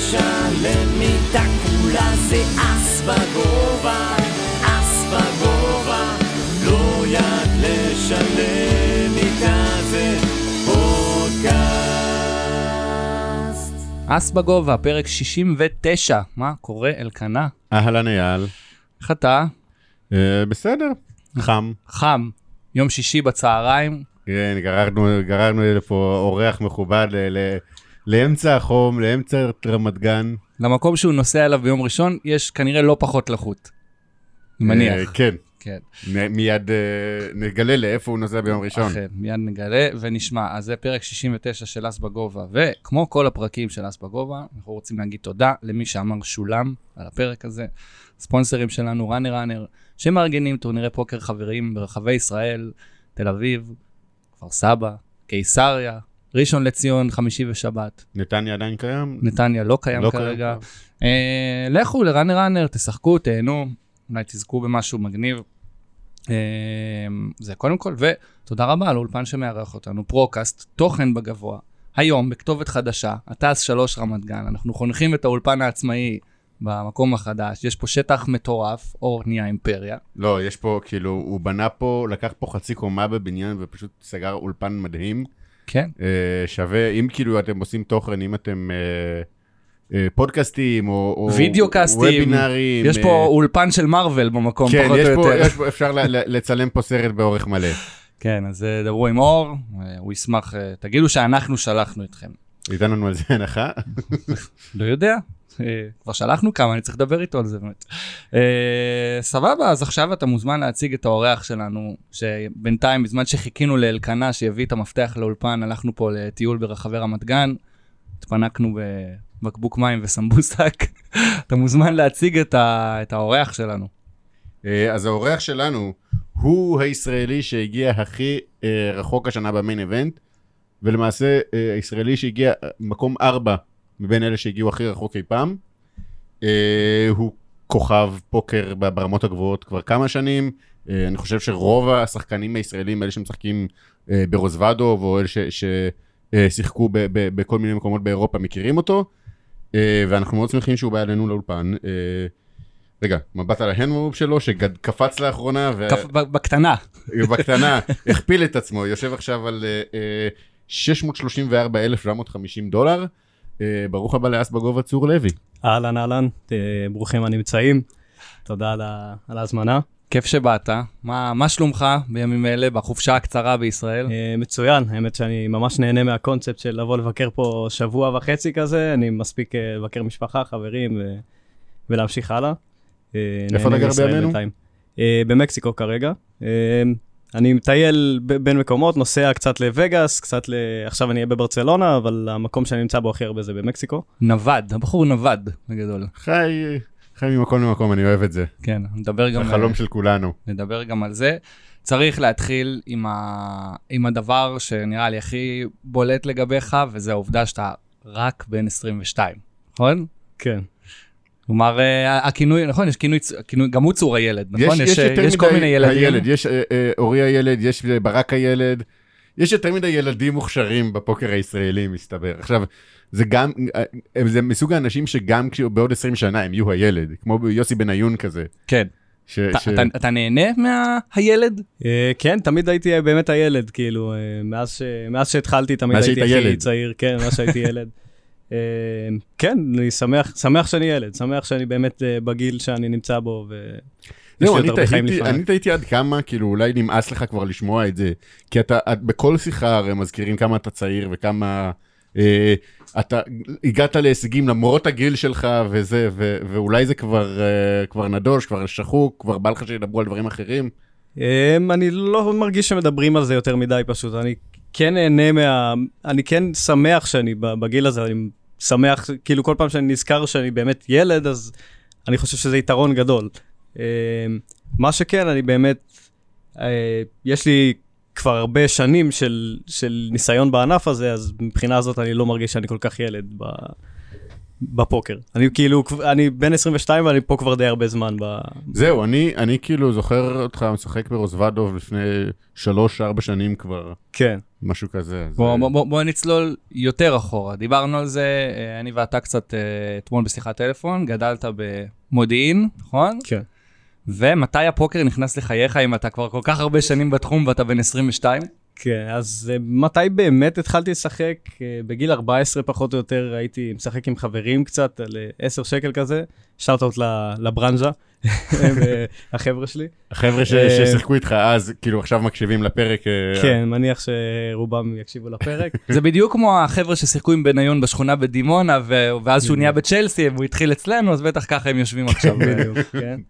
לשלם מיטה כולה זה אס בגובה, אס בגובה, לא יד לשלם מיטה זה פודקאסט. אס בגובה, פרק 69. מה קורה, אלקנה? אהלן אייל. איך אתה? אה, בסדר, חם. חם. יום שישי בצהריים. כן, גררנו, גררנו לפה אורח מכובד לאמצע החום, לאמצע רמת גן. למקום שהוא נוסע אליו ביום ראשון, יש כנראה לא פחות לחות. אני מניח. אה, כן, כן. מיד אה, נגלה לאיפה הוא נוסע ביום ראשון. אכן, מיד נגלה ונשמע. אז זה פרק 69 של אס בגובה, וכמו כל הפרקים של אס בגובה, אנחנו רוצים להגיד תודה למי שאמר שולם על הפרק הזה. ספונסרים שלנו, ראנר ראנר, שמארגנים טורנירי פוקר חברים ברחבי ישראל, תל אביב, כפר סבא, קיסריה, ראשון לציון, חמישי ושבת. נתניה עדיין קיים? נתניה לא קיים לא כרגע. קיים. אה, לכו ל Runner Runner, תשחקו, תהנו, אולי תזכו במשהו מגניב. אה, זה קודם כל, ותודה רבה לאולפן שמארח אותנו, Procast, תוכן בגובה. היום, בכתובת חדשה, הטס 3 רמת גן, אנחנו חונכים את האולפן העצמאי במקום החדש, יש פה שטח מטורף, אור נהיה אימפריה. לא, יש פה, כאילו, הוא בנה פה, לקח פה חצי קומה בבניין ופשוט סגר אולפן מדהים. כן, אה, שווה, אם כאילו אתם עושים תוכן, אם אתם אה, אה, פודקאסטים או, או וידאו קאסטים, וובינארים. יש פה אולפן של מארוול במקום, כן, פחות או יותר. יש פה, אפשר לצלם פה סרט באורך מלא. כן, אז דברו עם אור, הוא ישמח, תגידו שאנחנו שלחנו אתכם. ייתן לנו על זה הנחה. לא יודע, כבר שלחנו כמה, אני צריך לדבר איתו על זה באמת. אה, סבבה, אז עכשיו אתה מוזמן להציג את האורח שלנו, שבינתיים, בזמן שחיכינו לאלקנה שיביא את המפתח לאולפן, הלכנו פה לטיול ברחבי רמת גן, התפנקנו בבקבוק מים וסמבוסק. אתה מוזמן להציג את, ה... את האורח שלנו. אה, אז האורח שלנו הוא הישראלי שהגיע הכי אה, רחוק השנה במיין איבנט, ולמעשה אה, הישראלי שהגיע אה, מקום ארבע מבין אלה שהגיעו הכי רחוק אי פעם. אה, הוא כוכב פוקר ברמות הגבוהות כבר כמה שנים. אה, אני חושב שרוב השחקנים הישראלים, אלה שמשחקים אה, ברוזוודוב, או אלה ששיחקו בכל מיני מקומות באירופה, מכירים אותו. אה, ואנחנו מאוד שמחים שהוא בא אלינו לאולפן. אה, רגע, מבט על ההנדמוב שלו שקפץ לאחרונה, ו... ב- בקטנה. בקטנה, הכפיל את עצמו, יושב עכשיו על אה, אה, 634,750 דולר. אה, ברוך הבא לאס בגובה צור לוי. אהלן אהלן, אה, ברוכים הנמצאים. תודה על ה- על ההזמנה. כיף שבאת. מה, מה שלומך בימים אלה, בחופשה הקצרה בישראל? אה, מצוין, האמת שאני ממש נהנה מהקונספט של לבוא לבקר פה שבוע וחצי כזה, אני מספיק לבקר משפחה, חברים ו- ולהמשיך הלאה. אה, איפה אתה גר בימינו? במקסיקו כרגע. אני מטייל בין מקומות, נוסע קצת לווגאס, קצת ל... עכשיו אני אהיה בברצלונה, אבל המקום שאני נמצא בו הכי הרבה זה במקסיקו. נווד, הבחור נווד, בגדול. חי, חי ממקום למקום, אני אוהב את זה. כן, נדבר זה גם... החלום של כולנו. נדבר גם על זה. צריך להתחיל עם, ה... עם הדבר שנראה לי הכי בולט לגביך, וזה העובדה שאתה רק בן 22, נכון? כן. כלומר, אה, הכינוי, נכון, יש כינוי, כינוי גם הוא צור הילד, נכון? יש, יש אה, יותר יש כל מיני ילדים. הילד, יש אה, אה, אורי הילד, יש אה, ברק הילד, יש יותר מדי ילדים מוכשרים בפוקר הישראלי, מסתבר. עכשיו, זה גם, אה, אה, זה מסוג האנשים שגם כשבעוד 20 שנה הם יהיו הילד, כמו יוסי בניון כזה. כן. ש, אתה, ש... אתה, אתה נהנה מהילד? אה, כן, תמיד הייתי באמת הילד, כאילו, אה, מאז ש- מאז שהתחלתי תמיד מאז הייתי הכי ילד. צעיר, כן, מאז שהייתי ילד. אה, כן, אני שמח, שמח שאני ילד, שמח שאני באמת אה, בגיל שאני נמצא בו, לי זהו, אני תהיתי. אני תהיתי עד כמה, כאילו, אולי נמאס לך כבר לשמוע את זה. כי אתה, את, בכל שיחה הרי מזכירים כמה אתה צעיר וכמה... אה, אתה הגעת להישגים למרות הגיל שלך וזה, ו, ואולי זה כבר, אה, כבר נדוש, כבר שחוק, כבר בא לך שידברו על דברים אחרים. אה, אני לא מרגיש שמדברים על זה יותר מדי פשוט, אני כן נהנה מה... אני כן שמח שאני בגיל הזה, אני שמח, כאילו כל פעם שאני נזכר שאני באמת ילד, אז אני חושב שזה יתרון גדול. אה, מה שכן, אני באמת, אה, יש לי כבר הרבה שנים של, של ניסיון בענף הזה, אז מבחינה הזאת אני לא מרגיש שאני כל כך ילד ב, בפוקר. אני כאילו, אני בן 22 ואני פה כבר די הרבה זמן. ב... זהו, אני, אני כאילו זוכר אותך משחק ברוזוודוב לפני שלוש-ארבע שנים כבר, כן. משהו כזה. בוא, אה, בוא, בוא, בוא נצלול יותר אחורה. דיברנו על זה, אה, אני ואתה קצת אה, אתמול בשיחת טלפון, גדלת במודיעין, נכון? כן. ומתי הפוקר נכנס לחייך אם אתה כבר כל כך הרבה שנים בתחום ואתה בן 22? כן, אז אה, מתי באמת התחלתי לשחק? אה, בגיל 14 פחות או יותר הייתי משחק עם חברים קצת, על אה, 10 שקל כזה, שאוט-אוט לברנז'ה, החבר'ה שלי. החבר'ה ש- אה, ששיחקו איתך אז, כאילו עכשיו מקשיבים לפרק. אה, כן, מניח שרובם יקשיבו לפרק. זה בדיוק כמו החבר'ה ששיחקו עם בניון בשכונה בדימונה, ואז שהוא נהיה בצ'לסי, והוא התחיל אצלנו, אז בטח ככה הם יושבים עכשיו. בדיוק, כן.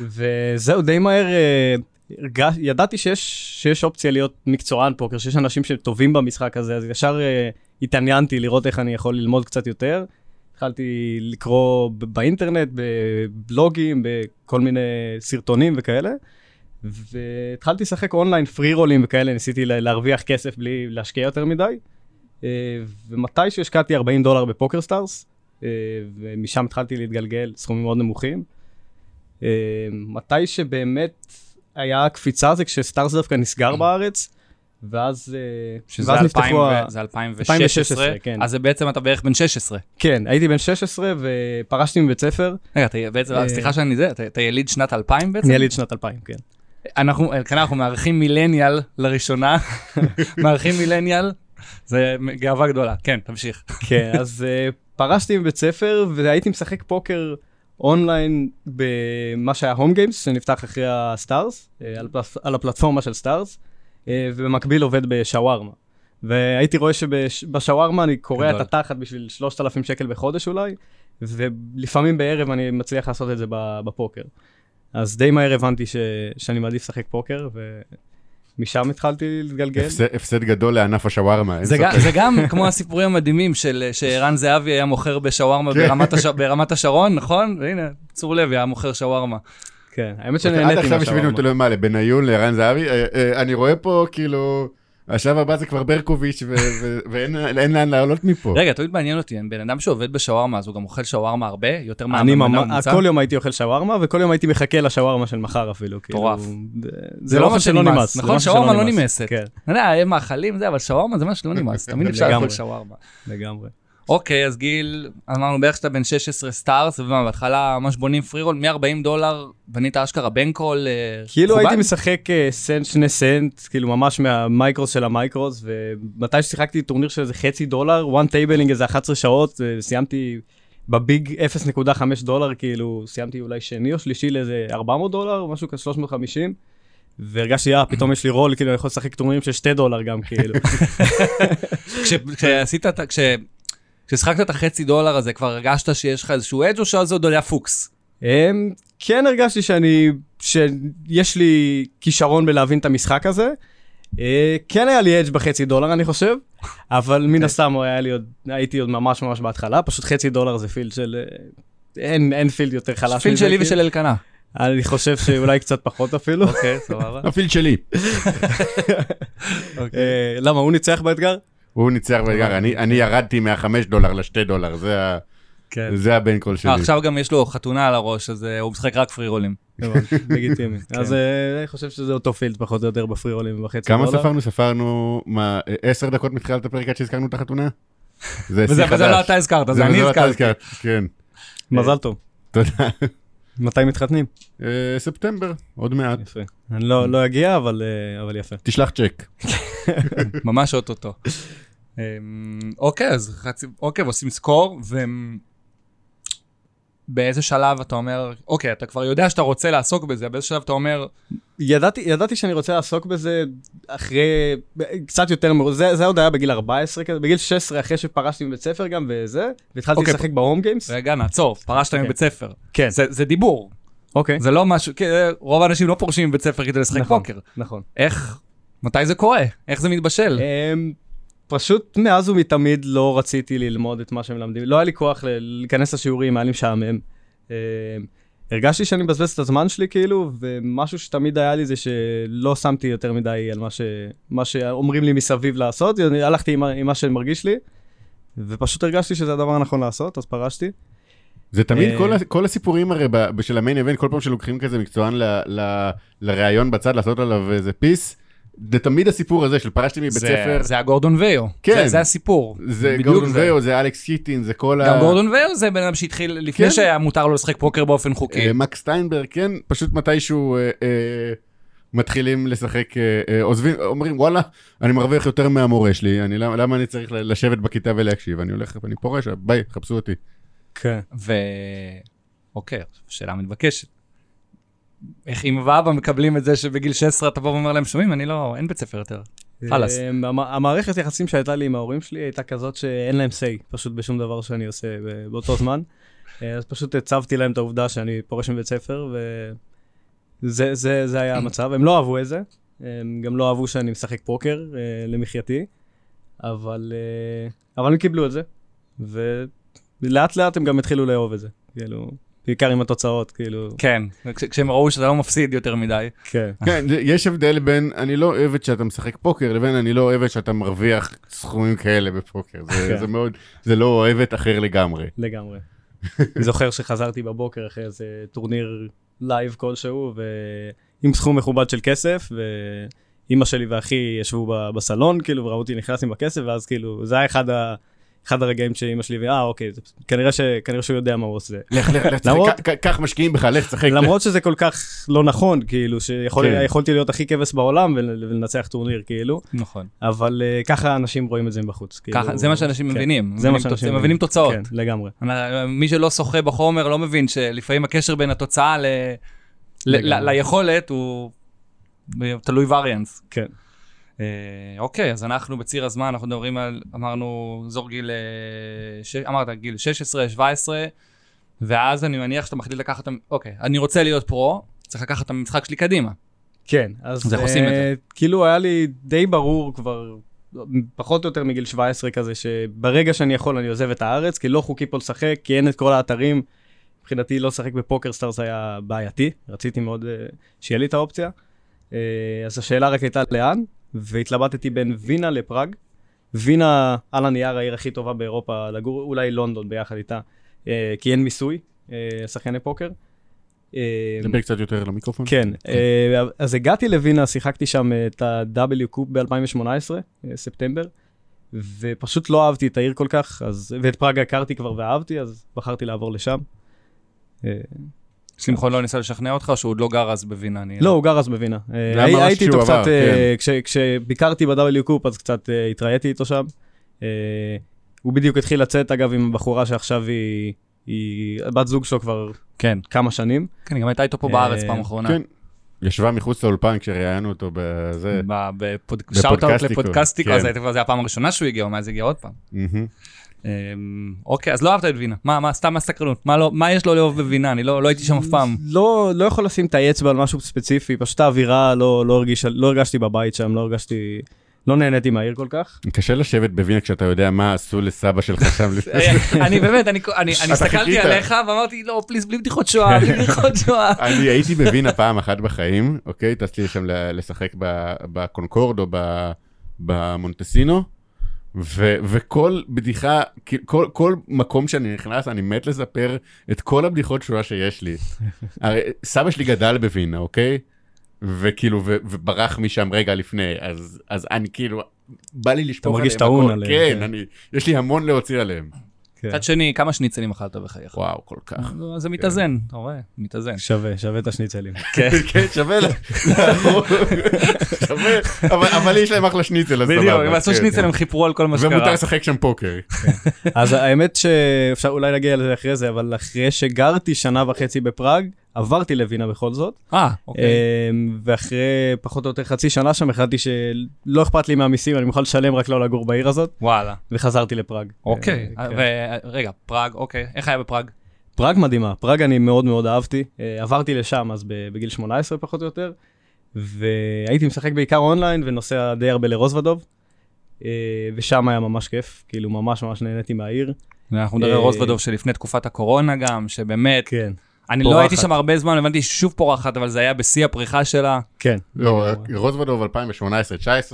וזהו, די מהר אה, הרגש, ידעתי שיש, שיש אופציה להיות מקצוען פוקר, שיש אנשים שטובים במשחק הזה, אז ישר אה, התעניינתי לראות איך אני יכול ללמוד קצת יותר. התחלתי לקרוא באינטרנט, בבלוגים, בכל מיני סרטונים וכאלה. והתחלתי לשחק אונליין freeroll ים וכאלה, ניסיתי לה- להרוויח כסף בלי להשקיע יותר מדי. אה, ומתי שהשקעתי 40 דולר ב PokerStars, אה, ומשם התחלתי להתגלגל סכומים מאוד נמוכים. אה, מתי שבאמת היה הקפיצה זה כש Stars דווקא נסגר בארץ, ואז, אה, ואז 2000 נפתחו, ה- ו- זה 2016, 2016, כן. אז זה בעצם אתה בערך בן 16. כן, הייתי בן 16 ופרשתי מבית ספר, רגע, אתה בעצם, אה, סליחה שאני זה, אתה אתה יליד שנת 2000 בעצם? אני יליד שנת 2000, כן. אנחנו, אלקנה, אנחנו מארחים מילניאל לראשונה, מארחים מילניאל, זה גאווה גדולה, כן, תמשיך. כן, אז uh, פרשתי מבית ספר והייתי משחק פוקר אונליין במה שהיה home games, שנפתח אחרי ה Stars, uh, על, פלט, על הפלטפורמה של Stars, uh, ובמקביל עובד בשווארמה. והייתי רואה שבשווארמה אני קורע. את התחת בשביל 3,000 שקל בחודש אולי, ולפעמים בערב אני מצליח לעשות את זה בפוקר. אז די מהר הבנתי ש, שאני מעדיף לשחק פוקר, ומשם התחלתי להתגלגל. הפסד- הפסד גדול לענף השווארמה. זה. גם- זה גם כמו הסיפורים המדהימים של שערן זהבי היה מוכר בשווארמה כן. ברמת הש- ברמת השרון, נכון? והנה, צור לוי היה מוכר שווארמה. כן, האמת עד שנהניתי עכשיו השווינו אותו מהשווארמה. למה, לבניון, לערן זהבי? אה, אה, אני רואה פה כאילו, השלב הבא זה כבר ברקוביץ' ו- ו- ואין אין לאן לעלות מפה. רגע, תמיד מעניין אותי, בן אדם שעובד בשווארמה, אז הוא גם אוכל שווארמה הרבה? יותר אני מהבן אדם הממוצע? כל יום הייתי אוכל שווארמה, וכל יום הייתי מחכה לשווארמה של מחר אפילו. כאילו, מטורף. זה- לא אוכל מה שלא שנמאס, זה נכון? משהו שווארמה לא נמאס. נמאסת. כן, אתה יודע, הם מאכלים זה, אבל שווארמה זה משהו שלא נמאס, תמיד אפשר לאכול. שווארמה. לגמרי. אוקיי, אז גיל, אמרנו בערך שאתה בן 16 Stars, ומה, בהתחלה ממש בונים freeroll, מ-40 דולר, בנית אשכרה bankroll אה, כאילו? הייתי משחק אה, סנט, שני סנט, כאילו ממש מה micros של ה micros, ומתי ששיחקתי טורניר של איזה חצי דולר, one tabling איזה 11 שעות, וסיימתי ב big 0.5 דולר, כאילו סיימתי אולי שני או שלישי לאיזה 400 דולר, משהו כזה 350. והרגשתי, אה, פתאום יש לי רול, כאילו אני יכול לשחק טורנירים של 2 דולר גם, כאילו. כש- כשעשית, כש- כששחקת את החצי דולר הזה, כבר הרגשת שיש לך איזשהו אדג' או שזה עוד היה פוקס? אמ, כן הרגשתי שאני, שיש לי כישרון בלהבין את המשחק הזה. אה, כן היה לי אדג' בחצי דולר אני חושב, אבל מן הסתם היה לי עוד, הייתי עוד ממש ממש בהתחלה, פשוט חצי דולר זה פילד של, אה, אין, אין פילד יותר חלש. פיל מזה, שלי. ושל אלקנה. אני חושב שאולי קצת פחות אפילו. אוקיי, סבבה. הפילד שלי. אה, למה, הוא ניצח באתגר? הוא ניצח באתגר, אני אני ירדתי מהחמש דולר לשתי דולר, זה ה- כן. זה הבן קול שלי. אה, עכשיו גם יש לו חתונה על הראש, אז אה, הוא משחק רק פרי רולים. לגיטימי. כן. אז אה, אני חושב שזה אותו פילד פחות או יותר בפרי רולים בחצי כמה דולר. ספרנו? ספרנו, מה, עשר דקות מתחילת הפרק עד שהזכרנו את החתונה? זה שיא וזה לא חדש. אתה הזכרת, זה אני לא הזכרתי. הזכרת, כן. מזל טוב. תודה. מתי מתחתנים? אה, ספטמבר, עוד מעט. יפה. אני לא לא אגיע, אבל אה, אבל יפה. תשלח צ'ק. ממש אוטוטו. אמ, אוקיי, אז חצי, אוקיי, ועושים סקור, ובאיזה שלב אתה אומר, אוקיי, אתה כבר יודע שאתה רוצה לעסוק בזה, באיזה שלב אתה אומר, ידעתי, ידעתי שאני רוצה לעסוק בזה אחרי, קצת יותר, זה, זה עוד היה בגיל 14 כזה, בגיל 16 אחרי שפרשתי מבית ספר גם וזה, והתחלתי אוקיי, לשחק בהום גיימס. רגע, נעצור, פרשת אוקיי. מבית ספר. כן. זה, זה דיבור, אוקיי. זה לא משהו, כי, אה, רוב האנשים לא פורשים מבית ספר כדי לשחק נכון. פוקר. נכון. איך, מתי זה קורה? איך זה מתבשל? פשוט מאז ומתמיד לא רציתי ללמוד את מה שהם מלמדים, לא היה לי כוח להיכנס לשיעורים, היה לי משעמם. אמ, הרגשתי שאני מבזבז את הזמן שלי כאילו, ומשהו שתמיד היה לי זה שלא שמתי יותר מדי על מה, ש... מה שאומרים לי מסביב לעשות, אני הלכתי עם, עם מה שמרגיש לי, ופשוט הרגשתי שזה הדבר הנכון לעשות, אז פרשתי. זה תמיד אה, כל, כל הסיפורים הרי של ה main event, כל פעם שלוקחים כזה מקצוען לראיון בצד לעשות עליו איזה piece, זה תמיד הסיפור הזה של פרשתי מבית זה- ספר. זה הגורדון ואיו. כן. זה- זה הסיפור. זה גורדון ואיו, זה אלכס קיטינג, זה כל גם ה... גורדון ואיו זה בן אדם שהתחיל לפני כן. שהיה מותר לו לשחק פוקר באופן חוקי. אה, מקס סטיינברג, כן, פשוט מתישהו אה, אה, מתחילים לשחק, אה, אה, עוזבים, אומרים וואלה, אני מרוויח יותר מהמורה שלי, אני, למה, למה אני צריך לשבת בכיתה ולהקשיב? אני הולך, אני פורש, ביי, חפשו אותי. כן. ו... אוקיי, שאלה מתבקשת. איך אמא ואבא מקבלים את זה שבגיל 16 אתה בא ואומר להם, שומעים, אני לא, אין בית ספר יותר. חלאס. אמ, המ- המערכת יחסים שהייתה לי עם ההורים שלי הייתה כזאת שאין להם say, פשוט בשום דבר שאני עושה באותו זמן. אה, אז פשוט הצבתי להם את העובדה שאני פורש מבית ספר, וזה זה, זה היה המצב. הם לא אהבו את זה, הם גם לא אהבו שאני משחק פוקר אה, למחייתי, אבל, אה, אבל הם קיבלו את זה, ולאט לאט הם גם התחילו לאהוב את זה, כאילו, בעיקר עם התוצאות, כאילו, כן, כש- כשהם ראו שאתה לא מפסיד יותר מדי. כן. כן, יש הבדל בין אני לא אוהב את שאתה משחק פוקר, לבין אני לא אוהב את שאתה מרוויח סכומים כאלה בפוקר. זה, כן. זה מאוד, זה לא אוהבת אחר לגמרי. לגמרי. אני זוכר שחזרתי בבוקר אחרי איזה טורניר live כלשהו, ועם סכום מכובד של כסף, ואימא שלי ואחי ישבו ב- בסלון, כאילו, וראו אותי נכנס עם הכסף, ואז כאילו, זה היה אחד, ה... אחד הרגעים שאימא שלי, אה, אוקיי. כנראה, ש... כנראה שהוא יודע מה הוא עושה. לך, לך, לך, קח משקיעים בך, לך תשחק. למרות שזה כל כך לא נכון, כאילו, שיכולתי כן. להיות הכי כבש בעולם ול- ולנצח טורניר, כאילו, נכון. אבל uh, ככה אנשים רואים את זה מבחוץ. כאילו, ככה, זה מה שאנשים כן, מבינים. זה מה מבינים שאנשים הם מבינים תוצאות. כן, לגמרי. מי שלא שוחה בחומר לא מבין שלפעמים הקשר בין התוצאה ל... ל... ליכולת הוא תלוי וריאנס. כן. אה, אוקיי, אז אנחנו בציר הזמן, אנחנו מדברים על, אמרנו, אזור גיל, אה, ש... אמרת גיל 16, 17, ואז אני מניח שאתה מחליט לקחת, אוקיי, אני רוצה להיות פרו, צריך לקחת את המשחק שלי קדימה. כן, אז אז איך עושים את זה? כאילו היה לי די ברור כבר, פחות או יותר מגיל 17 כזה, שברגע שאני יכול אני עוזב את הארץ, כי לא חוקי פה לשחק, כי אין את כל האתרים. מבחינתי לא לשחק ב PokerStars היה בעייתי, רציתי מאוד אה, שיהיה לי את האופציה. אה, אז השאלה רק הייתה לאן, והתלבטתי בין וינה לפראג. וינה על הנייר העיר הכי טובה באירופה לגור, אולי לונדון ביחד איתה, אה, כי אין מיסוי, אה, שחקני פוקר. אה, דבר קצת יותר למיקרופון. כן, אה, אז הגעתי לווינה, שיחקתי שם את ה-WCOOP ב-2018, ספטמבר, ופשוט לא אהבתי את העיר כל כך, אז, ואת פראג הכרתי כבר ואהבתי, אז בחרתי לעבור לשם. שמחון לא ניסה לשכנע אותך, או שהוא עוד לא גר אז בווינה? אני- לא, הוא גר אז בווינה. אה, זה הייתי איתו קצת, אה, כש- כשביקרתי ב-W קופ, אז קצת אה, התראיתי איתו שם. הוא בדיוק התחיל לצאת, אגב, עם בחורה שעכשיו היא, היא בת זוג שלו כבר כן, כמה שנים. כן, היא גם הייתה איתו פה בארץ פעם אחרונה. כן. ישבה מחוץ לאולפן כשראיינו אותו בזה. שאוט אאוט בפודקסטיקו, לפודקסטיקו, כן. אז הייתה- זה הפעם הראשונה שהוא הגיע, או מאז הגיע עוד פעם. אמ, אוקיי, אז לא אהבת את וינה. מה, מה, סתם מהסקרנות. מה לא- מה יש לו לאהוב בווינה? אני לא לא הייתי שם אף פעם. לא, לא יכול לשים את האצבע על משהו ספציפי, פשוט האווירה, לא, לא, הרגיש, לא הרגשתי בבית שם, לא הרגשתי, לא נהניתי מהעיר כל כך. קשה לשבת בווינה כשאתה יודע מה עשו לסבא שלך שם לפני אה, אני באמת, אני אני- אני אתה הסתכלתי. עליך ואמרתי, לא, פליז, בלי בדיחות שואה, בלי בדיחות שואה. אני הייתי בווינה פעם אחת בחיים, אוקיי? טסתי לשם ל- לשחק ב- בקונקורד או ב- במונטסינו, ו- וכל בדיחה, כל, כל מקום שאני נכנס, אני מת לספר את כל הבדיחות שואה שיש לי. הרי סבא שלי גדל בווינה, אוקיי? וכאילו, ו- וברח משם רגע לפני, אז, אז אני כאילו, בא לי לשפוך מרגיש עליהם טעון הכל. עליהם, כן, כן. אני, יש לי המון להוציא עליהם. כן. מצד שני, כמה שניצלים אכלת בחייך? וואו, כל כך. אז זה מתאזן, אתה רואה? מתאזן. שווה, שווה את השניצלים. כן. כן, שווה. שווה, אבל- אבל יש להם אחלה שניצל, אז בדיוק, סבבה, הם עשו כן. שניצל, הם חיפרו על כל מה ומותר שקרה. לשחק שם פוקר. אז האמת שאפשר אולי להגיע לזה אחרי זה, אבל אחרי שגרתי שנה וחצי בפראג, עברתי לווינה בכל זאת. אה, אוקיי. אמ, ואחרי פחות או יותר חצי שנה שם, החלטתי שלא אכפת לי מהמיסים, אני מוכן לשלם רק לא לגור בעיר הזאת, וואלה. וחזרתי לפראג. אוקיי. אה, כן. רגע, פראג, אוקיי. איך היה בפראג? פראג מדהימה, פראג אני מאוד מאוד אהבתי. אה, עברתי לשם אז בגיל 18 פחות או יותר, והייתי משחק בעיקר אונליין ונוסע די הרבה לרוזוודוב, אה, ושם היה ממש כיף, כאילו ממש ממש נהניתי מהעיר. אנחנו מדברים על רוזוודוב שלפני תקופת הקורונה גם, שבאמת, כן. אני לא. הייתי שם הרבה זמן, הבנתי ששוב פורחת, אבל זה היה בשיא הפריחה שלה. כן. לא, רוזוודוב 2018-2019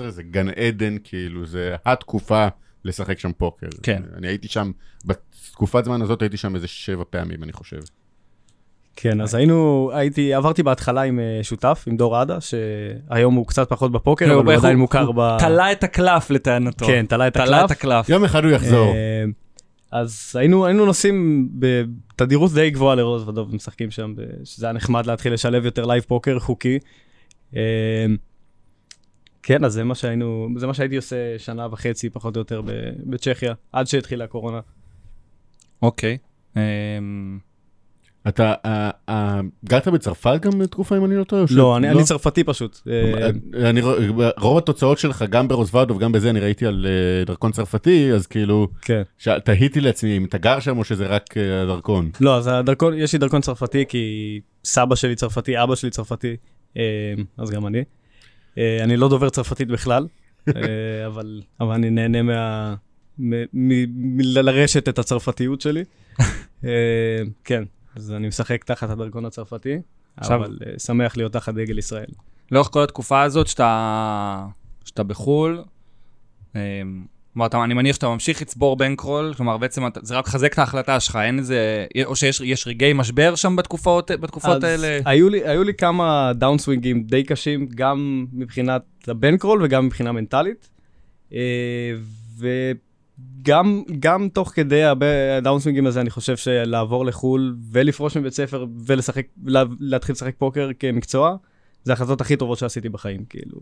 זה גן עדן, כאילו, זה התקופה לשחק שם פוקר. כן. אני הייתי שם, בתקופת זמן הזאת הייתי שם איזה שבע פעמים, אני חושב. כן, אז היינו, הייתי, עברתי בהתחלה עם אה, שותף, עם דור עדה, שהיום הוא קצת פחות בפוקר, אבל הוא עדיין מוכר ב... תלה את הקלף לטענתו. כן, תלה את תלה את הקלף. הקלף. יום אחד הוא יחזור. אז היינו, היינו נוסעים בתדירות די גבוהה לרוזוודוב ומשחקים שם, שזה היה נחמד להתחיל לשלב יותר live פוקר חוקי. אה, כן, אז זה מה שהיינו, זה מה שהייתי עושה שנה וחצי פחות או יותר בצ'כיה, עד שהתחילה הקורונה. אוקיי. אמ, אתה, אה, אה, גרת בצרפת גם תקופה אם אני לא טועה? ש- לא, אני, צרפתי פשוט. אה, ר- רוב התוצאות שלך, גם ברוזוולדוב, גם בזה, אני ראיתי על דרכון צרפתי, אז כאילו, כן. תהיתי לעצמי אם אתה גר שם או שזה רק הדרכון. לא, אז הדרכון, יש לי דרכון צרפתי כי סבא שלי צרפתי, אבא שלי צרפתי, אז גם אני. אני לא דובר צרפתית בכלל, אבל, אני נהנה מה... מלרשת את הצרפתיות שלי. כן, אז אני משחק תחת הדרכון הצרפתי, עכשיו- אבל אה, שמח להיות תחת דגל ישראל. לאורך כל התקופה הזאת שאתה, שאתה בחו"ל, אמ, כלומר, אתה- אני מניח שאתה ממשיך לצבור בנקרול, כלומר, בעצם אתה- זה רק מחזק את ההחלטה שלך, אין איזה, או שיש יש רגעי משבר שם בתקופות, בתקופות אז האלה? היו לי, היו לי כמה דאונסווינגים די קשים, גם מבחינת ה bankroll וגם מבחינה מנטלית. אה, וגם גם תוך כדי הרבה הדאונסווינגים הזה, אני חושב שלעבור לחו"ל ולפרוש מבית ספר ולשחק, לה, להתחיל לשחק פוקר כמקצוע, זה ההחלטות הכי טובות שעשיתי בחיים, כאילו.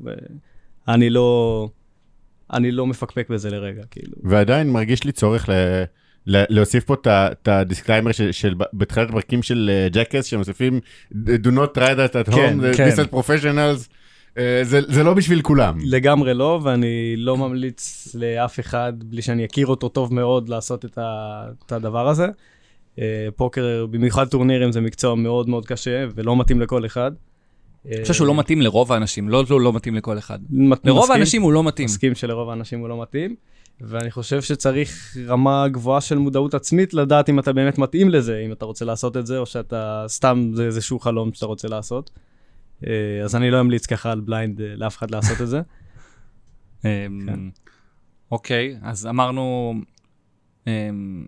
ואני לא, אני לא מפקפק בזה לרגע, כאילו. ועדיין מרגיש לי צורך ל... להוסיף פה את ה disclaimer של, של בתחילת הפרקים של אה, ג'קאס שמוסיפים do not try that at כן, home, כן. this is professionals, אה, זה, זה לא בשביל כולם. לגמרי לא, ואני לא ממליץ לאף אחד, בלי שאני אכיר אותו טוב מאוד, לעשות את, ה, את הדבר הזה. אה, פוקר, במיוחד טורנירים, זה מקצוע מאוד מאוד קשה, ולא מתאים לכל אחד. אני חושב שהוא לא מתאים לרוב האנשים, לא לא לא מתאים לכל אחד. מת- לרוב מסכים- האנשים הוא לא מתאים. מסכים שלרוב האנשים הוא לא מתאים, ואני חושב שצריך רמה גבוהה של מודעות עצמית לדעת אם אתה באמת מתאים לזה, אם אתה רוצה לעשות את זה, או שאתה סתם, זה איזשהו חלום שאתה רוצה לעשות. אה, אז אני לא אמליץ ככה על blind אה, לאף אחד לעשות את זה. אמ, כן. אוקיי, אז אמרנו אמ,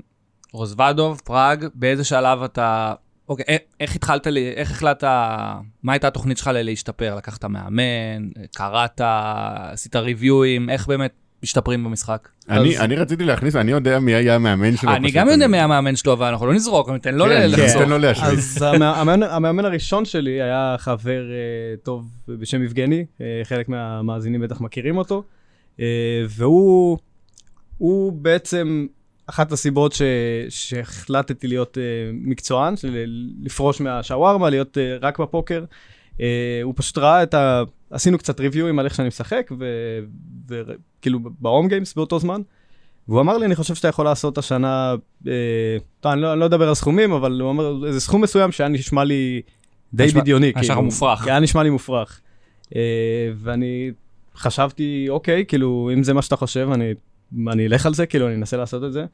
רוזוודוב, פראג, באיזה שלב אתה... אוקיי, א- איך התחלת, איך החלטת, מה הייתה התוכנית שלך להשתפר? לקחת מאמן, קראת, עשית ריוויואים, איך באמת משתפרים במשחק? אני, אז- אני רציתי להכניס, אני יודע מי היה המאמן שלו. אני גם יודע מי המאמן שלו, אבל אנחנו לא נזרוק, ניתן לו כן, לחזור. תן לו להשמיץ. אז המא- המאמן, המאמן הראשון שלי היה חבר אה, טוב בשם יבגני, אה, חלק מהמאזינים בטח מכירים אותו, אה, והוא הוא בעצם אחת הסיבות ש, שהחלטתי להיות אה, מקצוען, של, לפרוש מהשווארמה, להיות אה, רק בפוקר. אה, הוא פשוט ראה את ה... עשינו קצת ריוויואים על איך שאני משחק, וכאילו בהום גיימס באותו זמן. והוא אמר לי, אני חושב שאתה יכול לעשות השנה, אה, טוב, אני לא, אני לא אדבר על סכומים, אבל הוא אמר, איזה סכום מסוים שהיה נשמע לי די נשמע- בדיוני. נשמע מופרך. כי היה נשמע לי מופרך. אה, ואני חשבתי, אוקיי, כאילו, אם זה מה שאתה חושב, אני, אני אלך על זה, כאילו, אני אנסה לעשות את זה.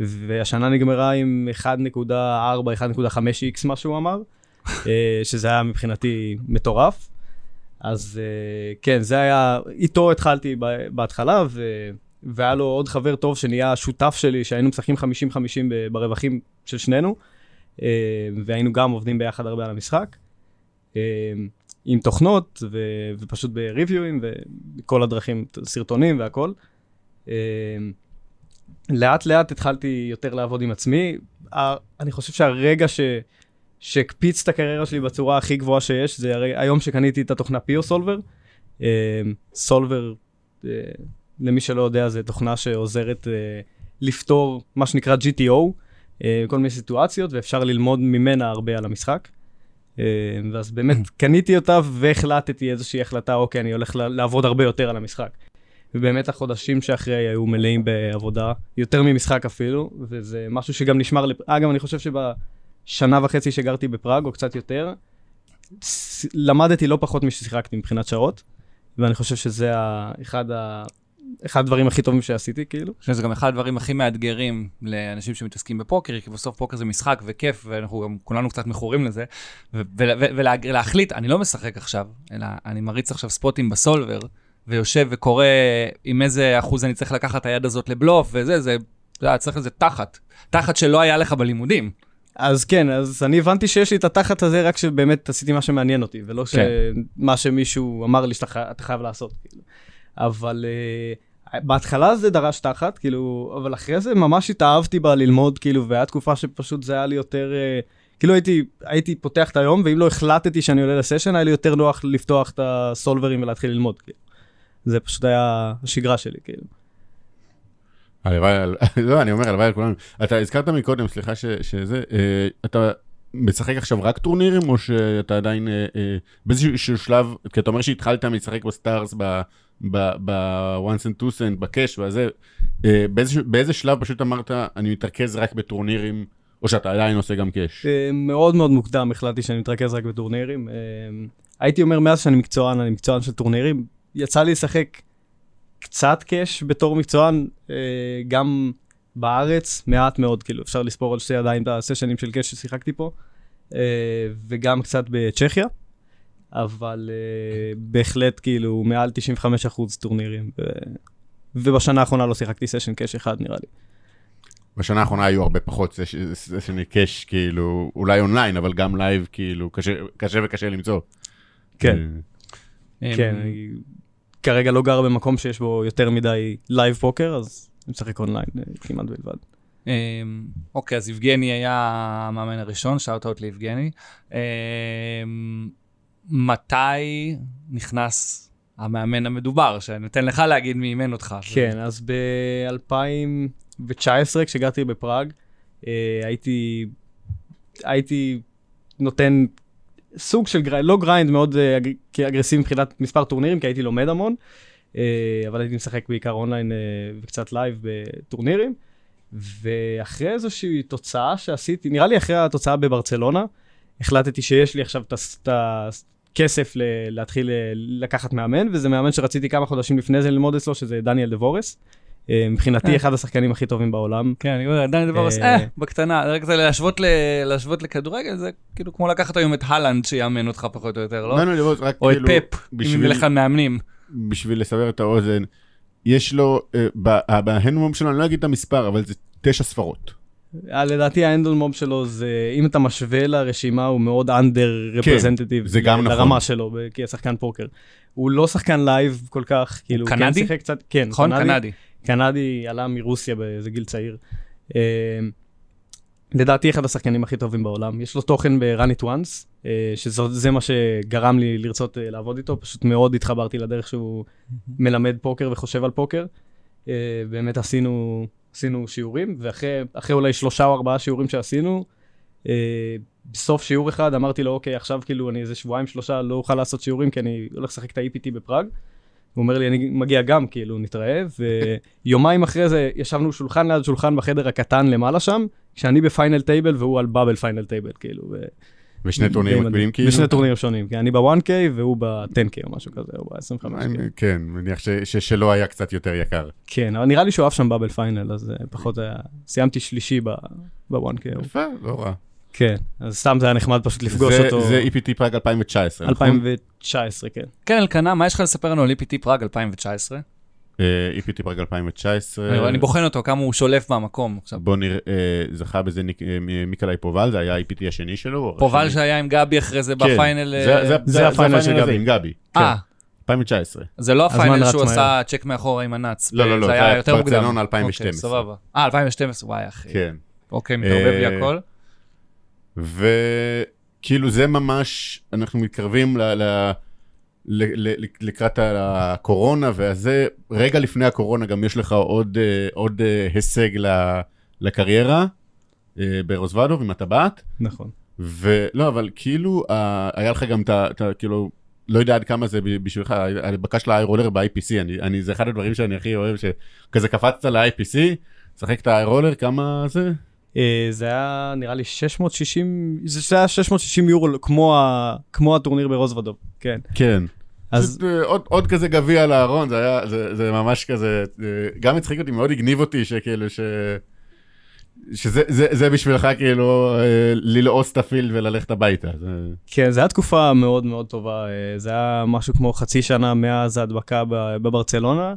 והשנה נגמרה עם 1.4, 1.5x, מה שהוא אמר, שזה היה מבחינתי מטורף. אז אה, כן, זה היה, איתו התחלתי בהתחלה, ו... והיה לו עוד חבר טוב שנהיה שותף שלי, שהיינו משחקים 50-50 ב- ברווחים של שנינו, אה, והיינו גם עובדים ביחד הרבה על המשחק, אה, עם תוכנות ו... ופשוט בריוויואים ובכל הדרכים, סרטונים והכל. אה, לאט לאט התחלתי יותר לעבוד עם עצמי. אני חושב שהרגע ש... שהקפיץ את הקריירה שלי בצורה הכי גבוהה שיש, זה הרי היום שקניתי את התוכנה פיו סולבר. סולבר, אה, למי שלא יודע, זו תוכנה שעוזרת אה, לפתור מה שנקרא GTO, אה, כל מיני סיטואציות, ואפשר ללמוד ממנה הרבה על המשחק. אה, ואז באמת קניתי אותה והחלטתי איזושהי החלטה, אוקיי, אני הולך לעבוד הרבה יותר על המשחק. ובאמת החודשים שאחרי היו מלאים בעבודה, יותר ממשחק אפילו, וזה משהו שגם נשמר. אגב, אני חושב שבשנה וחצי שגרתי בפראג, או קצת יותר, למדתי לא פחות מששיחקתי מבחינת שעות, ואני חושב שזה. אחד, ה... אחד הדברים הכי טובים שעשיתי, כאילו. אני חושב שזה גם אחד הדברים הכי מאתגרים לאנשים שמתעסקים בפוקר, כי בסוף פוקר זה משחק וכיף, ואנחנו גם כולנו קצת מכורים לזה. ולהחליט, אני לא משחק עכשיו, אלא אני מריץ עכשיו ספוטים בסולבר, ויושב וקורא עם איזה אחוז אני צריך לקחת את היד הזאת לבלוף וזה, זה, יודע, צריך איזה תחת. תחת שלא היה לך בלימודים. אז כן, אז אני הבנתי שיש לי את התחת הזה רק שבאמת עשיתי מה שמעניין אותי, ולא כן. מה שמישהו אמר לי שאתה חי- אתה חייב לעשות, כאילו. אבל uh, בהתחלה זה דרש תחת, כאילו, אבל אחרי זה ממש התאהבתי בה ללמוד, כאילו, והיה תקופה שפשוט זה היה לי יותר, uh, כאילו הייתי, הייתי פותח את היום, ואם לא החלטתי שאני עולה לסשן, היה לי יותר נוח לפתוח את הסולברים ולהתחיל ללמוד, כאילו. זה פשוט היה השגרה שלי, כאילו. הלוואי, לא, אני אומר, הלוואי על כולנו. אתה הזכרת מקודם, סליחה ש- שזה, אה, אתה משחק עכשיו רק טורנירים, או שאתה עדיין אה, אה, באיזשהו שלב, כי אתה אומר שהתחלת משחק ב Stars, ב-one cent two cent, ב cash והזה, אה, באיזה שלב פשוט אמרת, אני מתרכז רק בטורנירים, או שאתה עדיין עושה גם cash? אה, מאוד מאוד מוקדם החלטתי שאני מתרכז רק בטורנירים. אה, הייתי אומר מאז שאני מקצוען, אני מקצוען של טורנירים. יצא לי לשחק קצת cash בתור מקצוען, אה, גם בארץ, מעט מאוד, כאילו, אפשר לספור על שתי ידיים את הסשנים של cash ששיחקתי פה, אה, וגם קצת בצ'כיה, אבל אה, בהחלט, כאילו, מעל 95% טורנירים. ו... ובשנה האחרונה לא שיחקתי session cash אחד, נראה לי. בשנה האחרונה היו הרבה פחות סש- סשני cash, כאילו, אולי אונליין, אבל גם live, כאילו, קשה- קשה וקשה למצוא. כן. כן, אמ, כרגע לא גר במקום שיש בו יותר מדי live פוקר, אז אני משחק אונליין אה, כמעט בלבד. אמ, אוקיי, אז יבגני היה המאמן הראשון, shout-out ליבגני. אמ, מתי נכנס המאמן המדובר, שאני נותן לך להגיד מי אימן אותך? כן, אז ב-2019, כשגרתי בפראג, אה, הייתי, הייתי נותן סוג של grind, לא grind מאוד אה, אג- אגרסיבי מבחינת מספר טורנירים, כי הייתי לומד המון, אה, אבל הייתי משחק בעיקר אונליין אה, וקצת live בטורנירים. ואחרי איזושהי תוצאה שעשיתי, נראה לי אחרי התוצאה בברצלונה, החלטתי שיש לי עכשיו את הכסף להתחיל לקחת מאמן, וזה מאמן שרציתי כמה חודשים לפני זה ללמוד אצלו, שזה דניאל דבורס. אה, מבחינתי אה. אחד השחקנים הכי טובים בעולם. כן, אני אומר, דני דבורס, אה, אה, בקטנה, רק זה להשוות ל- להשוות לכדורגל, זה כאילו כמו לקחת היום את האלנד שיאמן אותך פחות או יותר, לא? לא, לא, רק או את כאילו, פפ, אם בשביל- יביא לך מאמנים. בשביל לסבר את האוזן, יש לו, ב- ב Hendon Mob שלו, אני לא אגיד את המספר, אבל זה תשע ספרות. אה, לדעתי ה Hendon Mob שלו זה, אם אתה משווה לרשימה, הוא מאוד under representative זה גם נכון. לרמה שלו כשחקן פוקר. הוא לא שחקן live כל כך, כאילו, הוא כן קנדי? שיחק קצת, כן, נכון? קנדי. קנדי עלה מרוסיה באיזה גיל צעיר. אה, לדעתי אחד השחקנים הכי טובים בעולם. יש לו תוכן ב-run it once, אה, שזה מה שגרם לי לרצות לעבוד איתו, פשוט מאוד התחברתי לדרך שהוא מלמד פוקר וחושב על פוקר. באמת עשינו, עשינו שיעורים, ואחרי אחרי אולי שלושה או ארבעה שיעורים שעשינו, אה, בסוף שיעור אחד אמרתי לו, אוקיי, עכשיו כאילו אני איזה שבועיים שלושה לא אוכל לעשות שיעורים, כי אני הולך לשחק את ה-EPT בפראג. הוא אומר לי, אני מגיע גם, כאילו, נתראה, ויומיים אחרי זה ישבנו שולחן ליד שולחן בחדר הקטן למעלה שם, כשאני ב final table והוא על bubble final table, כאילו. ו- ושני טורנירים. מקבילים כאילו? ושני טורנירים שונים, כי אני ב-1K והוא ב-10K או משהו כזה, או ב-25K. אני- כן, מניח ש- ששלו היה קצת יותר יקר. כן, אבל נראה לי שהוא אהב שם bubble final, אז אה, פחות היה... סיימתי שלישי ב-1K. יפה, לא רע. כן, אז סתם זה היה נחמד פשוט לפגוש זה- אותו. זה EPT פראג 2019, נכון? 2019, כן. כן, אלקנה, מה יש לך לספר לנו על EPT פראג 2019? EPT פראג 2019. אני- אני בוחן אותו, כמה הוא שולף במקום. עכשיו, בוא נראה, אה, זכה בזה אה, מ- מיקולאי פובל, זה היה ה-EPT השני שלו. פובל? שהיה עם גבי אחרי זה כן, ב final... זה- אה, ה final של גבי. עם גבי. אה, 2019. זה לא ה final שהוא. עשה צ'ק מאחורה עם ה nuts. לא, לא, לא, זה היה יותר מוקדם. ברצלונה אוקיי, 2012. סבבה. אה, 2012, וואי אחי. כן. אוקיי, מתערבב לי הכל. וכאילו זה ממש, אנחנו מתקרבים ל... לקראת הקורונה והזה, רגע לפני הקורונה גם יש לך עוד, אה, עוד אה, הישג לקריירה אה, ברוזוודוב עם הטבעת, נכון. ולא, אבל כאילו היה לך גם את ה... כאילו, לא יודע עד כמה זה בשבילך, בקש לאיירולר ב-IPC, אני, אני, זה אחד הדברים שאני הכי אוהב, שכזה קפצת ל-IPC, שחק את האיירולר, כמה זה? זה היה נראה לי 660, זה היה 660 יורו כמו, ה, כמו הטורניר ברוזוודוב, כן. כן. אז אז עוד, עוד כזה גביע על הארון, זה היה, זה, זה ממש כזה, אה, גם הצחיק אותי, מאוד הגניב אותי, שכאילו ש... שזה זה, זה בשבילך כאילו אה, ללעוס את הפילד וללכת הביתה. זה... כן, זו הייתה תקופה מאוד מאוד טובה. אה, זה היה משהו כמו חצי שנה מאז ההדבקה בברצלונה,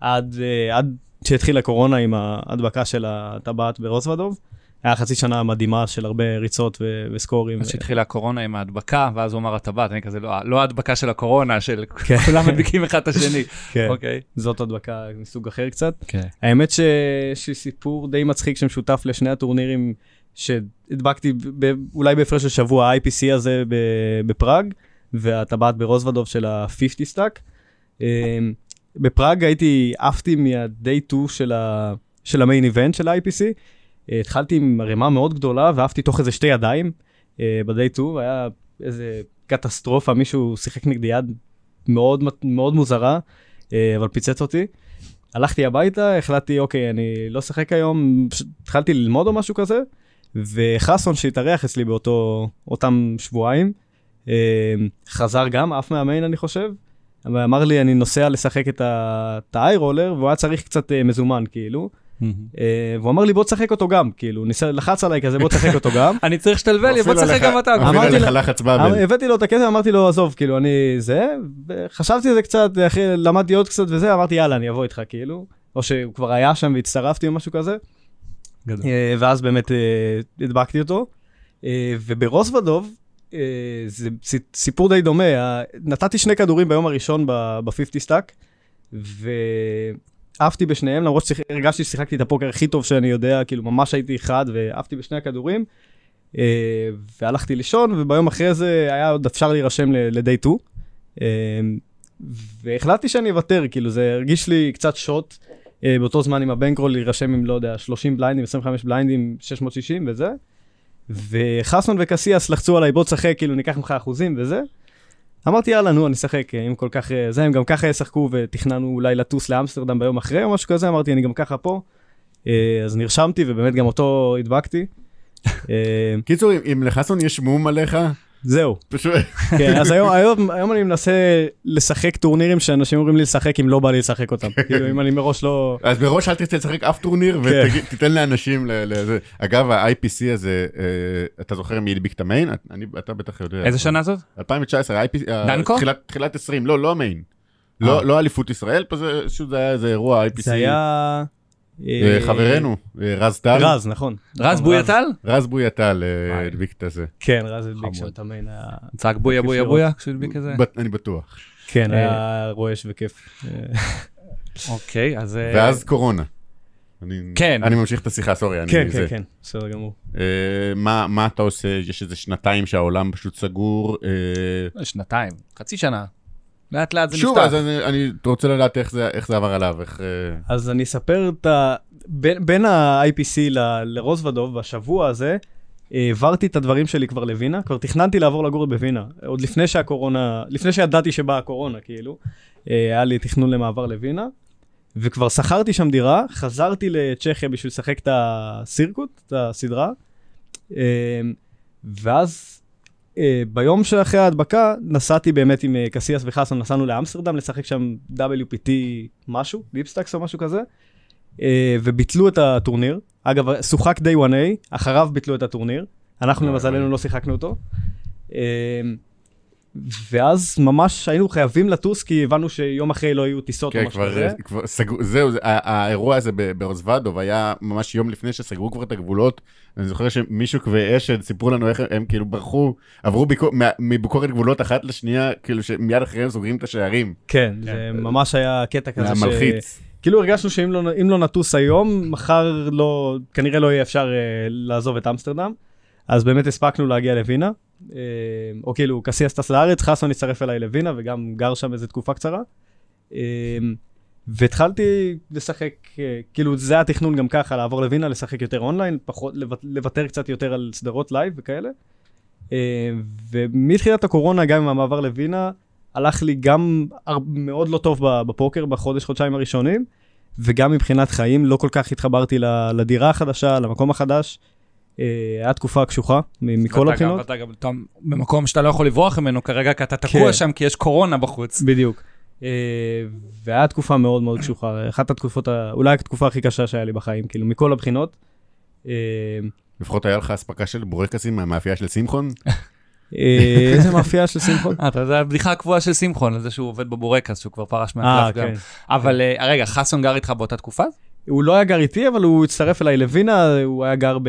עד, אה, עד שהתחילה הקורונה עם ההדבקה של הטבעת ברוזוודוב. היה חצי שנה מדהימה של הרבה ריצות ו- וסקורים. אז שהתחילה הקורונה עם ההדבקה, ואז הוא אמר הטבעת, אני כזה, לא, לא ההדבקה של הקורונה, של כן. כולם מדביקים אחד את השני. כן, אוקיי. זאת הדבקה מסוג אחר קצת. כן. האמת ש... שסיפור די מצחיק שמשותף לשני הטורנירים שהדבקתי ב... אולי בהפרש של שבוע, ה-IPC הזה ב... בפראג, והטבעת ברוזוודוב של ה-50 stack. אמ, בפראג הייתי, עפתי מה-day 2 של, ה... של ה main event של ה-IPC. אה, התחלתי עם ערימה מאוד גדולה ועפתי תוך איזה שתי ידיים אה, ב-day 2, היה איזה קטסטרופה, מישהו שיחק נגדי יד מאוד מאוד מוזרה, אה, אבל פיצץ אותי. הלכתי הביתה, החלטתי, אוקיי, אני לא אשחק היום, פשוט התחלתי ללמוד או משהו כזה, וחסון שהתארח אצלי באותו, אותם שבועיים, חזר גם, עף מהמיין אני חושב, ואמר לי, אני נוסע לשחק את ה- את האיי רולר, והוא היה צריך קצת מזומן, כאילו. אה, והוא אמר לי, בוא תשחק אותו גם, כאילו, לחץ עליי כזה, בוא תשחק אותו גם. אני צריך שתלווה לי, בוא תשחק גם אתה. אמרתי לה- לחץ באבל. הבאתי לו את הכסף, אמרתי לו, עזוב, כאילו, אני זה, וחשבתי על זה קצת, אחי, למדתי עוד קצת וזה, אמרתי, יאללה, אני אבוא איתך, כאילו. או שהוא כבר היה שם והצטרפתי או משהו כזה. אה, ואז באמת אה, הדבקתי אותו. וברוזוודוב, אה, זה סיפור די דומה, נתתי שני כדורים ביום הראשון ב-50 stack, ועפתי בשניהם, למרות שהרגשתי ששיחקתי את הפוקר הכי טוב שאני יודע, כאילו ממש הייתי אחד, ועפתי בשני הכדורים, אה, והלכתי לישון, וביום אחרי זה היה עוד אפשר להירשם ל-day 2. אה, והחלטתי שאני אוותר, כאילו זה הרגיש לי קצת שוט. אה, באותו זמן עם הבנקרול להירשם עם, לא יודע, 30 בליינדים, 25 בליינדים, 660 וזה. וחסון וקסיאס לחצו עליי, בוא תשחק, כאילו ניקח ממך אחוזים וזה. אמרתי, יאללה, נו, אני אשחק, אה, אם כל כך אה, זה, הם גם ככה ישחקו ותכננו אולי לטוס לאמסטרדם ביום אחרי או משהו כזה, אמרתי, אני גם ככה פה. אה, אז נרשמתי ובאמת גם אותו הדבקתי. קיצור, אם לחסון יש מום עליך, זהו, פשוט... כן, אז היום, היום, היום אני מנסה לשחק טורנירים שאנשים אומרים לי לשחק אם לא בא לי לשחק אותם. כאילו, אם אני מראש לא... אז מראש אל תרצה לשחק אף טורניר כן. ותיתן לאנשים ל- לזה. אגב, ה-IPC הזה, אה, אתה זוכר מי הדביק את המיין? אני- אתה בטח יודע. איזה שנה זאת? 2019, ה-IPC, ה- דנקו? תחילת- תחילת 20, לא, לא המיין. אה. לא לא אליפות ישראל, פה זה פשוט זה היה איזה אירוע IPC. זה היה... אה, חברנו, אה, רז טל. רז, נכון. רז בויטל? רז בויטל אה. הדביק את הזה. כן, רז הדביק. שם את המיין. צעק בויה בויה. בויה כשהוא הדביק את זה? אני בטוח. כן, היה רועש וכיף. אוקיי, אז... ואז קורונה. כן. אני ממשיך את השיחה, סורי. אני כן. כן, כן, בסדר גמור. מה אתה עושה? יש איזה שנתיים שהעולם פשוט סגור. שנתיים, חצי שנה. לאט לאט זה שוב, נפתח. אז אני אני רוצה לדעת איך זה איך זה עבר עליו, איך... אה, אז אני אספר את ה... בין, בין ה-IPC ל- לרוזוודוב, בשבוע הזה, העברתי את הדברים שלי כבר לווינה, כבר תכננתי לעבור לגור בווינה, עוד לפני שהקורונה, לפני שידעתי שבאה הקורונה, כאילו, אה, היה לי תכנון למעבר לווינה, וכבר שכרתי שם דירה, חזרתי לצ'כיה בשביל לשחק את הסירקוט, את הסדרה, אה, ואז ביום שאחרי ההדבקה, נסעתי באמת עם אה, קסיאס וחסון, נסענו לאמסטרדם לשחק שם WPT משהו, deepstacks או משהו כזה, אה, וביטלו את הטורניר. אגב, שוחק day 1A, אחריו ביטלו את הטורניר. אנחנו למזלנו. לא שיחקנו אותו. ואז ממש היינו חייבים לטוס, כי הבנו שיום אחרי לא יהיו טיסות או כן, משהו כבר כזה. אה, כבר סגרו, זהו, האירוע הזה ב- ברוזוודוב היה ממש יום לפני שסגרו כבר את הגבולות. אני זוכר שמישהו ואשד סיפרו לנו איך הם- כאילו ברחו, עברו ביקור- מה- מביקורת גבולות אחת לשנייה, כאילו שמיד אחריהם סוגרים את השערים. כן, זה ממש היה קטע זה כזה היה ש... מלחיץ. כאילו הרגשנו שאם לא, לא נטוס היום, מחר לא, כנראה לא יהיה אפשר אה, לעזוב את אמסטרדם. אז באמת הספקנו להגיע לווינה, או כאילו קסיאס טס לארץ, חסון הצטרף אליי לווינה וגם גר שם איזה תקופה קצרה. אה, והתחלתי לשחק, אה, כאילו זה היה התכנון גם ככה, לעבור לווינה, לשחק יותר אונליין, פחות, לוות- לוותר קצת יותר על סדרות live וכאלה. אה, ומתחילת הקורונה, גם עם המעבר לווינה, הלך לי גם מאוד לא טוב בפוקר בחודש, חודשיים הראשונים, וגם מבחינת חיים, לא כל כך התחברתי לדירה החדשה, למקום החדש. אה, היה תקופה קשוחה מכל ואתה גם- הבחינות. ואתה גם אתה במקום שאתה לא יכול לברוח ממנו כרגע, כי אתה תקוע כן. שם כי יש קורונה בחוץ. בדיוק. אה, והיה תקופה מאוד מאוד קשוחה, אחת התקופות, ה- אולי התקופה הכי קשה שהיה לי בחיים, כאילו מכל הבחינות. אה, לפחות היה לך אספקה של בורקסים מהמאפייה של שמחון? איזה מאפייה של שמחון? אתה יודע, הבדיחה הקבועה של שמחון, על זה שהוא עובד בבורקס, שהוא כבר פרש מהקלף גם. כן. אבל רגע, חסון גר איתך באותה תקופה? הוא לא היה גר איתי, אבל הוא הצטרף אליי לווינה, הוא היה גר, ב...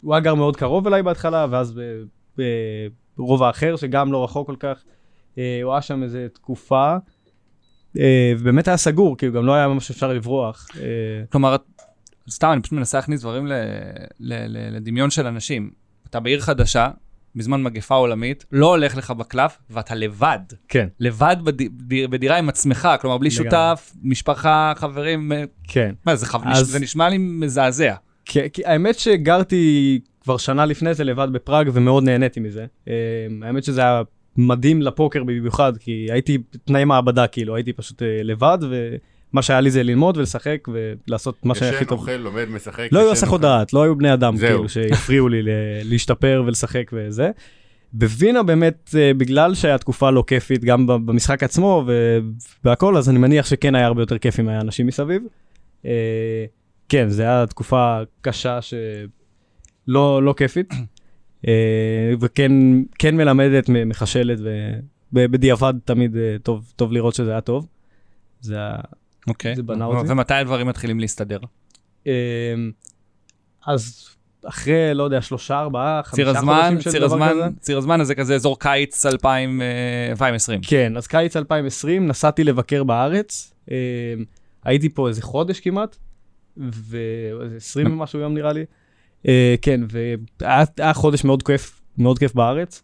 הוא היה גר מאוד קרוב אליי בהתחלה, ואז. ברובע אחר, שגם לא רחוק כל כך. אה, הוא היה שם איזה תקופה, אה, ובאמת היה סגור, כאילו גם לא היה ממש אפשר לברוח. אה, כלומר, סתם, אני פשוט מנסה להכניס דברים ל- ל- ל- לדמיון של אנשים. אתה בעיר חדשה, בזמן מגפה עולמית, לא הולך לך בקלף, ואתה לבד. כן. לבד בד... בדירה עם עצמך, כלומר, בלי לגמרי. שותף, משפחה, חברים, כן. מה, זה, חו... אז- זה נשמע לי מזעזע. כי, כי האמת שגרתי כבר שנה לפני זה לבד בפראג ומאוד נהניתי מזה. אה, האמת שזה היה מדהים לפוקר במיוחד, כי הייתי תנאי מעבדה כאילו, הייתי פשוט אה, לבד, ומה שהיה לי זה ללמוד ולשחק ולעשות מה שהיה הכי ישן, טוב. אוכל, לומד, משחק. לא היו ישן, הסחות. דעת, לא היו בני אדם זהו. כאילו שיפריעו לי להשתפר ולשחק וזה. בווינה באמת, אה, בגלל שהיה תקופה לא כיפית גם במשחק עצמו ו- והכל, אז אני מניח שכן היה הרבה יותר כיף אם היה אנשים מסביב. אה, כן, זו הייתה תקופה קשה שלא לא כיפית, אה, וכן כן מלמדת, מחשלת, ובדיעבד תמיד אה, טוב, טוב לראות שזה היה טוב. זה היה... אוקיי. זה בנה אותי. ומתי הדברים מתחילים להסתדר? אמ, אז אחרי, לא יודע, שלושה, ארבעה, ציר חמישה הזמן, חודשים של ציר דבר הזמן, כזה. ציר הזמן הזה כזה אזור קיץ 2000, אה, 2020. כן, אז קיץ 2020 נסעתי לבקר בארץ, אמ, הייתי פה איזה חודש כמעט, ואיזה 20 ומשהו יום נראה לי. אה, כן, והיה היה חודש מאוד כיף, מאוד כיף בארץ,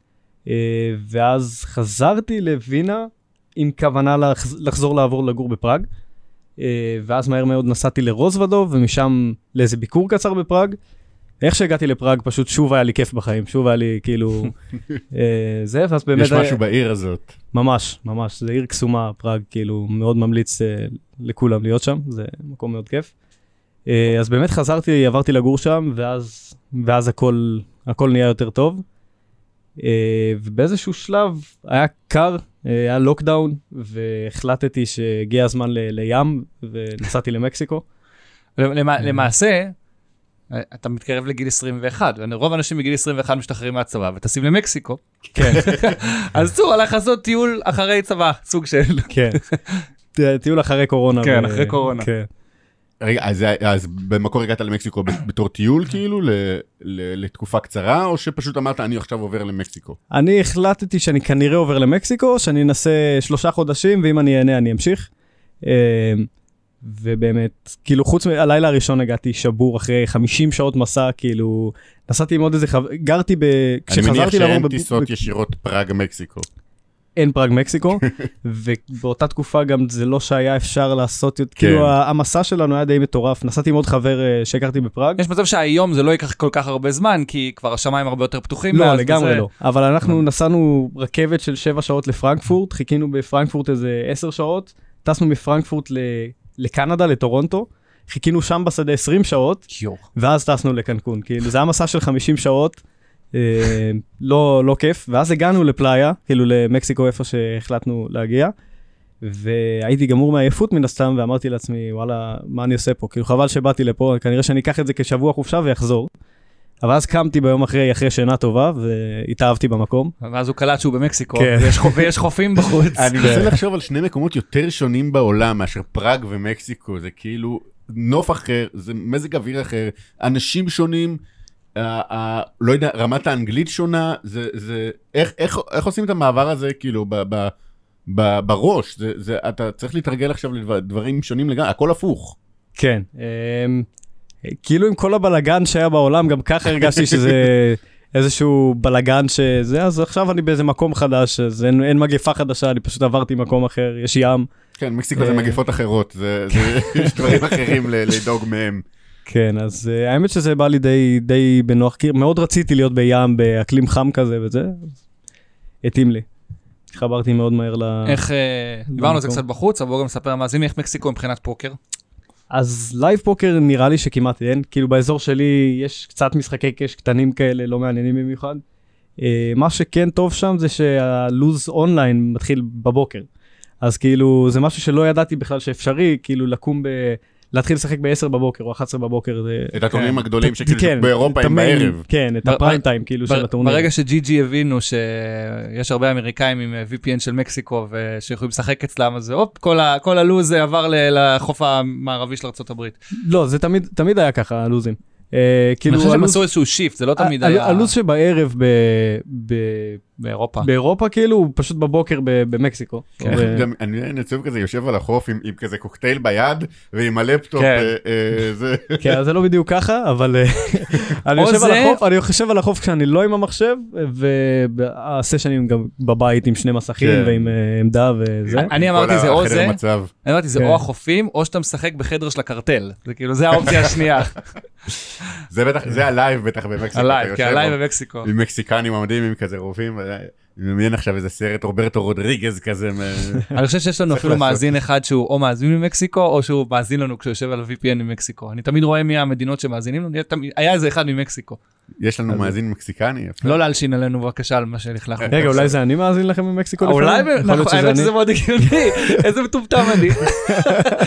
אה, ואז חזרתי לווינה עם כוונה לחז- לחזור לעבור לגור בפראג. אה, ואז מהר מאוד נסעתי לרוזוודוב, ומשם לאיזה ביקור קצר בפראג. איך שהגעתי לפראג, פשוט שוב היה לי כיף בחיים, שוב היה לי כאילו, אה, זה, ואז באמת, יש משהו בעיר הזאת. ממש, ממש, זה עיר קסומה, פראג, כאילו, מאוד ממליץ אה, לכולם להיות שם, זה מקום מאוד כיף. אז באמת חזרתי, עברתי לגור שם, ואז, ואז הכל, הכל נהיה יותר טוב. ובאיזשהו שלב היה קר, היה לוקדאון, והחלטתי שהגיע הזמן ל- לים, ונסעתי למקסיקו. למע- למעשה, אה, אתה מתקרב לגיל 21, ורוב האנשים בגיל 21 משתחררים מהצבא וטסים למקסיקו. כן, אז צור הלך לעשות טיול אחרי צבא, סוג של... כן. טיול אחרי קורונה. כן, אחרי קורונה. רגע, אז, אז במקור הגעת למקסיקו בתור טיול כאילו ל, ל, לתקופה קצרה, או שפשוט אמרת אני עכשיו עובר למקסיקו? אני החלטתי שאני כנראה עובר למקסיקו, שאני אנסה שלושה חודשים, ואם אני אהנה אני אמשיך. אה, ובאמת, כאילו חוץ מהלילה הראשון הגעתי שבור אחרי 50 שעות מסע, כאילו, נסעתי עם עוד איזה חבר, גרתי ב... אני מניח שאין בב- טיסות ב- ישירות פראג מקסיקו. אין פראג מקסיקו, ובאותה תקופה גם זה לא שהיה אפשר לעשות, כן. כאילו המסע שלנו היה די מטורף, נסעתי עם עוד חבר אה, שהכרתי בפראג. יש מצב שהיום זה לא ייקח כל כך הרבה זמן, כי כבר השמיים הרבה יותר פתוחים. לא, לגמרי וזה- לא. אבל אנחנו נסענו רכבת של 7 שעות לפרנקפורט, חיכינו בפרנקפורט איזה 10 שעות, טסנו מפרנקפורט ל- לקנדה, לטורונטו, חיכינו שם בשדה 20 שעות, יואו. ואז טסנו לקנקון. כאילו, זה היה מסע של 50 שעות, אה, לא, לא כיף, ואז הגענו לפלאיה, כאילו למקסיקו איפה שהחלטנו להגיע, והייתי גמור מעייפות מן הסתם, ואמרתי לעצמי, וואלה, מה אני עושה פה? כאילו, חבל שבאתי לפה, כנראה שאני אקח את זה כשבוע חופשה ואחזור. אבל אז קמתי ביום אחרי, אחרי שינה טובה, והתאהבתי במקום. ואז הוא קלט שהוא במקסיקו, כן. ויש חופ- ויש חופים בחוץ. אני מנסה לחשוב על שני מקומות יותר שונים בעולם מאשר פראג ומקסיקו, זה כאילו נוף אחר, זה מזג אוויר אחר, אנשים שונים, אה, אה, לא יודע, רמת האנגלית שונה, זה, זה, איך, איך, איך עושים את המעבר הזה כאילו ב, ב, ב, בראש, זה, זה, אתה צריך להתרגל עכשיו לדברים שונים לגמרי, הכל הפוך. כן. אמ, כאילו עם כל הבלגן שהיה בעולם, גם ככה הרגשתי שזה איזשהו בלגן שזה, אז עכשיו אני באיזה מקום חדש, אז אין, אין מגפה חדשה, אני פשוט עברתי מקום אחר, יש ים. כן, מקסיקו זה אה. מגפות אחרות, זה, זה, יש דברים אחרים לדאוג מהם. כן, אז uh, האמת שזה בא לי די, די בנוח, כי מאוד רציתי להיות בים, באקלים חם כזה וזה, התאים לי. התחברתי מאוד מהר ל... איך, אה, דיברנו על זה. קצת בחוץ, אבל בואו גם נספר למאזינים איך מקסיקו מבחינת פוקר. אז live פוקר נראה לי שכמעט אין, כאילו באזור שלי יש קצת משחקי cash קטנים כאלה, לא מעניינים במיוחד. אה, מה שכן טוב שם זה שהלוז אונליין מתחיל בבוקר. אז כאילו זה משהו שלא ידעתי בכלל שאפשרי, כאילו לקום, ב... להתחיל לשחק ב-10 בבוקר או 11 בבוקר. זה... את הטורנירים כן. הגדולים שכאילו כן, באירופה הם בערב. כן, את ה prime time כאילו של הטורניר. ברגע שג'י.ג'י הבינו שיש הרבה אמריקאים עם אה, VPN של מקסיקו ושיכולים לשחק אצלם, אז הופ, כל הלו"ז עבר ל- לחוף המערבי של ארה"ב. לא, זה תמיד, תמיד היה ככה, הלוזים. אה, אני כאילו, חושב שהם עשו איזשהו shift, זה לא תמיד היה הלוז שבערב. באירופה. באירופה כאילו פשוט בבוקר ב- במקסיקו. כן. ו- גם אני עצוב כזה יושב על החוף עם עם כזה קוקטייל ביד ועם הלפטופ כן. אה, אה, זה כן, אז זה לא בדיוק ככה, אבל אה, אני יושב על החוף, אני יושב על החוף כשאני לא עם המחשב, והסשנים גם בבית עם שני מסכים כן. ועם עמדה וזה. אני אמרתי זה או זה, מצב. אני אמרתי זה כן. או החופים, או שאתה משחק בחדר של הקרטל. זה כאילו, זה האופציה השנייה. זה בטח זה ה live בטח במקסיקו. אתה כן, בו במקסיקו. עם מקסיקנים עומדים עם כזה רובים. אה, אני מדמיין עכשיו איזה סרט רוברטו רודריגז כזה. אני חושב שיש לנו אפילו. מאזין אחד שהוא או מאזין ממקסיקו, או שהוא מאזין לנו כשהוא יושב על ה-VPN ממקסיקו. אני תמיד רואה מי המדינות שמאזינים לנו, תמיד- היה איזה אחד ממקסיקו. יש לנו אז- מאזין מקסיקני. לא להלשין עלינו בבקשה על מה שלכלכנו. רגע, אולי זה אני מאזין לכם ממקסיקו אולי, האמת. שזה מאוד הגיוני, איזה מטומטם אני.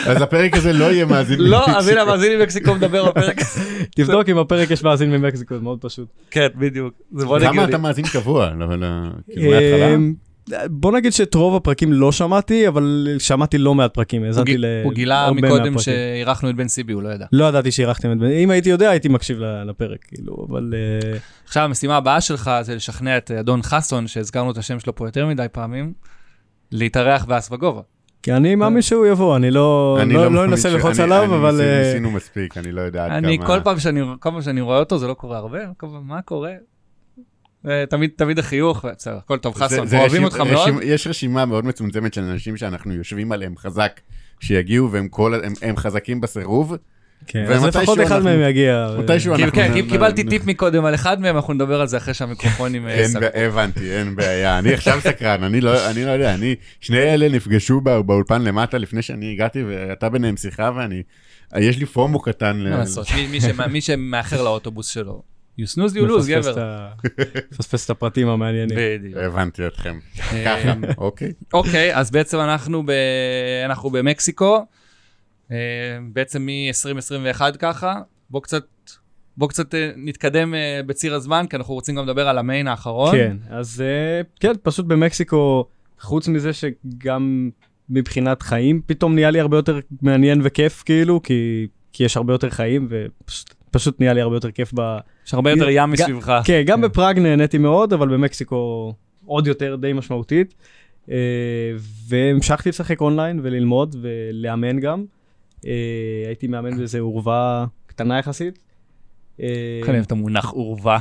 אז הפרק הזה לא יהיה מאזין. לא, אז ממקסיקו. הנה המאזין ממקסיקו מדבר בפרק הזה. תבדוק אם הפרק יש מאזין ממקסיקו, זה מאוד פשוט. כן, בדיוק. זה מאוד למה הגיוני. אתה מאזין קבוע? לא, לא, כאילו מההתחלה? אמ, בוא נגיד שאת רוב הפרקים לא שמעתי, אבל שמעתי לא מעט פרקים, האזנתי גיל- ל... הוא גילה מקודם מהפרקים. שאירחנו את בן סיבי, הוא לא ידע. לא ידעתי שאירחתם את בן, אם הייתי יודע הייתי מקשיב לפרק, כאילו, אבל... אה, עכשיו המשימה הבאה שלך זה לשכנע את אדון חסון, שהזכרנו את השם שלו פה יותר מדי פעמים, להתארח באס בגובה. כי אני מאמין שהוא יבוא, אני לא אני לא- לא מאמין אנסה ללחוץ עליו, אבל... ניסי- אה, ניסינו מספיק, אני לא יודע עד כמה... אני כל פעם שאני, כל פעם שאני רואה אותו זה לא קורה הרבה, כל פעם מה קורה? אה, תמיד תמיד החיוך, בסדר, הכל טוב זה- חסון, זה אוהבים רשימ- אותך מאוד. יש רשימה מאוד מצומצמת של אנשים שאנחנו יושבים עליהם חזק, שיגיעו והם כל, הם, הם חזקים בסירוב. כן, אז לפחות אחד מהם יגיע. מתישהו כאילו, אנחנו... כן, קיבלתי טיפ מקודם על אחד מהם, אנחנו נדבר על זה אחרי שהמיקרופונים אה, הבנתי, אין בעיה. אני עכשיו סקרן, אני לא, אני לא יודע, אני, שני אלה נפגשו בא, באולפן למטה לפני שאני הגעתי, ואתה ביניהם שיחה, ואני, יש לי פומו קטן. מה לעשות, מי שמאחר לאוטובוס שלו, you snooze you lose, גבר. מפספס את הפרטים המעניינים. בדיוק. הבנתי אתכם. אה, ככה, אוקיי. אוקיי, אז בעצם אנחנו, ב... אנחנו במקסיקו, אה, בעצם מ-2021 ככה, בוא קצת, בוא קצת אה, נתקדם אה, בציר הזמן, כי אנחנו רוצים גם לדבר על המיין האחרון. כן, אז אה, כן, פשוט במקסיקו, חוץ מזה שגם מבחינת חיים, פתאום נהיה לי הרבה יותר מעניין וכיף, כאילו, כי, כי יש הרבה יותר חיים, ופשוט פשוט נהיה לי הרבה יותר כיף ב... יש הרבה יותר ים מסביבך. כן, גם בפראג נהניתי מאוד, אבל במקסיקו עוד יותר די משמעותית. אה, והמשכתי לשחק אונליין וללמוד ולאמן גם. אה, הייתי מאמן באיזה עורבה קטנה יחסית. אה, איך אני אוהב את המונח עורבה.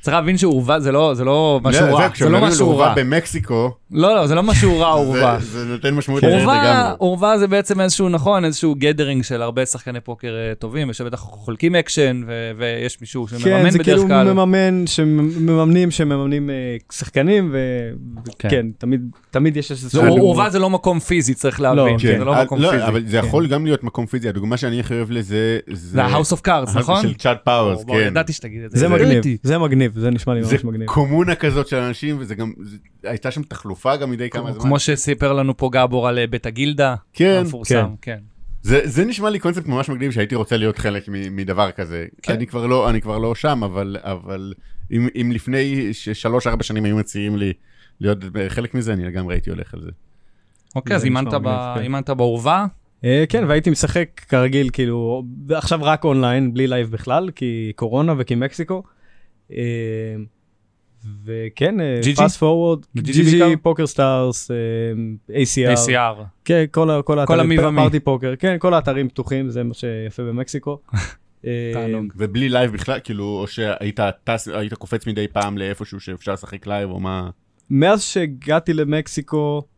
צריך להבין שעורבה זה לא, זה לא משהו זה- רע, זה, זה לא משהו רע. במקסיקו, לא, לא, זה לא משהו רע עורבה. זה- זה נותן משמעות אחרת אורווה, לגמרי. אורווה זה בעצם איזשהו, נכון, איזשהו gathering של הרבה שחקני פוקר אה, טובים, ושבטח חולקים אקשן, ויש מישהו כן, שמממן זה בדרך כאילו כלל. מממן, שמממנים, שמממנים אה, שחקנים, כן. וכן, תמיד, תמיד יש איזה... זה- עורבה זה לא מקום פיזי, צריך להבין, לא, זה כן, לא אה, מקום לא, פיזי. אבל זה יכול גם להיות מקום פיזי, הדוגמה שאני הכי אוהב לזה, זה ה-house of cards, נכון? של צ'אד פאוורס, כן. ידעתי שתגיד את זה. זה זה מגניב. זה מגניב, זה נשמע לי זה ממש מגניב. קומונה כזאת של אנשים, וזה גם, זה- הייתה שם תחלופה גם מדי כמה זמן. כמו שסיפר לנו פה גבור על אה, בית הגילדה, כן, המפורסם, כן. זה, זה נשמע לי קונספט ממש מגניב שהייתי רוצה להיות חלק מ- מדבר כזה. כן. אני כבר לא, אני כבר לא שם, אבל, אבל אם, אם לפני שלוש ארבע שנים היו מציעים לי להיות חלק מזה, אני לגמרי הייתי הולך על זה. אוקיי, אז זה אימנת ב- מגניב, כן. אה, כן, והייתי משחק כרגיל, כאילו, עכשיו רק אונליין, בלי live בכלל, כי קורונה וכי מקסיקו. אה, וכן? fast forward, GG GG, בעיקר? פוקר סטארס, ACR, ACR. כן, כל ה- כל האתרים, המי ומי. פארטי פוקר, כן, כל האתרים פתוחים, זה מה שיפה במקסיקו. אה, תענוג. ובלי live בכלל, כאילו, או שהיית טס, היית קופץ מדי פעם לאיפשהו שאפשר לשחק live, או מה? מאז שהגעתי למקסיקו, אה,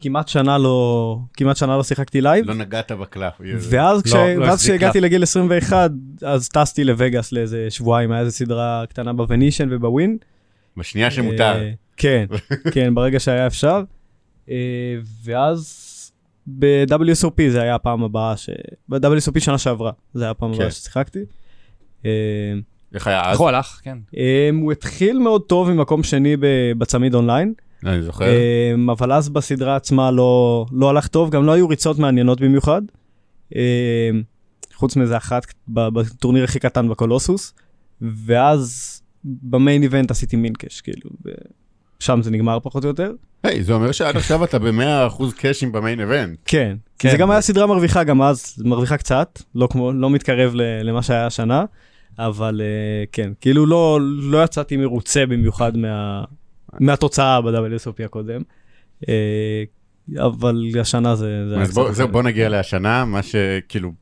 כמעט שנה לא, כמעט שנה לא שיחקתי live. לא נגעת בקלף. ואז, כש... לא ואז החזיק כשהגעתי לגיל 21, אז טסתי לווגאס לאיזה שבועיים, היה איזה סדרה קטנה בוונישן ובווין. בשנייה שמותר. אה, כן, כן, ברגע שהיה אפשר. אה, ואז ב-WSOP זה היה הפעם הבאה ש... ב-WSOP שנה שעברה, זה היה הפעם כן. הבאה ששיחקתי. אה, איך היה אז? איך הוא הלך? כן. הוא התחיל מאוד טוב ממקום שני ב- בצמיד אונליין. אני זוכר. אמ, אבל אז בסדרה עצמה לא, לא הלך טוב, גם לא היו ריצות מעניינות במיוחד. אה, חוץ מזה אחת בטורניר הכי קטן בקולוסוס, ואז במיין איבנט עשיתי מינקש, כאילו, ושם זה נגמר פחות או יותר. היי, זה אומר שעד עכשיו אתה ב-100% קאשים במיין איבנט. כן, כן. זה גם היה סדרה מרוויחה, גם אז מרוויחה קצת, לא כמו, לא מתקרב למה שהיה השנה, אבל אה, כן, כאילו לא, לא יצאתי מרוצה במיוחד מה, מהתוצאה ב-WSOP הקודם, אה, אבל השנה זה... זה אז בוא. זהו, בוא נגיע להשנה, מה שכאילו,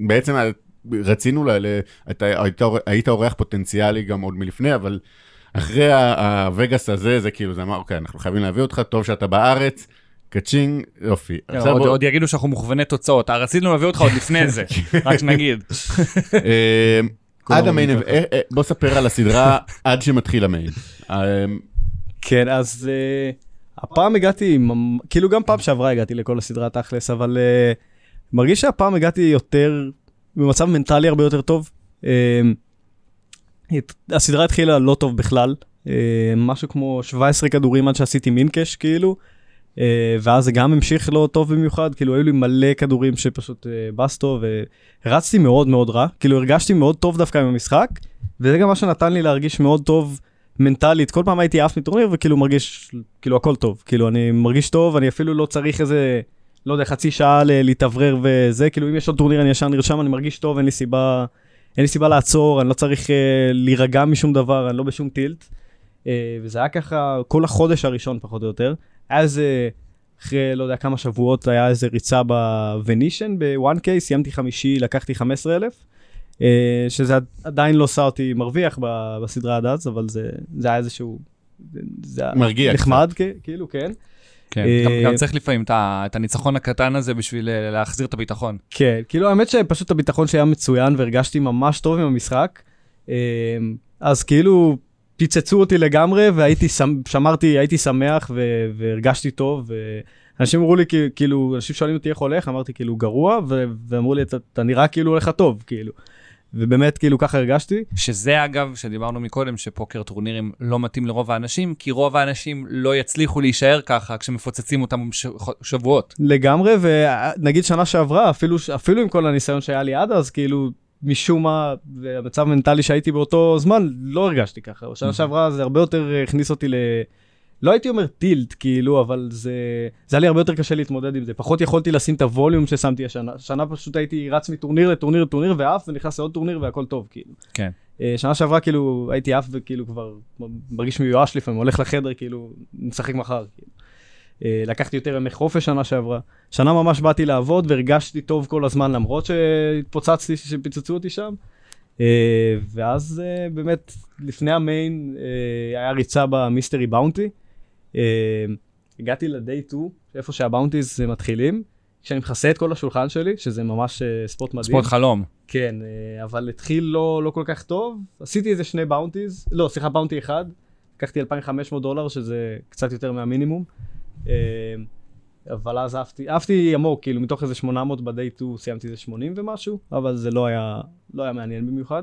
בעצם רצינו, ל, ל, אתה היית, היית אורח פוטנציאלי גם עוד מלפני, אבל אחרי הווגאס הזה, זה כאילו, זה אמר, אוקיי, אנחנו חייבים להביא אותך, טוב שאתה בארץ, קצ'ינג, יופי. עכשיו עוד, בוא- עוד יגידו שאנחנו מוכווני תוצאות, אה, רצינו להביא אותך עוד לפני זה, רק שנגיד. אה, עד המיין, אה, אה, בוא ספר על הסדרה עד שמתחיל המיין. כן, אז uh, הפעם הגעתי, כאילו גם פעם שעברה הגעתי לכל הסדרה תכלס, אבל uh, מרגיש שהפעם הגעתי יותר, במצב מנטלי הרבה יותר טוב. Uh, הסדרה התחילה לא טוב בכלל, uh, משהו כמו 17 כדורים עד שעשיתי מינקש, כאילו, uh, ואז זה גם המשיך לא טוב במיוחד, כאילו היו לי מלא כדורים שפשוט uh, בסטו, והרצתי מאוד מאוד רע, כאילו הרגשתי מאוד טוב דווקא עם המשחק, וזה גם מה שנתן לי להרגיש מאוד טוב. מנטלית, כל פעם הייתי עף מטורניר וכאילו מרגיש, כאילו הכל טוב, כאילו אני מרגיש טוב, אני אפילו לא צריך איזה, לא יודע, חצי שעה להתאוורר וזה, כאילו אם יש עוד טורניר אני ישר נרשם, אני מרגיש טוב, אין לי סיבה, אין לי סיבה לעצור, אני לא צריך אה, להירגע משום דבר, אני לא בשום טילט. אה, וזה היה ככה כל החודש הראשון פחות או יותר. היה איזה, אחרי לא יודע כמה שבועות, היה איזה ריצה בוונישן ב-1K, סיימתי חמישי, לקחתי 15,000. אה, שזה עד- עדיין לא עשה אותי מרוויח בסדרה עד אז, אבל זה, זה היה איזשהו... זה היה מרגיע נחמד, כ- כאילו, כן. כן, אה, גם- גם צריך לפעמים את הניצחון הקטן הזה בשביל אה, להחזיר את הביטחון. כן, כאילו האמת שפשוט הביטחון שלי היה מצוין והרגשתי ממש טוב עם המשחק. אז כאילו פיצצו אותי לגמרי והייתי, שמ- שמרתי, הייתי שמח ו- והרגשתי טוב. ואנשים אמרו לי, כאילו, אנשים שואלים אותי איך הולך, אמרתי כאילו גרוע, ו- ואמרו לי, "אתה- אתה נראה כאילו הולך טוב, כאילו. ובאמת, כאילו, ככה הרגשתי. שזה אגב, שדיברנו מקודם, שפוקר טורנירים לא מתאים לרוב האנשים, כי רוב האנשים לא יצליחו להישאר ככה כשמפוצצים אותם שבועות. לגמרי, ונגיד שנה שעברה, אפילו, אפילו עם כל הניסיון שהיה לי עד אז, כאילו, משום מה, והמצב המנטלי שהייתי באותו זמן, לא הרגשתי ככה. בשנה שעברה זה הרבה יותר אה, הכניס אותי ל... לא הייתי אומר טילט, כאילו, אבל זה, זה היה לי הרבה יותר קשה להתמודד עם זה. פחות יכולתי לשים את הווליום ששמתי השנה. שנה פשוט הייתי רץ מטורניר לטורניר לטורניר ועף, ונכנס לעוד טורניר והכל טוב, כאילו. כן. אה, שנה שעברה, כאילו, הייתי עף וכאילו כבר מרגיש מיואש לפעמים, הולך לחדר, כאילו, נשחק מחר. כאילו. אה, לקחתי יותר ימי חופש שנה שעברה. שנה ממש באתי לעבוד והרגשתי טוב כל הזמן למרות שהתפוצצתי, שפיצצו אותי שם. אה, ואז אה, באמת לפני ה main אה, היה ריצה ב mystery bounty. אה, הגעתי ל day 2, איפה שה bounties מתחילים. כשאני מכסה את כל השולחן שלי, שזה ממש אה, ספוט מדהים. ספוט חלום. כן, אה, אבל התחיל לא, לא כל כך טוב. עשיתי איזה שני bounties, לא, סליחה, bounty אחד. לקחתי 2,500 דולר, שזה קצת יותר מהמינימום. אה, אבל אז עפתי, עפתי עמוק, כאילו מתוך איזה 800 ב-day 2 סיימתי איזה 80 ומשהו, אבל זה לא היה, לא היה מעניין במיוחד.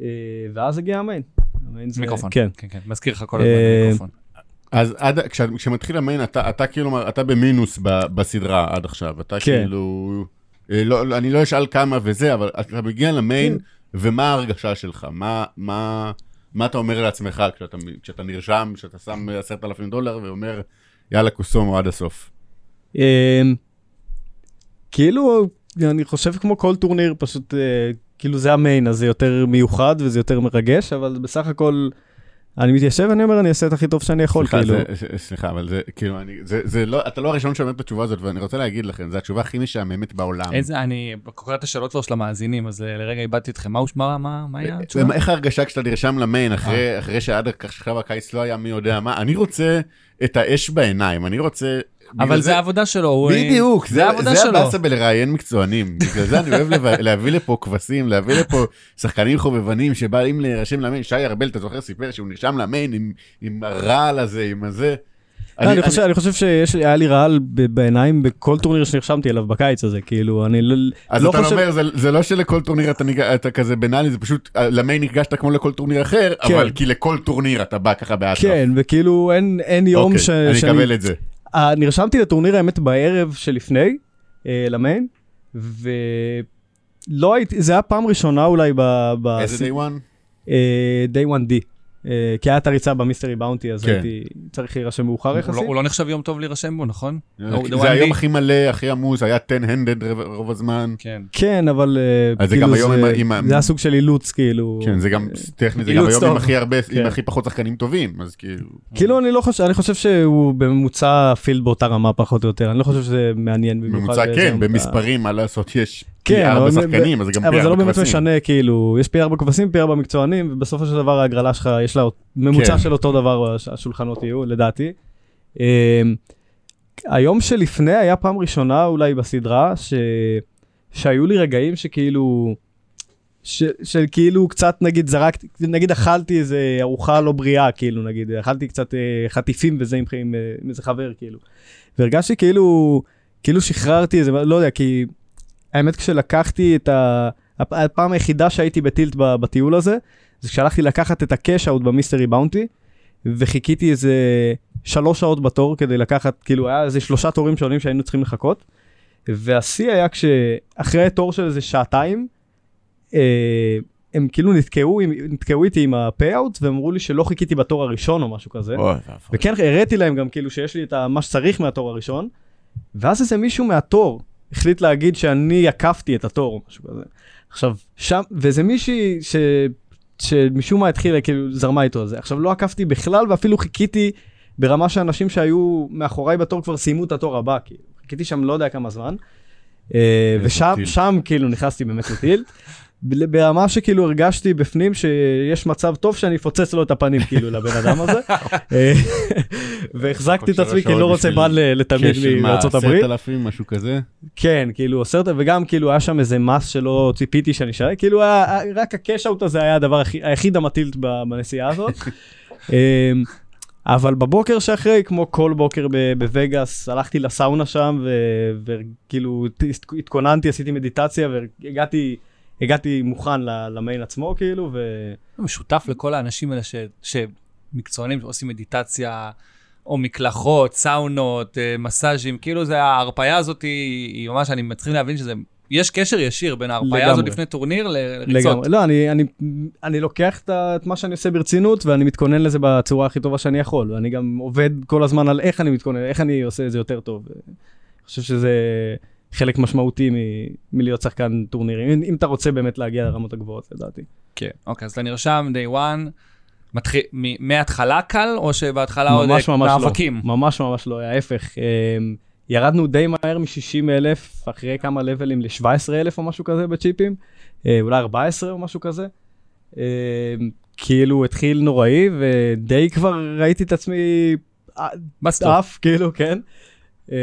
אה, ואז הגיע המיין. המיין זה- מיקרופון. כן. כן, כן, מזכיר לך כל הזמן אה, במיקרופון. אז עד, כש, כשמתחיל המיין, אתה, אתה כאילו, אתה במינוס ב, בסדרה עד עכשיו. אתה כן. כאילו, אה, לא, לא- אני לא אשאל כמה וזה, אבל אתה מגיע למיין, ומה ההרגשה שלך? מה, מה, מה אתה אומר לעצמך כשאתה, כשאתה נרשם, כשאתה שם עשרת אלפים דולר ואומר, יאללה, קוסומו עד הסוף. אה, כאילו, אני חושב כמו כל טורניר, פשוט, אה, כאילו זה המיין, אז זה יותר מיוחד וזה יותר מרגש, אבל בסך הכל, אני מתיישב ואני אומר, אני אעשה את הכי טוב שאני יכול, סליחה, כאילו. זה, סליחה, אבל זה, כאילו, אני, זה, זה לא, אתה לא הראשון שאומר את התשובה הזאת, ואני רוצה להגיד לכם, זו התשובה הכי משעממת בעולם. איזה, אני קורא את השאלות כבר של המאזינים, אז אה, לרגע איבדתי אתכם. מה הוא- מה- מה מה היה התשובה? ומה- איך ההרגשה כשאתה נרשם למיין, אה. אחרי, אחרי שעד עכשיו הקיץ לא היה מי יודע מה, אני רוצה את האש בעיניים, אני רוצה... אבל זה העבודה שלו. הוא, בדיוק, זה, העבודה זה שלו. הבאסה בלראיין מקצוענים. בגלל זה אני אוהב להביא לפה כבשים, להביא לפה שחקנים חובבנים שבאים להירשם ל main. שי ארבל, אתה זוכר, סיפר שהוא נרשם למיין עם, הרעל הזה, עם הזה. לא, אני חושב- אני חושב שהיה לי רעל בעיניים בכל טורניר שנרשמתי אליו בקיץ הזה, כאילו, אני לא אז לא אתה חושב... אומר, זה, זה לא שלכל טורניר אתה. אתה כזה בנאלי, זה פשוט, אה, ל main הרגשת כמו לכל טורניר אחר, כן. אבל כי לכל טורניר אתה בא ככה באטרף. כן, וכאילו אין, יום אוקיי, ש... אני אקבל את זה. אה, נרשמתי לטורניר האמת בערב שלפני, אה, למיין, ולא הייתי, זה היה פעם ראשונה אולי ב... איזה day one? אה, day one D. אה, כי היה את הריצה במיסטרי באונטי, אז כן. הייתי צריך להירשם מאוחר לא- יחסית. הוא לא נחשב יום טוב להירשם בו, נכון? The זה היום. הכי מלא, הכי עמוס, היה 10-handed רוב- רוב הזמן. כן. כן, אבל אה, אז זה כאילו זה- היה סוג של אילוץ, כאילו. כן, זה גם, טכנית, זה גם היום. עם הכי הרבה, עם כן. הכי פחות שחקנים טובים, אז כאילו... כאילו אני לא חושב, אני חושב שהוא בממוצע פילד באותה רמה פחות או יותר, אני לא חושב שזה מעניין במיוחד. ממוצע כן. במספרים, מה לעשות, יש כן, ארבע אבל- שחקנים, אז זה גם פי אבל זה לא ארבע באמת כבשים. משנה, כאילו, יש פי ארבע כבשים, פי ארבע מקצוענים, ובסופו של דבר ההגרלה שלך, יש לה ממוצע כן. של אותו דבר, הש- השולחנות יהיו, לדעתי. אמ, היום שלפני היה פעם ראשונה אולי בסדרה, ש... שהיו לי רגעים שכאילו, ש... של כאילו קצת נגיד זרקתי, נגיד אכלתי איזה ארוחה לא בריאה, כאילו נגיד, אכלתי קצת אה, חטיפים וזה עם, עם, אה, עם איזה חבר, כאילו. והרגשתי כאילו, כאילו שחררתי איזה, לא יודע, כי האמת כשלקחתי את ה... הפ- הפעם היחידה שהייתי בטילט בטיול הזה, זה כשהלכתי לקחת את הקאש אאוט במיסטרי באונטי, וחיכיתי איזה שלוש שעות בתור כדי לקחת, כאילו היה איזה שלושה תורים שונים שהיינו צריכים לחכות, והשיא היה כשאחרי תור של איזה שעתיים, אה, הם כאילו נתקעו, נתקעו איתי עם הפיי-אוט, והם אמרו לי שלא חיכיתי בתור הראשון או משהו כזה. אוי. וכן הראיתי להם גם כאילו שיש לי את מה שצריך מהתור הראשון, ואז איזה מישהו מהתור החליט להגיד שאני עקפתי את התור או משהו כזה. עכשיו, שם, וזה מישהי ש... שמשום מה התחילה, כאילו זרמה איתו על זה. עכשיו, לא עקפתי בכלל ואפילו חיכיתי ברמה שאנשים שהיו מאחוריי בתור כבר סיימו את התור הבא, כאילו. חיכיתי שם לא יודע כמה זמן. אה, ושם. שם כאילו נכנסתי באמת לטילט. ברמה שכאילו הרגשתי בפנים שיש מצב טוב שאני אפוצץ לו את הפנים כאילו לבן אדם הזה. אה, והחזקתי את עצמי כי לא רוצה ל- לתלמיד מארצות הברית. עשרת אלפים, משהו כזה? כן, כאילו עשרת, וגם כאילו היה שם איזה מס שלא ציפיתי שאני אשאר, כאילו היה, רק הקש אאוט הזה היה הדבר היחיד המטיל ב- בנסיעה הזאת. אמ, אבל בבוקר שאחרי, כמו כל בוקר בווגאס, הלכתי לסאונה שם, וכאילו הת- התכוננתי, עשיתי מדיטציה, והגעתי הגעתי מוכן למיין עצמו, כאילו, ו... משותף לכל האנשים האלה ש... שמקצוענים שעושים מדיטציה, או מקלחות, סאונות, אה, מסאז'ים, כאילו זה ההרפאיה הזאת היא, היא ממש, אני מצליח להבין שזה, יש קשר ישיר בין ההרפאיה הזאת. לפני טורניר לריצות. לגמרי. לא, אני, אני, אני לוקח את, את מה שאני עושה ברצינות, ואני מתכונן לזה בצורה הכי טובה שאני יכול. ואני גם עובד כל הזמן על איך אני מתכונן, איך אני עושה את זה יותר טוב. אני חושב שזה חלק משמעותי מ- מלהיות שחקן טורנירים, אם, אם אתה רוצה באמת להגיע לרמות הגבוהות, לדעתי. כן. אוקיי, אז אתה נרשם, day one, מתחיל, מ- מההתחלה קל, או שבהתחלה עוד ממש לא. מאבקים? ממש ממש לא, ההפך. אמ, ירדנו די מהר מ-60 אלף, אחרי כמה לבלים ל-17 אלף או משהו כזה בצ'יפים, אה, אולי 14 או משהו כזה. אמ, כאילו התחיל נוראי, ודי כבר ראיתי את עצמי אה, בסטופ. עף, כאילו, כן. אה,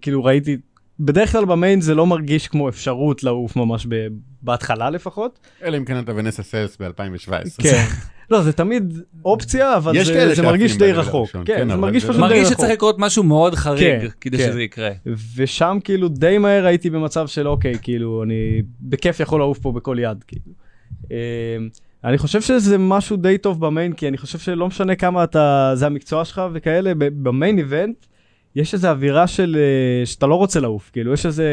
כאילו ראיתי, בדרך כלל ב main זה לא מרגיש כמו אפשרות לעוף ממש ב- בהתחלה לפחות. אלא אם כן אתה ונסה סלבסט ב-2017. כן. לא, זה תמיד אופציה, אבל יש זה, זה מרגיש די רחוק. הראשון, כן, כן, זה מרגיש זה פשוט לא- די מרגיש רחוק. שצריך לקרות משהו מאוד חריג כן, כדי כן. שזה יקרה. ושם כאילו די מהר הייתי במצב של אוקיי, כאילו אני בכיף יכול לעוף פה בכל יד, כאילו. אמ, אני חושב שזה משהו די טוב במיין, כי אני חושב שלא משנה כמה אתה, זה המקצוע שלך וכאלה, במיין איבנט, יש איזו אווירה של, אה, שאתה לא רוצה לעוף, כאילו יש איזה,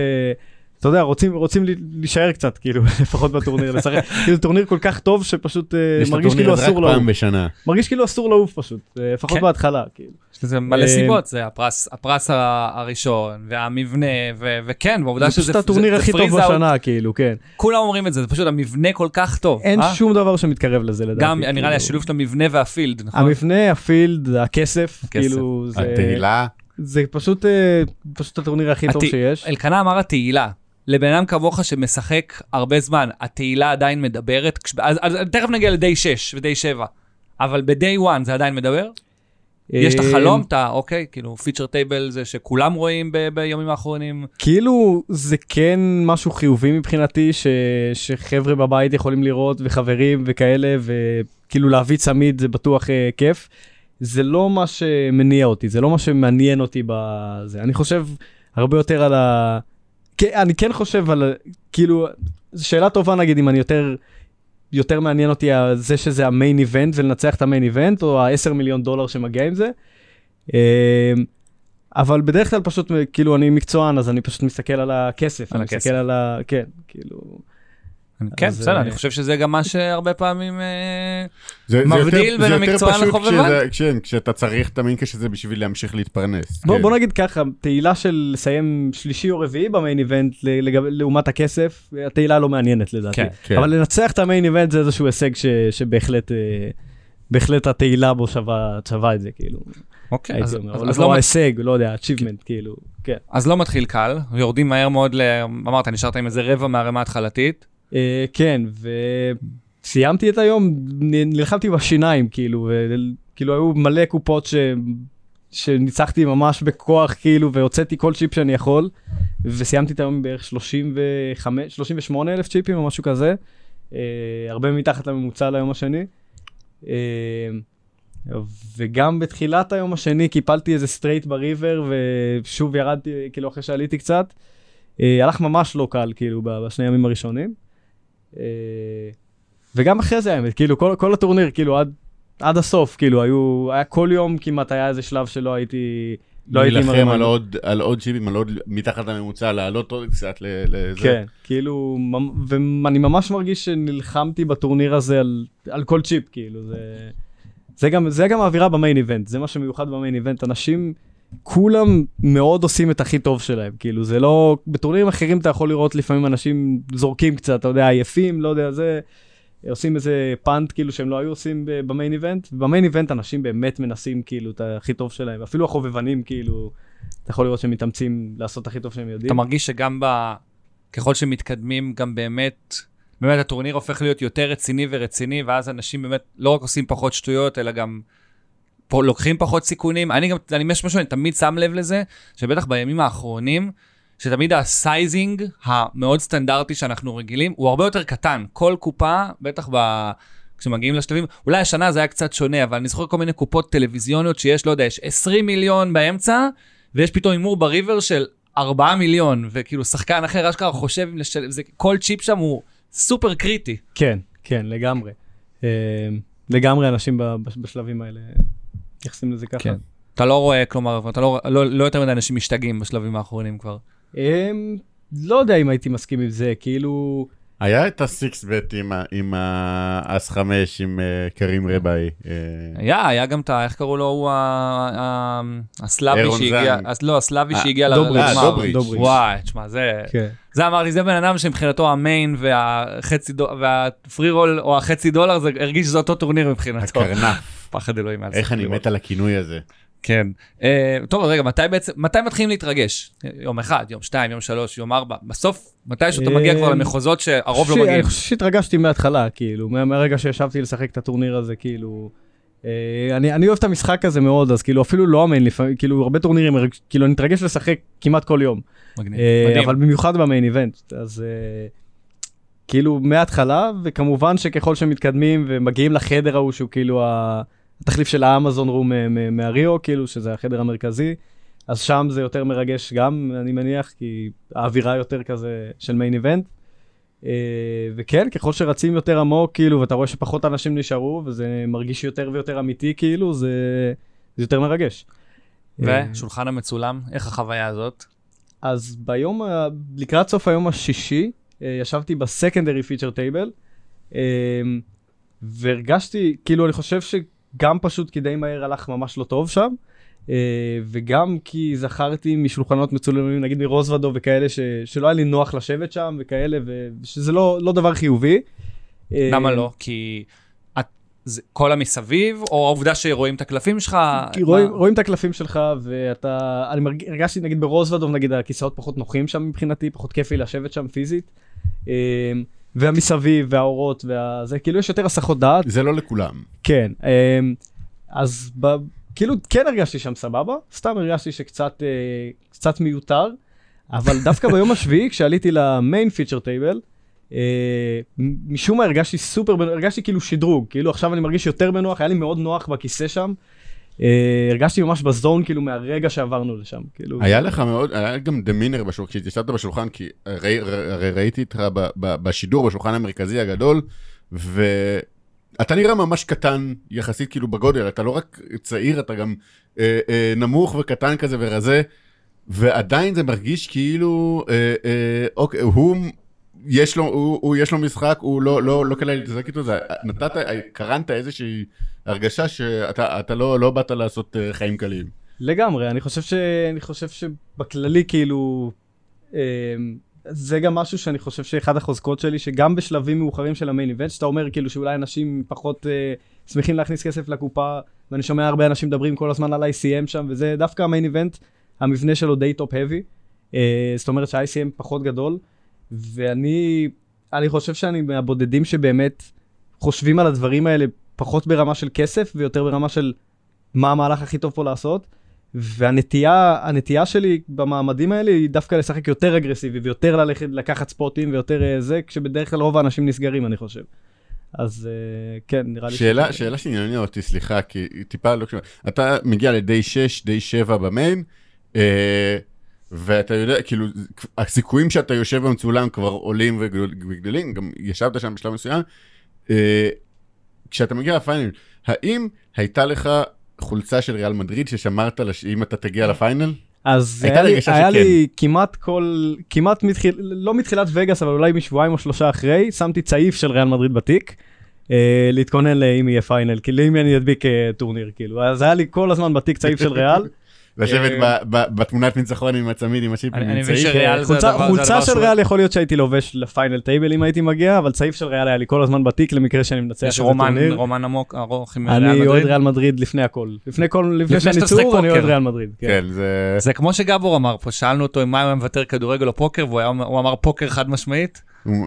אתה יודע, רוצים, רוצים ל- להישאר קצת, כאילו, לפחות בטורניר, לשחק, כאילו טורניר כל כך טוב שפשוט אה, יש את מרגיש הטורניר כאילו הזה אסור רק לעוף, פעם בשנה. מרגיש כאילו אסור לעוף פשוט, אה, לפחות כן. בהתחלה, כאילו. יש לזה מלא סיבות, זה הפרס, הפרס הראשון, והמבנה, ו- וכן, והעובדה זה שזה פשוט הטורניר זה- הכי טוב. בשנה, כאילו, כן. כולם אומרים את זה, זה פשוט המבנה כל כך טוב. אין אה? שום דבר שמתקרב לזה לדעתי. גם, נראה לי, כאילו. השילוב של המבנה והפילד, נכון? המבנה, הפילד, הכסף, כאילו, זה, התהילה, זה פשוט, אה, פשוט הטורניר הכי טוב הת- שיש. אלקנה אמר התהילה. לבן אדם כמוך שמשחק הרבה זמן, התהילה עדיין מדברת? כש- אז, אז תכף נגיע ל-day 6 ו-day 7, אבל ב-day 1 זה עדיין מדבר? יש את אה, החלום, את ה... אוקיי, כאילו פיצ'ר טייבל זה שכולם רואים ב- בימים האחרונים. כאילו, זה כן משהו חיובי מבחינתי, ש, שחבר'ה בבית יכולים לראות, וחברים וכאלה, וכאילו להביא צמיד זה בטוח אה, כיף. זה לא מה שמניע אותי, זה לא מה שמעניין אותי בזה. אני חושב הרבה יותר על ה... כן, אני כן חושב על, כאילו, שאלה טובה נגיד אם אני יותר, יותר מעניין אותי זה שזה המיין איבנט ולנצח את המיין איבנט, או ה-10 מיליון דולר שמגיע עם זה. אמ, אבל בדרך כלל פשוט, כאילו, אני מקצוען, אז אני פשוט מסתכל על הכסף. על אני הכסף. מסתכל על ה... כן, כאילו... כן, אז, בסדר, אה, אני חושב שזה גם מה שהרבה פעמים... אה, זה, זה מבדיל יותר, בין זה יותר המקצוען פשוט לחובבן. כשזה- כן, כשאתה צריך את המינקש הזה בשביל להמשיך להתפרנס. בוא, כן. בוא נגיד ככה, תהילה של לסיים שלישי או רביעי במיין איבנט לעומת הכסף, התהילה לא מעניינת לדעתי. כן, כן. אבל לנצח את המיין איבנט זה איזשהו הישג ש, שבהחלט אה, בהחלט התהילה בו שווה, שווה את זה, כאילו. אוקיי, אז- אומר, אז- אבל אז לא לא ההישג, לא יודע, achievement, כאילו, כן. אז לא מתחיל קל, יורדים מהר מאוד, ל... אמרת, נשארת עם איזה רבע מהרמה ההתחלתית. אה, כן, וסיימתי את היום, נלחמתי בשיניים, כאילו, וכאילו היו מלא קופות ש... שניצחתי ממש בכוח, כאילו, והוצאתי כל צ'יפ שאני יכול, וסיימתי את היום בערך 35, 38 אלף צ'יפים או משהו כזה, אה, הרבה מתחת לממוצע ליום השני. אה, וגם בתחילת היום השני קיפלתי איזה straight ב river, ושוב ירדתי, כאילו, אחרי שעליתי קצת. אה, הלך ממש לא קל, כאילו, בשני הימים הראשונים. אה, וגם אחרי זה האמת, כאילו כל, כל הטורניר, כאילו עד, עד הסוף, כאילו היו, היה כל יום כמעט היה איזה שלב שלא הייתי, לא הייתי הרמה. על עוד, על עוד צ'יפים, על עוד מתחת לממוצע, לעלות עוד קצת ל- לזה. כן, כאילו, ואני ממש מרגיש שנלחמתי בטורניר הזה על, על כל צ'יפ, כאילו, זה, זה, גם, זה גם האווירה במיין איבנט, זה מה שמיוחד במיין איבנט, אנשים, כולם מאוד עושים את הכי טוב שלהם, כאילו, זה לא, בטורנירים אחרים אתה יכול לראות לפעמים אנשים זורקים קצת, אתה יודע, עייפים, לא יודע, זה, עושים איזה פאנט כאילו שהם לא היו עושים במיין איבנט, ובמיין איבנט אנשים באמת מנסים כאילו את הכי טוב שלהם, אפילו החובבנים כאילו, אתה יכול לראות שהם מתאמצים לעשות את הכי טוב שהם יודעים. אתה מרגיש שגם ב... ככל שמתקדמים, גם באמת, באמת הטורניר הופך להיות יותר רציני ורציני, ואז אנשים באמת לא רק עושים פחות שטויות, אלא גם לוקחים פחות סיכונים. אני גם, אני משהו, אני תמיד שם לב לזה, שבטח בימים האחרונים, שתמיד ה sizing המאוד סטנדרטי שאנחנו רגילים, הוא הרבה יותר קטן. כל קופה, בטח ב... כשמגיעים לשלבים, אולי השנה זה היה קצת שונה, אבל אני זוכר כל מיני קופות טלוויזיוניות שיש, לא יודע, יש 20 מיליון באמצע, ויש פתאום הימור בריבר של 4 מיליון, וכאילו שחקן אחר אשכרה חושב אם לשלם, זה, כל צ'יפ שם הוא סופר קריטי. כן, כן, לגמרי. אה, לגמרי אנשים בשלבים האלה מתייחסים לזה ככה. כן. אתה לא רואה, כלומר, אתה לא, לא, לא יותר מדי אנשים משתגעים בשלבים האחרונים כבר. אמ, לא יודע אם הייתי מסכים עם זה, כאילו, היה את הסיקס בט עם האס חמש, עם אה, קרים רבעי. אה, היה, היה גם את. איך קראו לו? הוא הסלאבי שהגיע, לא, הסלאבי אה, שהגיע לגמר. וואי, תשמע, זה... כן. זה אמרתי, זה בן אדם שמבחינתו ה main והחצי דולר, וה freeroll או החצי דולר, זה הרגיש שזה אותו טורניר מבחינתו. הקרנף. פחד אלוהים. איך אני. מת על הכינוי הזה. כן. אה, טוב, רגע, מתי בעצם, מתי מתחילים להתרגש? יום אחד, יום שתיים, יום שלוש, יום ארבע. בסוף, מתי שאתה מגיע כבר אה, למחוזות שהרוב לא מגיעים. אני חושב שהתרגשתי מההתחלה, כאילו, מה- מהרגע שישבתי לשחק את הטורניר הזה, כאילו... אה, אני, אני אוהב את המשחק הזה מאוד, אז כאילו אפילו לא המיין, לפעמים, כאילו הרבה טורנירים, כאילו אני מתרגש לשחק כמעט כל יום. מגניב. אה, מדהים. אבל במיוחד במיין איבנט, אז אה, כאילו מההתחלה, וכמובן שככל שמתקדמים ומגיעים לחדר ההוא שהוא כאילו ה- התחליף של האמזון רום אה, מהריו, כאילו שזה החדר המרכזי, אז שם זה יותר מרגש גם, אני מניח, כי האווירה יותר כזה של מיין איבנט. אה, וכן, ככל שרצים יותר עמוק, כאילו, ואתה רואה שפחות אנשים נשארו, וזה מרגיש יותר ויותר אמיתי, כאילו, זה, זה יותר מרגש. אה, ושולחן המצולם, איך החוויה הזאת? אז ביום, ה- לקראת סוף היום השישי, אה, ישבתי בסקנדרי פיצ'ר טייבל, והרגשתי, כאילו, אני חושב שגם פשוט כי די מהר הלך ממש לא טוב שם, אה, וגם כי זכרתי משולחנות מצולמים, נגיד מרוזוודו וכאלה, ש, שלא היה לי נוח לשבת שם וכאלה, ושזה לא, לא דבר חיובי. אה, למה לא? כי זה כל המסביב, או העובדה שרואים את הקלפים שלך? כי רואים? רואים את הקלפים שלך ואתה, אני מרג, הרגשתי נגיד ברוזוודוב נגיד הכיסאות פחות נוחים שם מבחינתי, פחות כיף לי לשבת שם פיזית. והמסביב והאורות והזה, כאילו יש יותר הסחות דעת, זה לא לכולם. כן. אמ, אז ב, כאילו כן הרגשתי שם סבבה, סתם הרגשתי שקצת אה, קצת מיותר, אבל דווקא ביום השביעי כשעליתי ל main feature table, אה, משום מה הרגשתי סופר, הרגשתי כאילו שדרוג, כאילו עכשיו אני מרגיש יותר בנוח, היה לי מאוד נוח בכיסא שם. אה, הרגשתי ממש ב zone כאילו מהרגע שעברנו לשם, כאילו. היה לך מאוד, היה גם דמינר בשולחן, כשהתיישבת בשולחן, כי הרי, הרי ראיתי אותך בשידור בשולחן המרכזי הגדול, אתה נראה ממש קטן יחסית כאילו בגודל, אתה לא רק צעיר, אתה גם אה, אה, נמוך וקטן כזה ורזה, ועדיין זה מרגיש כאילו, אה, אה, אוקיי, הוא, יש לו, הוא, הוא, יש לו משחק, הוא לא, לא, לא כדאי להתעסק איתו, זה, נתת, קרנת איזושהי הרגשה שאתה אתה לא, לא באת לעשות אה, חיים קלים. לגמרי, אני חושב, ש... אני חושב שבכללי כאילו, אה, זה גם משהו שאני חושב שאחד החוזקות שלי, שגם בשלבים מאוחרים של המיין איבנט, שאתה אומר כאילו שאולי אנשים פחות אה, שמחים להכניס כסף לקופה, ואני שומע הרבה אנשים מדברים כל הזמן על ICM שם, וזה דווקא ה main event, המבנה שלו די top-heavy, אה, זאת אומרת שה-ICM פחות גדול, ואני אני חושב שאני מהבודדים שבאמת חושבים על הדברים האלה פחות ברמה של כסף ויותר ברמה של מה המהלך הכי טוב פה לעשות. והנטייה, הנטייה שלי במעמדים האלה היא דווקא לשחק יותר אגרסיבי ויותר ללכת, לקחת ספוטים ויותר אה, זה, כשבדרך כלל רוב האנשים נסגרים, אני חושב. אז אה, כן, נראה לי... שאלה, ש... שאלה שעניינה אותי, סליחה, כי טיפה לא קשור. אתה מגיע לדי 6, די 7 במיין, אה, ואתה יודע, כאילו, הסיכויים שאתה יושב במצולם כבר עולים וגדלים, גם ישבת שם בשלב מסוים. אה, כשאתה מגיע לפיינל, האם הייתה לך חולצה של ריאל מדריד ששמרת לש... אם אתה תגיע לפיינל? אז היה, לי, היה לי כמעט כל, כמעט מתחיל, לא מתחילת וגאס, אבל אולי משבועיים או שלושה אחרי, שמתי צעיף של ריאל מדריד בתיק, אה, להתכונן לאם יהיה final, כאילו אם אני אדביק אה, טורניר, כאילו, אז היה לי כל הזמן בתיק צעיף של ריאל. לשבת אה, בתמונת ניצחון עם הצמיד עם הצ'יפים. אני מבין שריאל זה הדבר הזה. חולצה של ריאל יכול להיות שהייתי לובש ל final table אם הייתי מגיע, אבל צעיף של ריאל היה לי כל הזמן בתיק למקרה שאני מנצח. יש רומן עמוק ארוך עם ריאל מדריד? אני אוהד ריאל מדריד לפני הכל. לפני כל, לפני שאני צור אני אוהד ריאל מדריד. כן. כן, זה כמו שגבור אמר פה, שאלנו אותו אם מה הוא מוותר כדורגל או פוקר, והוא אמר פוקר חד משמעית.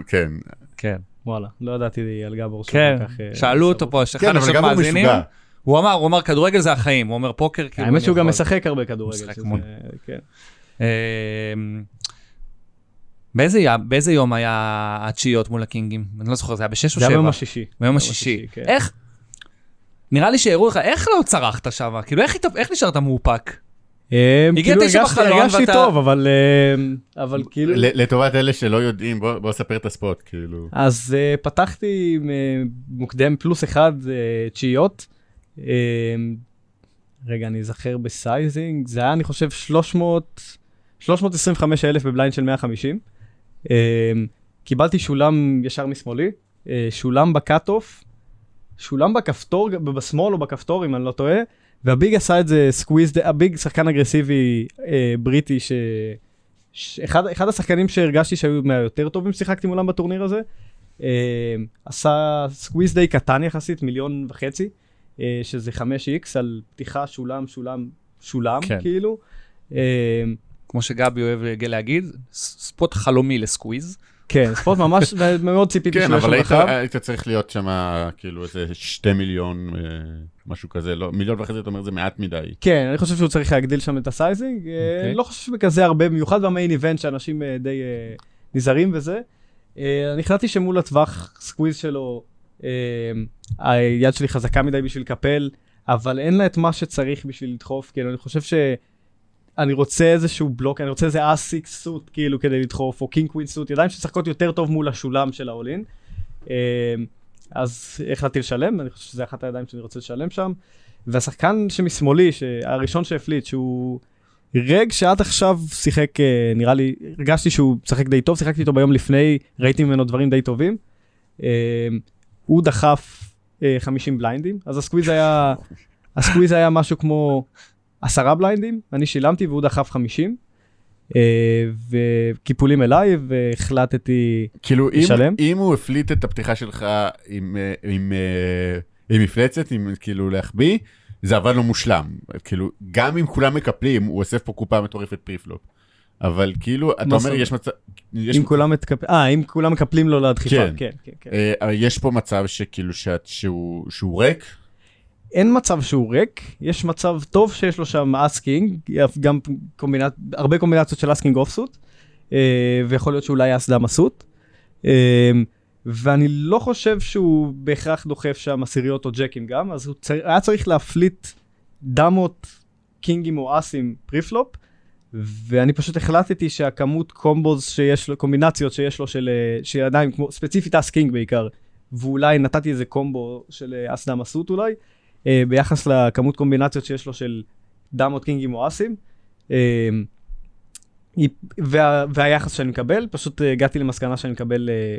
כן. כן. וואלה, לא ידעתי על גבור. כן, אה, שאלו אותו פה, שאחד עכשיו מאזינים. הוא אמר, הוא אמר, כדורגל זה החיים, הוא אומר פוקר, כאילו... האמת שהוא גם משחק הרבה כדורגל. כן. אמ, באיזה, יום היה התשיעיות מול הקינגים? אני לא זוכר, זה היה בשש או שבע? זה היה ביום השישי. ביום השישי. כן. איך, נראה לי שהראו לך, איך לא צרחת שם? כאילו, איך נשארת מאופק? אמ, כאילו הרגשתי טוב, אבל אמ, אבל כאילו... לטובת אלה שלא יודעים, בוא ספר את ה spot, כאילו. אז אה, פתחתי אה, מוקדם פלוס אחד אה, תשיעיות. אמ, רגע, אני אזכר ב sizing, זה היה, אני חושב, 300, 325 אלף ב blind של 150. אמ, קיבלתי שולם ישר משמאלי, אה, שולם ב cutoff, שולם בכפתור, בשמאל או בכפתור, אם אני לא טועה, וה big עשה את זה squeeze, ה big שחקן אגרסיבי אה, בריטי, ש... אחד, אחד השחקנים שהרגשתי שהיו מהיותר טובים ששיחקתי מולם בטורניר הזה, אה, עשה squeeze די קטן יחסית, מיליון וחצי. שזה 5x על פתיחה, שולם, שולם, שולם, כן. כאילו. אה, כמו שגבי אוהב להגיד, spot חלומי ל squeeze. כן, spot ממש, מאוד ציפיתי כן, אבל היית, היית צריך להיות שם כאילו איזה שתי מיליון, אה, משהו כזה, לא, מיליון וחצי, אתה אומר, זה מעט מדי. כן, אני חושב שהוא צריך להגדיל שם את ה sizing, okay. אוקיי. לא חושב שבכזה הרבה, במיוחד ב main event, שאנשים די נזהרים וזה. אני החלטתי שמול הטווח squeeze שלו, היד שלי חזקה מדי בשביל לקפל, אבל אין לה את מה שצריך בשביל לדחוף, כאילו, אני חושב ש... אני רוצה איזשהו בלוק, אני רוצה איזה ace x suit, כאילו, כדי לדחוף, או king queen suit, ידיים שמשחקות יותר טוב מול השולם של ה all in. אמ, אז החלטתי לשלם, אני חושב שזה אחת הידיים שאני רוצה לשלם שם. והשחקן שמשמאלי, הראשון שהפליט, שהוא reg שעד עכשיו שיחק, אה, נראה לי, הרגשתי שהוא משחק די טוב, שיחקתי איתו ביום לפני, ראיתי ממנו דברים די טובים. הוא דחף אה, 50 בליינדים, אז ה squeeze היה, ה squeeze היה משהו כמו עשרה בליינדים, אני שילמתי והוא דחף 50. אה, וקיפולים אליי והחלטתי כאילו לשלם. כאילו אם הוא הפליט את הפתיחה שלך עם, אה, עם, אה, עם מפלצת, עם כאילו להחביא, זה עבד לו מושלם. כאילו, גם אם כולם מקפלים, הוא אוסף פה קופה מטורפת preflop. אבל כאילו, אתה אומר, יש מצב... אם כולם מקפלים, אה, אם כולם מקפלים לו לדחיפה, כן, כן, כן. כן. אה, יש פה מצב שכאילו, שהוא ריק? אין מצב שהוא ריק, יש מצב טוב שיש לו שם ace king, גם קומבינת, הרבה קומבינציות של אס king offsuit, אה, ויכול להיות שאולי האס דמה suit. אה, ואני לא חושב שהוא בהכרח דוחף שם עשיריות או ג'קים גם, אז הוא צר... היה צריך להפליט דמות קינגים או אסים preflop, ואני פשוט החלטתי שהכמות combos שיש לו, קומבינציות שיש לו של, של עדיין, כמו ספציפית אס king בעיקר, ואולי נתתי איזה קומבו של אה, אס דמה suit אולי, אה, ביחס לכמות קומבינציות שיש לו של דמות קינגים או אסים. אה, וה, והיחס שאני מקבל, פשוט אה, הגעתי למסקנה שאני מקבל אה,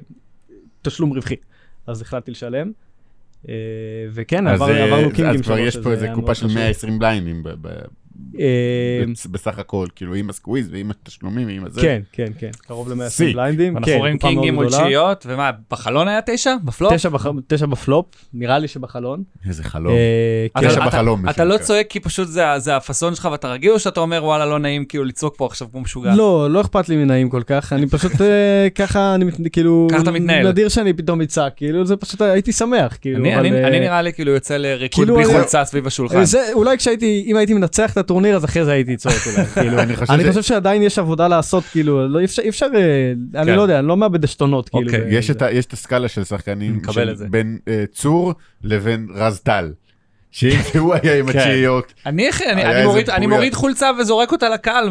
תשלום רווחי, אז החלטתי לשלם. אה, וכן, עבר, אה, עברנו קינגים אז כבר שלו, יש פה איזה קופה של חשוב. 120 בליינדים ב- ב- אה, בסך הכל, כאילו עם הסקוויז ועם התשלומים ועם הזה. כן, כן, כן, קרוב ל-120 שיא. בליינדים. אנחנו כן, רואים קינגים מול גדולה. תשיעיות, ומה, בחלון היה תשע? בפלופ? תשע בפלופ, נראה לי שבחלון. איזה חלום. אה, כן. תשע אתה- בחלום, אתה לא שנקרא. צועק כי פשוט זה- זה הפאסון שלך ואתה רגיל, או שאתה אומר וואלה לא נעים כאילו לצעוק פה עכשיו כמו משוגע? לא, לא אכפת לי מנעים כל כך, אני פשוט אה, ככה, אני כאילו, ככה אתה מתנהל. נדיר שאני פתאום אצעק, כאילו זה פשוט הייתי שמח, כאילו, אני- אבל, אני אה, אני נראה לי כאילו יוצא לריקוד בלי אני- חולצה סביב השולחן. אה, זה אולי כשהייתי, אם הייתי מנצח את הטורניר אז אחרי זה הייתי צועק אולי, כאילו, אני חושב אני חושב שעדיין יש עבודה לעשות, כאילו, לא אי אפשר, אי אפשר, אה, אני כן. לא יודע, אני לא מאבד עשתונות, כאילו. אוקיי, יש. את ה- יש את הסקאלה של שחקנים מקבל של את זה. בין אה, צור לבין רז טל. שאם הוא היה עם כן. התשיעיות, אני אחי, אני- מוריד- חולצה וזורק אותה לקהל,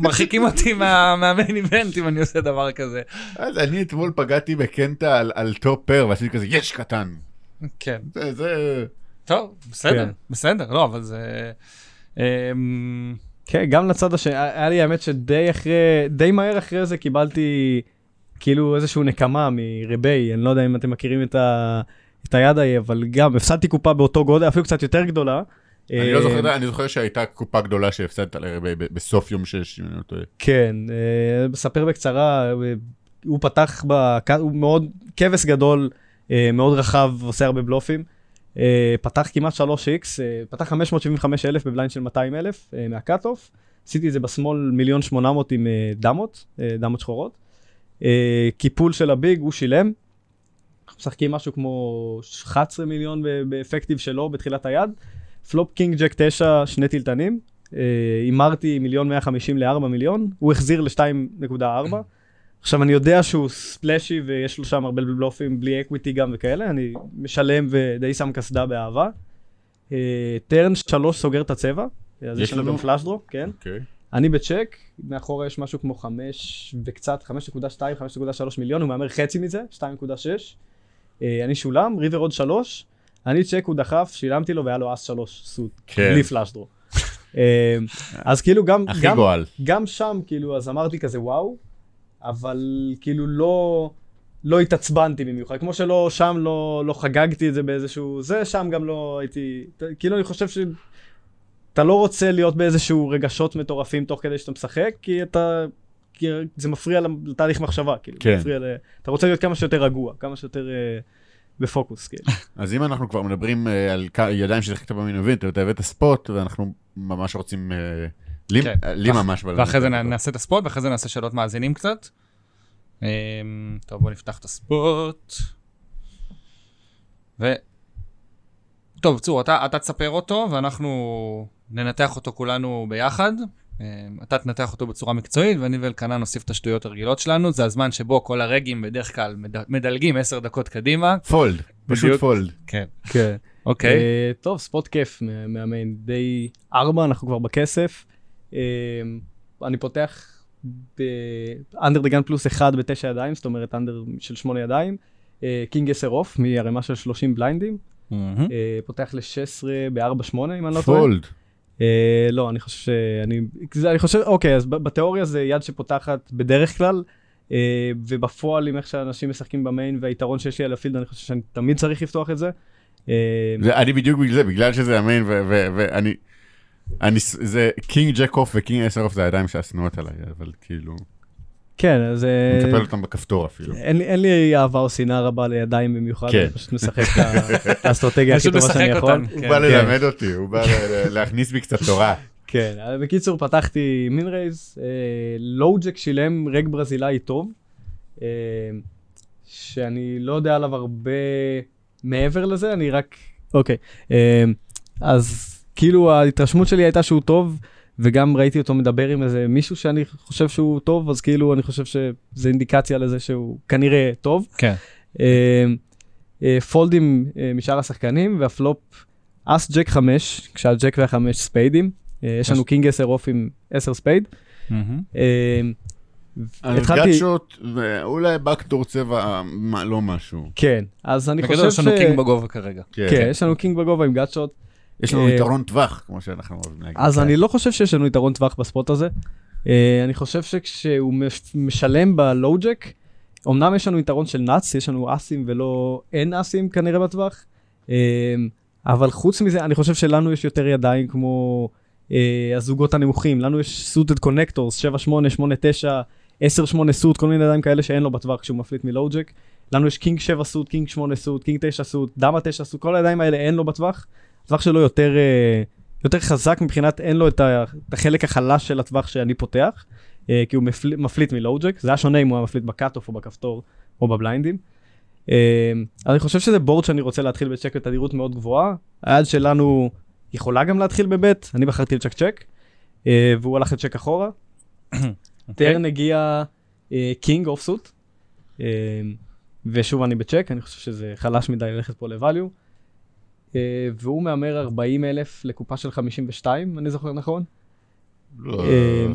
מרחיקים אותי מה- מהמיין איבנט אם אני עושה דבר כזה. אז אני אתמול פגעתי בקנטה על- על טופ פר ועשיתי כזה יש קטן. כן. זה- זה... טוב, בסדר, כן. בסדר, לא, אבל זה... אמ, כן, גם לצד השני, היה לי האמת שדי אחרי, די מהר אחרי זה קיבלתי כאילו איזשהו נקמה מריביי, אני לא יודע אם אתם מכירים את, ה, את היד ההיא, אבל גם הפסדתי קופה באותו גודל, אפילו קצת יותר גדולה. אני לא אה, זוכר, אני זוכר שהייתה קופה גדולה שהפסדת לרבי ב- בסוף יום שש, אם אני לא טועה. כן, אה, בספר בקצרה, אה, הוא פתח, בק... הוא מאוד, כבש גדול, אה, מאוד רחב, עושה הרבה בלופים. אה, פתח כמעט 3x, אה, פתח 575 אלף ב blind של 200 אלף אה, מה cutoff. עשיתי את זה בשמאל מיליון 800 עם דמות, דמות שחורות. קיפול של ה big, הוא שילם. משחקים משהו כמו 11 מיליון ב effective שלו בתחילת היד. flop king jack 9, שני תילתנים. הימרתי מיליון 150 ל-4 מיליון, הוא החזיר ל-2.4. עכשיו אני יודע שהוא splashy ויש לו שם הרבה בלופים בלי equity גם וכאלה, אני משלם ודי שם קסדה באהבה. אה, turn 3 סוגר את הצבע, אז יש לנו? גם flush draw, כן. אוקיי. אני בצ'ק, מאחורה יש משהו כמו 5 וקצת, 5.2, 5.3 מיליון, הוא מהמר חצי מזה, 2.6. אה, אני שולם, river עוד 3, אני צ'ק, הוא דחף, שילמתי לו והיה לו אס 3 suit, כן. בלי flush draw. אה, אז כאילו גם, גם. גם שם כאילו אז אמרתי כזה וואו, אבל כאילו לא, לא התעצבנתי במיוחד, כמו שלא שם לא, לא חגגתי את זה באיזשהו, זה שם גם לא הייתי, כאילו אני חושב שאתה לא רוצה להיות באיזשהו רגשות מטורפים תוך כדי שאתה משחק, כי אתה, כי זה מפריע לתהליך מחשבה, כאילו, כן. מפריע ל... אתה רוצה להיות כמה שיותר רגוע, כמה שיותר אה, בפוקוס, כאילו. אז אם אנחנו כבר מדברים אה, על ידיים ששיחקת במינוביט, אתה הבאת ספוט, ואנחנו ממש רוצים... לי כן. לי ממש... בא ואחרי זה נעשה את הספוט, ואחרי זה נעשה שאלות מאזינים קצת. אמ, טוב, בוא נפתח את הספוט. ו... טוב, צור, אתה, אתה תספר אותו, ואנחנו ננתח אותו כולנו ביחד. אמ, אתה תנתח אותו בצורה מקצועית, ואני ואלקנה נוסיף את השטויות הרגילות שלנו. זה הזמן שבו כל הרגים בדרך כלל מד- מדלגים עשר דקות קדימה. fold, פשוט. fold. כן. כן. אוקיי. אה, טוב, spot כיף מה- מה main, day ארבע, אנחנו כבר בכסף. אה, אני פותח ב under the gun פלוס אחד בתשע ידיים, זאת אומרת under של שמונה ידיים. king 10 off מערימה של 30 בליינדים. אה, פותח ל-16 ב-4-8 אם אני לא טועה. fold. אה, לא, אני חושב שאני, אני חושב, אוקיי, אז בתיאוריה זה יד שפותחת בדרך כלל, אה, ובפועל עם איך שאנשים משחקים ב main והיתרון שיש לי על ה field, אני חושב שאני תמיד צריך לפתוח את זה. אה, זה- אני בדיוק בגלל זה, בגלל שזה ה main, ו- ואני... אני, זה king jack off ו king עשר off זה הידיים שהשנואות עליי, אבל כאילו, כן, אז אה, אני מקפל אותם בכפתור אפילו. אין אין לי אהבה או שנאה רבה לידיים במיוחד, כן. אני פשוט משחק את האסטרטגיה הכי טובה שאני יכול. אותן. הוא כן. בא כן. ללמד אותי, הוא בא להכניס בי קצת תורה. כן, אז בקיצור פתחתי מין רייז, לואו-ג'ק שילם רג ברזילאי טוב, אה, שאני לא יודע עליו הרבה מעבר לזה, אני רק, אוקיי, אה, אז כאילו ההתרשמות שלי הייתה שהוא טוב, וגם ראיתי אותו מדבר עם איזה מישהו שאני חושב שהוא טוב, אז כאילו אני חושב שזה אינדיקציה לזה שהוא כנראה טוב. כן. אה, אה, פולדים אה, משאר השחקנים, והפלופ אס ג'ק 5, כשהג'ק והחמש ספיידים. אה, יש לנו king 10 off עם 10 spade. אה, התחלתי- gutshot, ואולי backdoor צבע, מה, לא משהו. כן, אז אני בגדול חושב יש לנו ש... king בגובה כרגע. כן, יש לנו king בגובה עם gutshot. יש לנו אה, יתרון טווח, כמו שאנחנו אוהבים להגיד. אז אני לא חושב שיש לנו יתרון טווח ב spot הזה. אה, אני חושב שכשהוא מש- משלם ב lowjack, אמנם יש לנו יתרון של nuts, יש לנו אסים ולו אין אסים כנראה בטווח, אה, אבל חוץ מזה, אני חושב שלנו יש יותר ידיים כמו הזוגות הנמוכים, לנו יש suited connectors, 7, 8, 8, 9, 10, 8 suit, כל מיני ידיים כאלה שאין לו בטווח כשהוא מפליט מ lowjack. לנו יש king 7 suit, king 8 suit, king 9 suit, דמה 9 suit, כל הידיים האלה אין לו בטווח. הטווח שלו יותר, אה, יותר חזק מבחינת אין לו את, החלק החלש של הטווח שאני פותח, אה, כי הוא מפל, מפליט מ lowjack, זה היה שונה אם הוא היה מפליט ב cutoff או בכפתור או בבליינדים. אה, אני חושב שזה board שאני רוצה להתחיל בצ'ק בתדירות מאוד גבוהה, היד שלנו יכולה גם להתחיל ב bet, אני בחרתי ל check check, והוא הלך לצ'ק אחורה. turn הגיע king offsuit, ושוב אני בצ'ק, אני חושב שזה חלש מדי ללכת פה לvalue. אה, והוא מהמר 40 אלף לקופה של 52, אני זוכר נכון? לא- אה,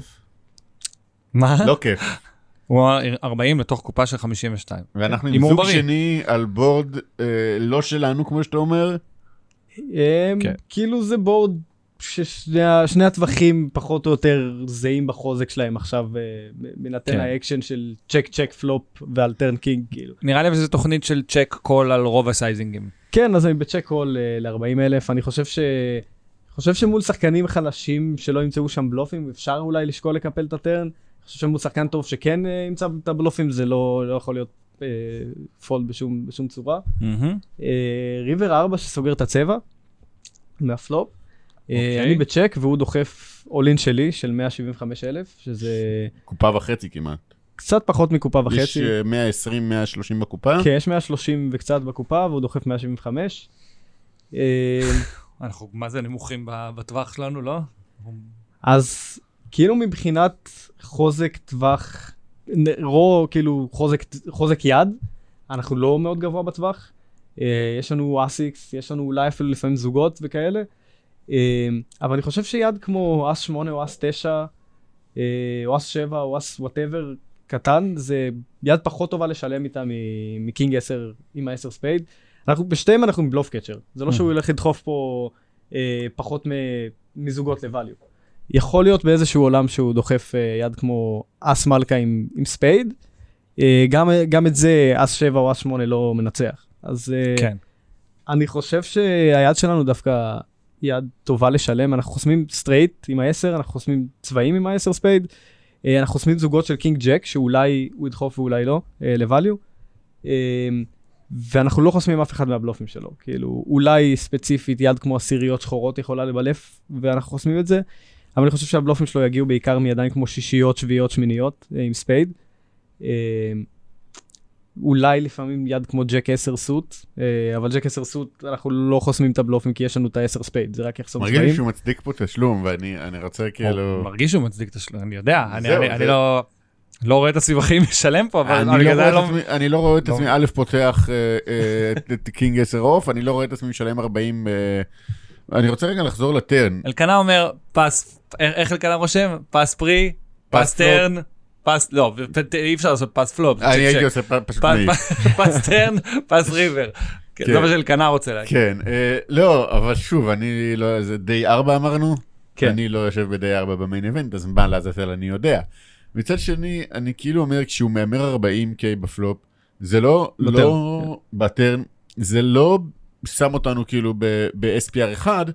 מה? לא כיף. הוא 40 לתוך קופה של 52. ואנחנו עם זוג. שני על בורד אה, לא שלנו, כמו שאתה אומר. אה, כן. כאילו זה בורד ששני הטווחים פחות או יותר זהים בחוזק שלהם עכשיו, בהינתן כן. האקשן של check check flop ועל turn king, כאילו. נראה לי שזו תוכנית של check call על רוב הסייזינגים. כן, אז אני ב check call ל-40 אלף, אני חושב ש... חושב שמול שחקנים חלשים שלא ימצאו שם בלופים, אפשר אולי לשקול לקפל את ה turn. אני חושב שמול שחקן טוב שכן אה, ימצא את הבלופים, זה לא, לא יכול להיות אה, fold בשום, בשום צורה. מהמם. אה, river 4 שסוגר את הצבע מהפלופ. אה, אוקיי. אני בצ'ק והוא דוחף all in שלי של 175 אלף, שזה קופה וחצי כמעט. קצת פחות מקופה יש וחצי. אה, 120-130 בקופה. כן, יש 130 וקצת בקופה והוא דוחף 175. אה, אנחנו מה זה נמוכים ב- בטווח שלנו, לא? אז כאילו מבחינת חוזק טווח, רו כאילו חוזק, חוזק יד, אנחנו לא מאוד גבוה בטווח. אה, יש לנו אסיקס, יש לנו אולי אפילו לפעמים זוגות וכאלה. אבל אני חושב שיד כמו אס 8 או אס 9, אה, או אס 7 או אס whatever קטן, זה יד פחות טובה לשלם איתה מ king 10 עם ה-10 spade. אנחנו בשתיהם אנחנו עם bluff catcher, זה לא שהוא ילך לדחוף פה אה, פחות מזוגות ל value. יכול להיות באיזשהו עולם שהוא דוחף אה, יד כמו אס מלכה עם, עם spade, אה, גם, גם את זה אס 7 או אס 8 לא מנצח. אז אה, כן. אני חושב שהיד שלנו דווקא יד טובה לשלם, אנחנו חוסמים straight עם ה-10, אנחנו חוסמים צבעים עם ה-10 spade, אנחנו חוסמים זוגות של king jack, שאולי הוא ידחוף ואולי לא, אה, ל-value, אה, ואנחנו לא חוסמים אף אחד מהבלופים שלו, כאילו אולי ספציפית יד כמו עשיריות שחורות יכולה לבלף, ואנחנו חוסמים את זה, אבל אני חושב שהבלופים שלו יגיעו בעיקר מידיים כמו שישיות, שביעיות, שמיניות, אה, עם spade. אולי לפעמים יד כמו ג'ק 10 suit, אה, אבל ג'ק 10 suit אנחנו לא חוסמים את הבלופים כי יש לנו את ה-10 spade, זה רק יחסום מרגיש לי צבעים. שהוא מצדיק פה תשלום, ואני אני רוצה כאילו... מרגיש שהוא מצדיק את התשלום, אני יודע, אני- לא... לא רואה את הסיבכים לשלם פה, אבל אני לא זה רואה את לא- עצמי- אני לא רואה את לא. עצמי, א', פותח אה, אה, את- קינג 10 off, אני לא רואה את עצמי משלם 40... אה, אני רוצה רגע לחזור ל turn. אלקנה אומר pass, איך איך אלקנה רושם? pass pre, pass pass turn, pass, לא, אי אפשר לעשות pass flop. אני הייתי. עושה פשוט מעיף. pass- turn, pass river. כן, כן. זה מה שאלקנה רוצה להגיד. כן, אה, לא, אבל שוב, אני לא, זה day 4 אמרנו? כן. אני לא יושב ב day 4 ב main event, אז מה לעזאזל אני יודע. מצד שני, אני כאילו אומר, כשהוא מהמר 40K בפלופ, זה לא, לא, ב turn, זה לא שם אותנו כאילו ב-SPR 1,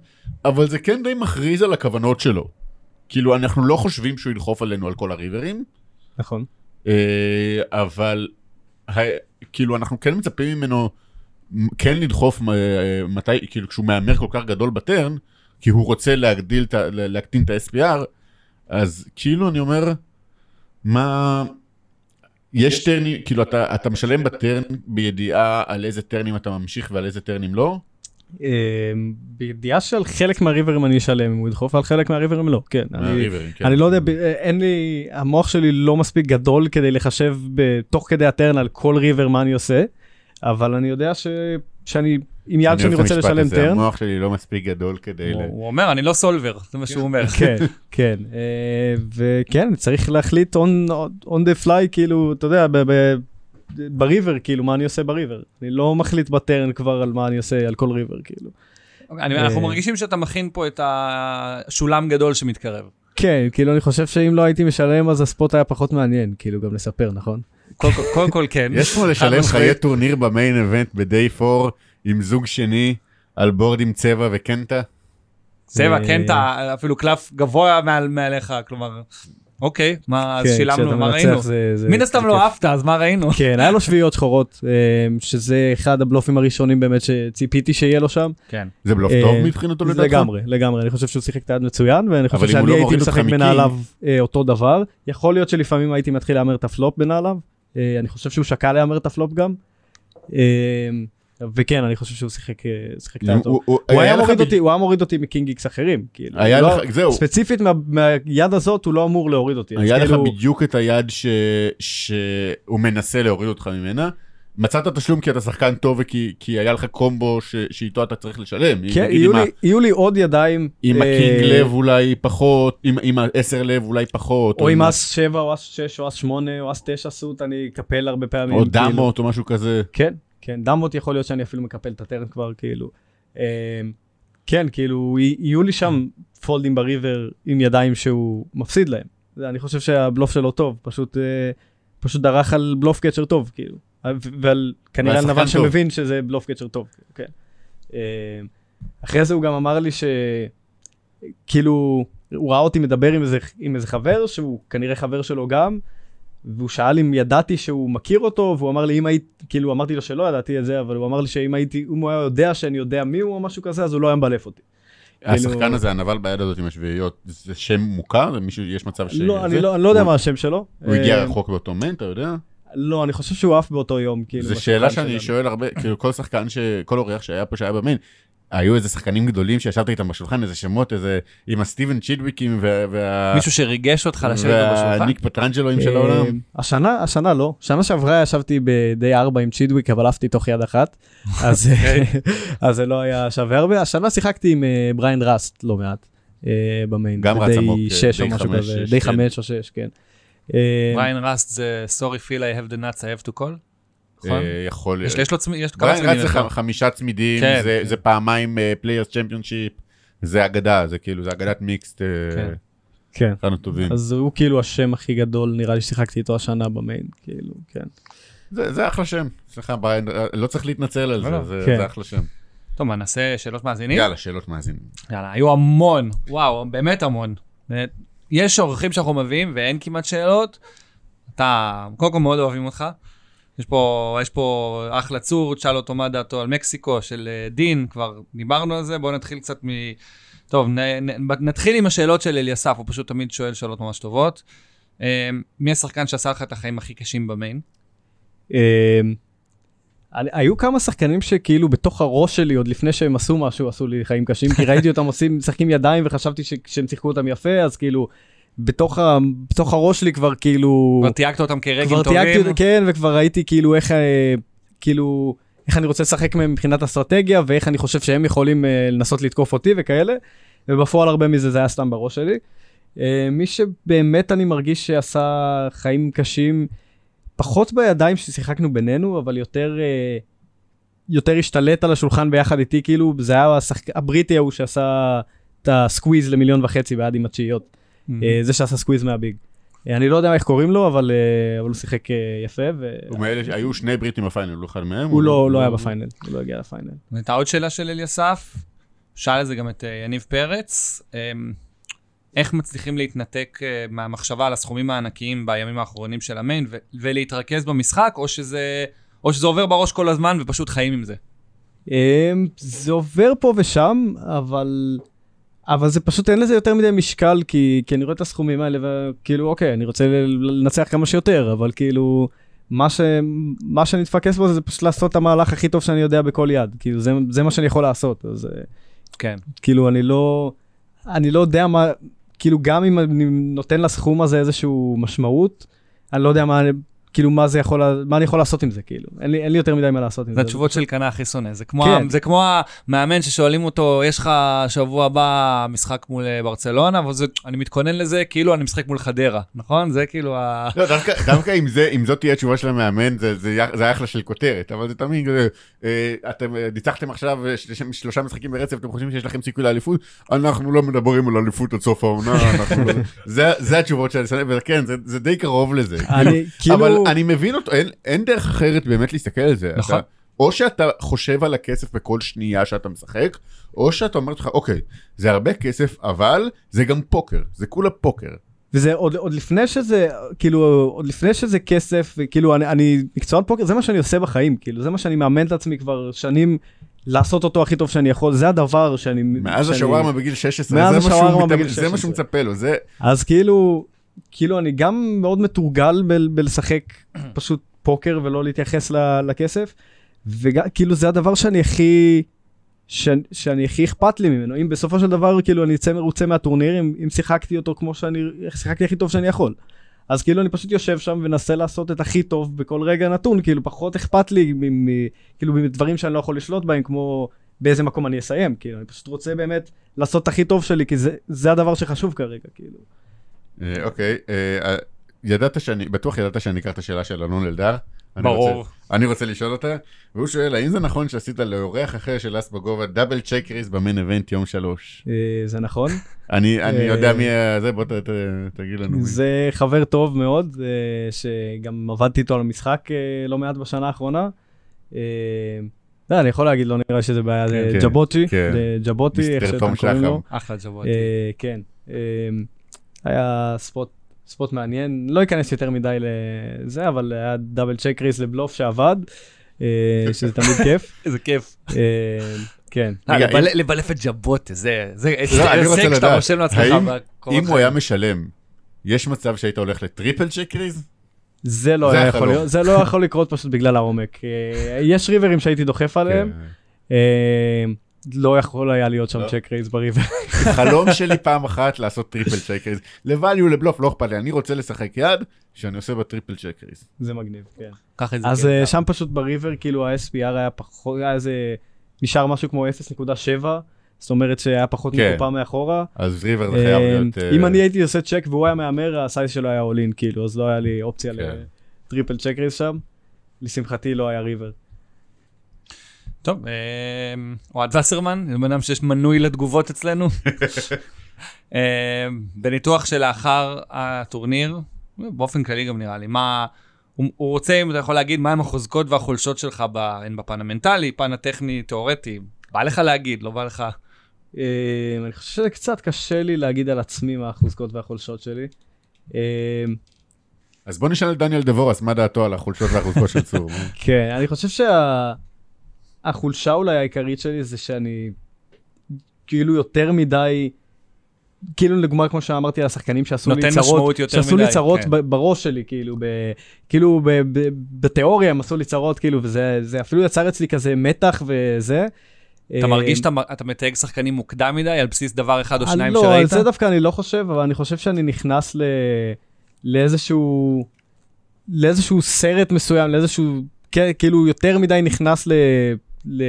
אבל זה כן די מכריז על הכוונות שלו. כאילו, אנחנו לא חושבים שהוא ילחוף עלינו על כל הריברים, נכון. אה, אבל כאילו אנחנו כן מצפים ממנו כן לדחוף מ- מתי, כאילו כשהוא מהמר כל כך גדול בטרן, כי הוא רוצה להגדיל, להקטין את ה-SPR, אז כאילו אני אומר, מה... יש טרנים, כאילו אתה, אתה משלם בטרן בידיעה על איזה טרנים אתה ממשיך ועל איזה טרנים לא? אה, בידיעה שעל חלק מהריברים אני אשלם אם הוא ידחוף, על חלק מהריברים לא, כן. אני- מהריברים, כן. אני לא יודע, ב- אין לי, המוח שלי לא מספיק גדול כדי לחשב בתוך כדי הטרן על כל ריבר מה אני עושה, אבל אני יודע ש, שאני עם יד שאני רוצה לשלם טרן. המוח שלי לא מספיק גדול כדי... הוא ל- הוא אומר, אני לא סולבר, זה מה שהוא אומר. כן, כן, אה, וכן, צריך להחליט on, on the fly, כאילו, אתה יודע, בריבר, כאילו, מה אני עושה בריבר. אני לא מחליט בטרן כבר על מה אני עושה על כל ריבר, כאילו. אני- אנחנו אה, מרגישים שאתה מכין פה את השולם גדול שמתקרב. כן, כאילו, אני חושב שאם לא הייתי משלם, אז הספוט היה פחות מעניין, כאילו, גם לספר, נכון? קודם כל- כן. יש כמו חד לשלם. חיי טורניר במיין איבנט ב-day 4 עם זוג שני על בורד עם צבע וקנטה. צבע, אה, אתה אפילו קלף גבוה מעל- מעליך, כלומר, אוקיי, מה, אז כן, שילמנו, מה ראינו? זה- זה- מן הסתם לא. אהבת, אז מה ראינו? כן, היה לו שביעיות שחורות, אה, שזה אחד הבלופים הראשונים באמת שציפיתי שיהיה לו שם. כן. זה בלוף אה, טוב מבחינתו לדעתך? לגמרי, לגמרי, אני חושב שהוא שיחק את היד מצוין, ואני חושב שאני לא הייתי משחק בנעליו אה, אותו דבר. יכול להיות שלפעמים הייתי מתחיל להמר את הפלופ בנעליו, אה, אני חושב שהוא שקל להמר את הפלופ גם. וכן, אני חושב שהוא שיחק אה, שיחק היד טוב. הוא- הוא- היה מוריד אותי, הוא היה מוריד אותי מקינג X אחרים, כאילו. היה לא- לך, זהו, ספציפית מה- מהיד הזאת הוא לא אמור להוריד אותי. היה לך כאילו- בדיוק את היד ש- שהוא מנסה להוריד אותך ממנה. מצאת תשלום כי אתה שחקן טוב וכי כי היה לך קומבו ש- שאיתו אתה צריך לשלם. כן, יהיו עם ה- לי- יהיו לי עוד ידיים. עם אה, הקינג לב אולי פחות, עם- עם העשר לב אולי פחות. או עם ה- אס 7 או אס 6 או אס 8 או אס 9 סוט אני אקפל הרבה פעמים. או כאילו. דמות או משהו כזה. כן, כן, דמות יכול להיות שאני אפילו מקפל את הטרן כבר, כאילו. אה, כן, כאילו, יהיו לי שם פולדים בריבר עם ידיים שהוא מפסיד להם. אני חושב שהבלוף שלו טוב, פשוט, אה, פשוט דרך על בלוף קצ'ר טוב, כאילו. אה, ועל כנראה על נבל טוב. שמבין שזה בלוף קצ'ר טוב, כן. אה, אחרי זה הוא גם אמר לי ש... כאילו, הוא ראה אותי מדבר עם איזה, עם איזה חבר, שהוא כנראה חבר שלו גם, והוא שאל אם ידעתי שהוא מכיר אותו, והוא אמר לי אם הייתי, כאילו אמרתי לו שלא ידעתי את זה, אבל הוא אמר לי שאם הייתי, אם הוא היה יודע שאני יודע מי הוא או משהו כזה, אז הוא לא היה מבלף אותי. השחקן כאילו- הזה, הנבל ביד הזאת עם השביעיות, זה שם מוכר? למישהו, יש מצב ש... לא? אני לא, אני לא יודע מה השם שלו. הוא הגיע אה, רחוק באותו מן, אתה יודע? לא, אני חושב שהוא עף באותו יום, כאילו. זו שאלה שאני שלנו. שואל הרבה, כאילו כל שחקן, ש- כל אורח שהיה פה שהיה במיין, היו איזה שחקנים גדולים שישבת איתם בשולחן, איזה שמות, איזה עם הסטיבן צ'ידוויקים וה-. מישהו שריגש אותך לשבת בשולחן? והניק פטרנג'לואים של אה, העולם. השנה, השנה לא. שנה שעברה ישבתי ב-day 4 עם צ'ידוויק, אבל עפתי תוך יד אחת. אז אוקיי. אז זה לא היה שווה הרבה. השנה שיחקתי עם אה, בריאן ראסט לא מעט אה, ב main. גם רץ עמוק, אה, day 6 או משהו חמש, כזה. שש, די כן. 5 או 6, כן. בריאן ראסט זה sorry feel I have the nuts I have to call? נכון? אה, יכול יש יש לו צמי- יש כמה צמידים. רץ זה חמישה צמידים, כן, זה- כן. זה פעמיים Players Championship, זה אגדה, זה כאילו, זה אגדת mixed, אה, כן. כן. אחד הטובים. אז הוא כאילו השם הכי גדול, נראה לי ששיחקתי איתו השנה ב main, כאילו, כן. זה זה אחלה שם, סליחה אה, לא צריך להתנצל על לא, זה, לא. זה כן. זה אחלה שם. טוב, מה, נעשה שאלות מאזינים? יאללה, שאלות מאזינים. יאללה, היו המון, וואו, באמת המון. יש אורחים שאנחנו מביאים ואין כמעט שאלות. אתה, קודם כל מאוד אוהבים אותך. יש פה, יש פה אחלה צור, תשאל אותו מה דעתו על מקסיקו של אה, דין, כבר דיברנו על זה, בואו נתחיל קצת מ... טוב, נ, נ, נתחיל עם השאלות של אליסף, הוא פשוט תמיד שואל שאלות ממש טובות. אה, מי השחקן שעשה לך את החיים הכי קשים במיין? אני- היו כמה שחקנים שכאילו בתוך הראש שלי, עוד לפני שהם עשו משהו, עשו לי חיים קשים, כי ראיתי אותם עושים, משחקים ידיים וחשבתי שהם שיחקו אותם יפה, אז כאילו, בתוך, ה, בתוך הראש שלי כבר כאילו... כבר תייגת אותם כבר טובים? תייגתי, כן, וכבר ראיתי כאילו איך, אה, כאילו, איך אני רוצה לשחק מהם מבחינת אסטרטגיה, ואיך אני חושב שהם יכולים אה, לנסות לתקוף אותי וכאלה, ובפועל הרבה מזה זה היה סתם בראש שלי. אה, מי שבאמת אני מרגיש שעשה חיים קשים, פחות בידיים ששיחקנו בינינו, אבל יותר, יותר השתלט על השולחן ביחד איתי, כאילו, זה היה השחק... הבריטי ההוא שעשה את ה squeeze למיליון וחצי ביד עם התשיעיות. אה, זה שעשה squeeze מה big. אה, אני לא יודע איך קוראים לו, אבל אה, אבל הוא שיחק יפה, הוא היו שני בריטים ב final, הוא אחד מהם? והוא לא לא היה ב final, הוא לא הגיע ל final. הייתה עוד שאלה של אליסף, שאל את זה גם את יניב פרץ, אמ, איך מצליחים להתנתק מהמחשבה על הסכומים הענקיים בימים האחרונים של המיין ו- ולהתרכז במשחק, או שזה, או שזה עובר בראש כל הזמן ופשוט חיים עם זה? אה, זה עובר פה ושם, אבל... אבל זה פשוט אין לזה יותר מדי משקל, כי, כי אני רואה את הסכומים האלה, וכאילו, אוקיי, אני רוצה לנצח כמה שיותר, אבל כאילו, מה, ש, מה שאני מתפקס בו זה פשוט לעשות את המהלך הכי טוב שאני יודע בכל יד. כאילו, זה, זה מה שאני יכול לעשות. אז אה, כן. כאילו, אני לא, אני לא יודע מה, כאילו, גם אם אני נותן לסכום הזה איזשהו משמעות, אני לא יודע מה, כאילו מה זה יכול, מה אני יכול לעשות עם זה, כאילו. אין לי, אין לי יותר מדי מה לעשות עם זה זה. התשובות של קנה הכי שונא. זה כמו, כן. זה כמו המאמן ששואלים אותו, יש לך שבוע הבא משחק מול אה, ברצלונה, וזה, אני מתכונן לזה כאילו אני משחק מול חדרה, נכון? זה כאילו ה... לא, דווקא, דווקא אם, זה, אם זאת תהיה התשובה של המאמן, זה, זה, זה היה אחלה של כותרת, אבל זה תמיד כזה, אה, אתם אה, ניצחתם עכשיו אה, של- שלושה משחקים ברצף, אתם חושבים שיש לכם סיכוי לאליפות? אנחנו לא מדברים על אליפות עד סוף העונה, אנחנו לא... זה, זה התשובות שאני שונא, וכן, זה, זה די קרוב לזה. אני, כאילו... אבל אני מבין אותו, אין, אין דרך אחרת באמת להסתכל על זה. נכון. אתה, או שאתה חושב על הכסף בכל שנייה שאתה משחק, או שאתה אומר לך, אוקיי, זה הרבה כסף, אבל זה גם פוקר, זה כולה פוקר. וזה עוד, עוד לפני שזה, כאילו, עוד לפני שזה כסף, כאילו, אני, אני מקצוען פוקר, זה מה שאני עושה בחיים, כאילו, זה מה שאני מאמן את עצמי כבר שנים לעשות אותו הכי טוב שאני יכול, זה הדבר שאני... מאז שאני- השווארמה בגיל 16, מאז זה השווארמה בגיל זה מה 16. שהוא מצפה לו, זה... אז כאילו, כאילו, אני גם מאוד מתורגל ב- בלשחק פשוט פוקר ולא להתייחס ל- לכסף, וכאילו, זה הדבר שאני הכי... ש... שאני הכי אכפת לי ממנו, אם בסופו של דבר כאילו אני אצא מרוצה מהטורניר, אם, אם שיחקתי אותו כמו שאני, שיחקתי הכי טוב שאני יכול. אז כאילו אני פשוט יושב שם ומנסה לעשות את הכי טוב בכל רגע נתון, כאילו פחות אכפת לי מ- מ- כאילו מדברים שאני לא יכול לשלוט בהם, כמו באיזה מקום אני אסיים, כאילו אני פשוט רוצה באמת לעשות את הכי טוב שלי, כי זה, זה הדבר שחשוב כרגע, כאילו. אה, אוקיי, אה, ידעת שאני, בטוח ידעת שאני אקח את השאלה של אלון אלדר. אני ברור. רוצה- אני רוצה לשאול אותה, והוא שואל, האם זה נכון שעשית לאורח אחר של אס בגובה דאבל צ'ק ריס במיין אבנט יום שלוש? אה, זה נכון. אני אני יודע מי זה, בוא ת- ת- תגיד לנו. מי. זה חבר טוב מאוד, שגם עבדתי איתו על המשחק לא מעט בשנה האחרונה. לא, אני יכול להגיד, לא נראה שזה בעיה, זה כן, ג'בוטי, כן. זה ג'בוטי, איך מיסטר שאתם קוראים לו. אחלה ג'בוט. אה, כן, היה ספוט, ספוט מעניין, לא אכנס יותר מדי לזה, אבל היה דאבל צ'ק ריס לבלוף שעבד, אה, שזה תמיד כיף. איזה כיף. אה, כן. אה, לבלף את ג'בוטה, זה זה לא, הישג שאתה רושם לעצמך. אם הוא. היה משלם, יש מצב שהיית הולך ל triple check raise? זה לא היה. יכול להיות, זה לא יכול לקרות פשוט בגלל העומק. יש river ים שהייתי דוחף עליהם, כן. לא יכול היה להיות שם. check raise ב river. חלום שלי פעם אחת לעשות triple check raise. ל value לבלוף, לא אכפת לי, אני רוצה לשחק יד שאני עושה ב triple check raise. זה מגניב, כן. קח את זה. אז כן. אה, שם פשוט ב river, כאילו ה-SPR היה פחות, היה איזה, נשאר משהו כמו 0.7, זאת אומרת שהיה פחות כן. מקופה מאחורה. אז river זה חייב אה, להיות... אה, אם אני הייתי עושה צ'ק והוא היה מהמר, ה size שלו היה all in, כאילו, אז לא היה לי אופציה כן. ל triple check raise שם. לשמחתי לא היה river. טוב, אה, אוהד וסרמן, זה בן אדם שיש מנוי לתגובות אצלנו. אה, בניתוח שלאחר הטורניר, באופן כללי גם נראה לי, מה, הוא, הוא רוצה, אם אתה יכול להגיד, מהם החוזקות והחולשות שלך, ב, הן בפן המנטלי, פן הטכני, תיאורטי, בא לך להגיד, לא בא לך... אה, אני חושב שזה קצת קשה לי להגיד על עצמי מה החוזקות והחולשות שלי. אז בוא נשאל את דניאל דבורס, מה דעתו על החולשות והחוזקות של צור. כן, אני חושב שהחולשה אולי העיקרית שלי זה שאני כאילו יותר מדי, כאילו לדוגמה כמו שאמרתי על השחקנים שעשו לי צרות, שעשו מדי, לי צרות כן. ב- בראש שלי, כאילו, ב, כאילו ב, ב, בתיאוריה הם עשו לי צרות, כאילו, וזה זה אפילו יצר אצלי כזה מתח וזה. אתה אה, מרגיש שאתה אתה מתייג שחקנים מוקדם מדי על בסיס דבר אחד או אני שניים לא, שראית? על זה דווקא אני לא חושב, אבל אני חושב שאני נכנס ל... לאיזשהו... לאיזשהו סרט מסוים, לאיזשהו... כן, כאילו יותר מדי נכנס ל... ל...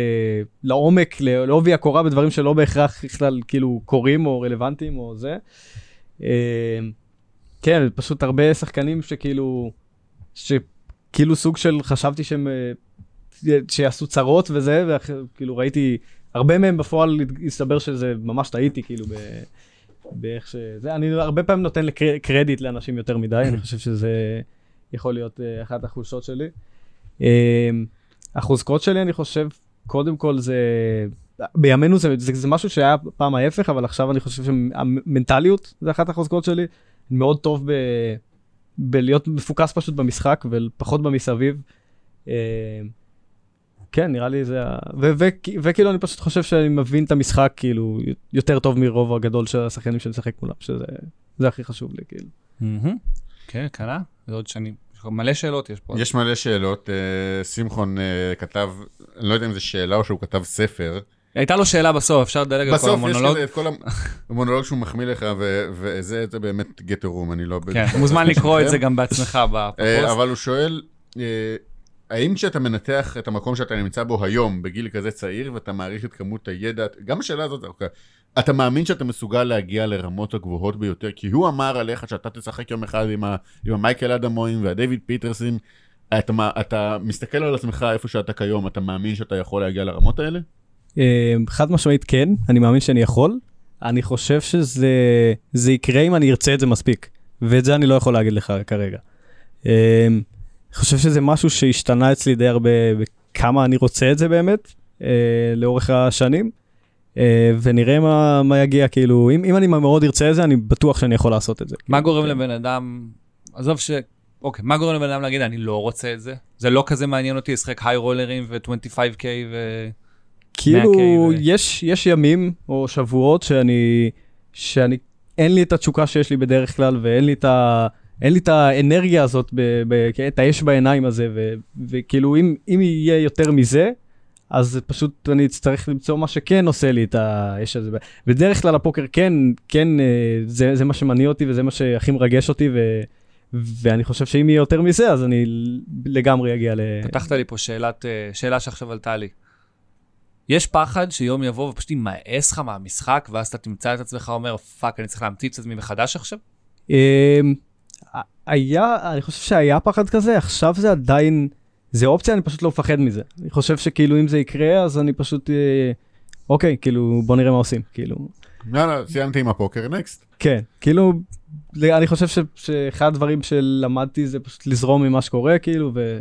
לעומק, לעובי הקורה בדברים שלא בהכרח בכלל כאילו קורים או רלוונטיים או זה. אה, כן, פשוט הרבה שחקנים שכאילו... שכאילו סוג של חשבתי שהם... אה, שיעשו צרות וזה, וכאילו ראיתי הרבה מהם בפועל הסתבר שזה ממש טעיתי כאילו ב... באיך שזה, אני הרבה פעמים נותן. קרדיט לאנשים יותר מדי, אני חושב שזה יכול להיות uh, אחת החולשות שלי. החוזקות שלי אני חושב, קודם כל זה, בימינו זה, זה, זה משהו שהיה פעם ההפך, אבל עכשיו אני חושב שהמנטליות זה אחת החוזקות שלי. מאוד טוב ב... בלהיות מפוקס פשוט במשחק ופחות במסביב. Um, כן, נראה לי זה ה... וכאילו אני פשוט חושב שאני מבין את המשחק כאילו יותר טוב מרוב הגדול של השחקנים שאני משחק מולם, שזה זה הכי חשוב לי, כאילו. כן, קלה, עוד שנים. יש לך מלא שאלות יש פה. יש מלא שאלות, אה, שמחון אה, כתב, אני לא יודע אם זו שאלה או שהוא כתב ספר, הייתה לו שאלה בסוף, אפשר לדלג על כל בסוף יש המונולוג. כזה את כל המונולוג שהוא מחמיא לך, וזה זה באמת גט רום, אני לא... כן, מוזמן לקרוא את זה גם בעצמך אה, בפוסט. אבל הוא שואל, האם כשאתה מנתח את המקום שאתה נמצא בו היום, בגיל כזה צעיר, ואתה מעריך את כמות הידע, גם השאלה הזאת, אוקיי, אתה מאמין שאתה מסוגל להגיע לרמות הגבוהות ביותר? כי הוא אמר עליך שאתה תשחק יום אחד עם, ה, עם המייקל אדמוין והדייוויד פיטרסון, אתה, אתה מסתכל על עצמך איפה שאתה כיום, אתה מאמין שאתה יכול להגיע לרמות האלה? אה, חד משמעית כן, אני מאמין שאני יכול. אני חושב שזה זה יקרה אם אני ארצה את זה מספיק, ואת זה אני לא יכול להגיד לך כרגע. אה, אני חושב שזה משהו שהשתנה אצלי די הרבה בכמה אני רוצה את זה באמת, אה, לאורך השנים, ונראה מה, מה יגיע, כאילו, אם, אם אני מאוד ארצה את זה, אני בטוח שאני יכול לעשות את זה. מה גורם כן. לבן אדם, עזוב ש... אוקיי, מה גורם לבן אדם להגיד, אני לא רוצה את זה? זה לא כזה מעניין אותי לשחק היי רולרים ו-25K ו... כאילו, 100K ו- יש, יש ימים או שבועות שאני, שאני, אין לי את התשוקה שיש לי בדרך כלל, ואין לי את ה... אין לי את האנרגיה הזאת, ב, ב, את האש בעיניים הזה, ו, וכאילו אם, אם יהיה יותר מזה, אז פשוט אני אצטרך למצוא מה שכן עושה לי את האש הזה. בדרך כלל הפוקר כן, כן, אה, זה, זה מה שמניע אותי וזה מה שהכי מרגש אותי, ו, ואני חושב שאם יהיה יותר מזה, אז אני לגמרי אגיע ל... פתחת לי פה שאלת, אה, שאלה שעכשיו עלתה לי. יש פחד שיום יבוא ופשוט יימאס לך מהמשחק, ואז אתה תמצא את עצמך אומר, fuck, אני צריך להמציא את עצמי מחדש עכשיו? אמ, היה, אני חושב שהיה פחד כזה, עכשיו זה עדיין, זה אופציה, אני פשוט לא מפחד מזה. אני חושב שכאילו אם זה יקרה, אז אני פשוט, אה, אוקיי, כאילו בוא נראה מה עושים, כאילו, יאללה, סיימתי עם הפוקר, נקסט. כן, כאילו, אני חושב ש, שאחד הדברים שלמדתי זה פשוט לזרום ממה שקורה, כאילו, ו,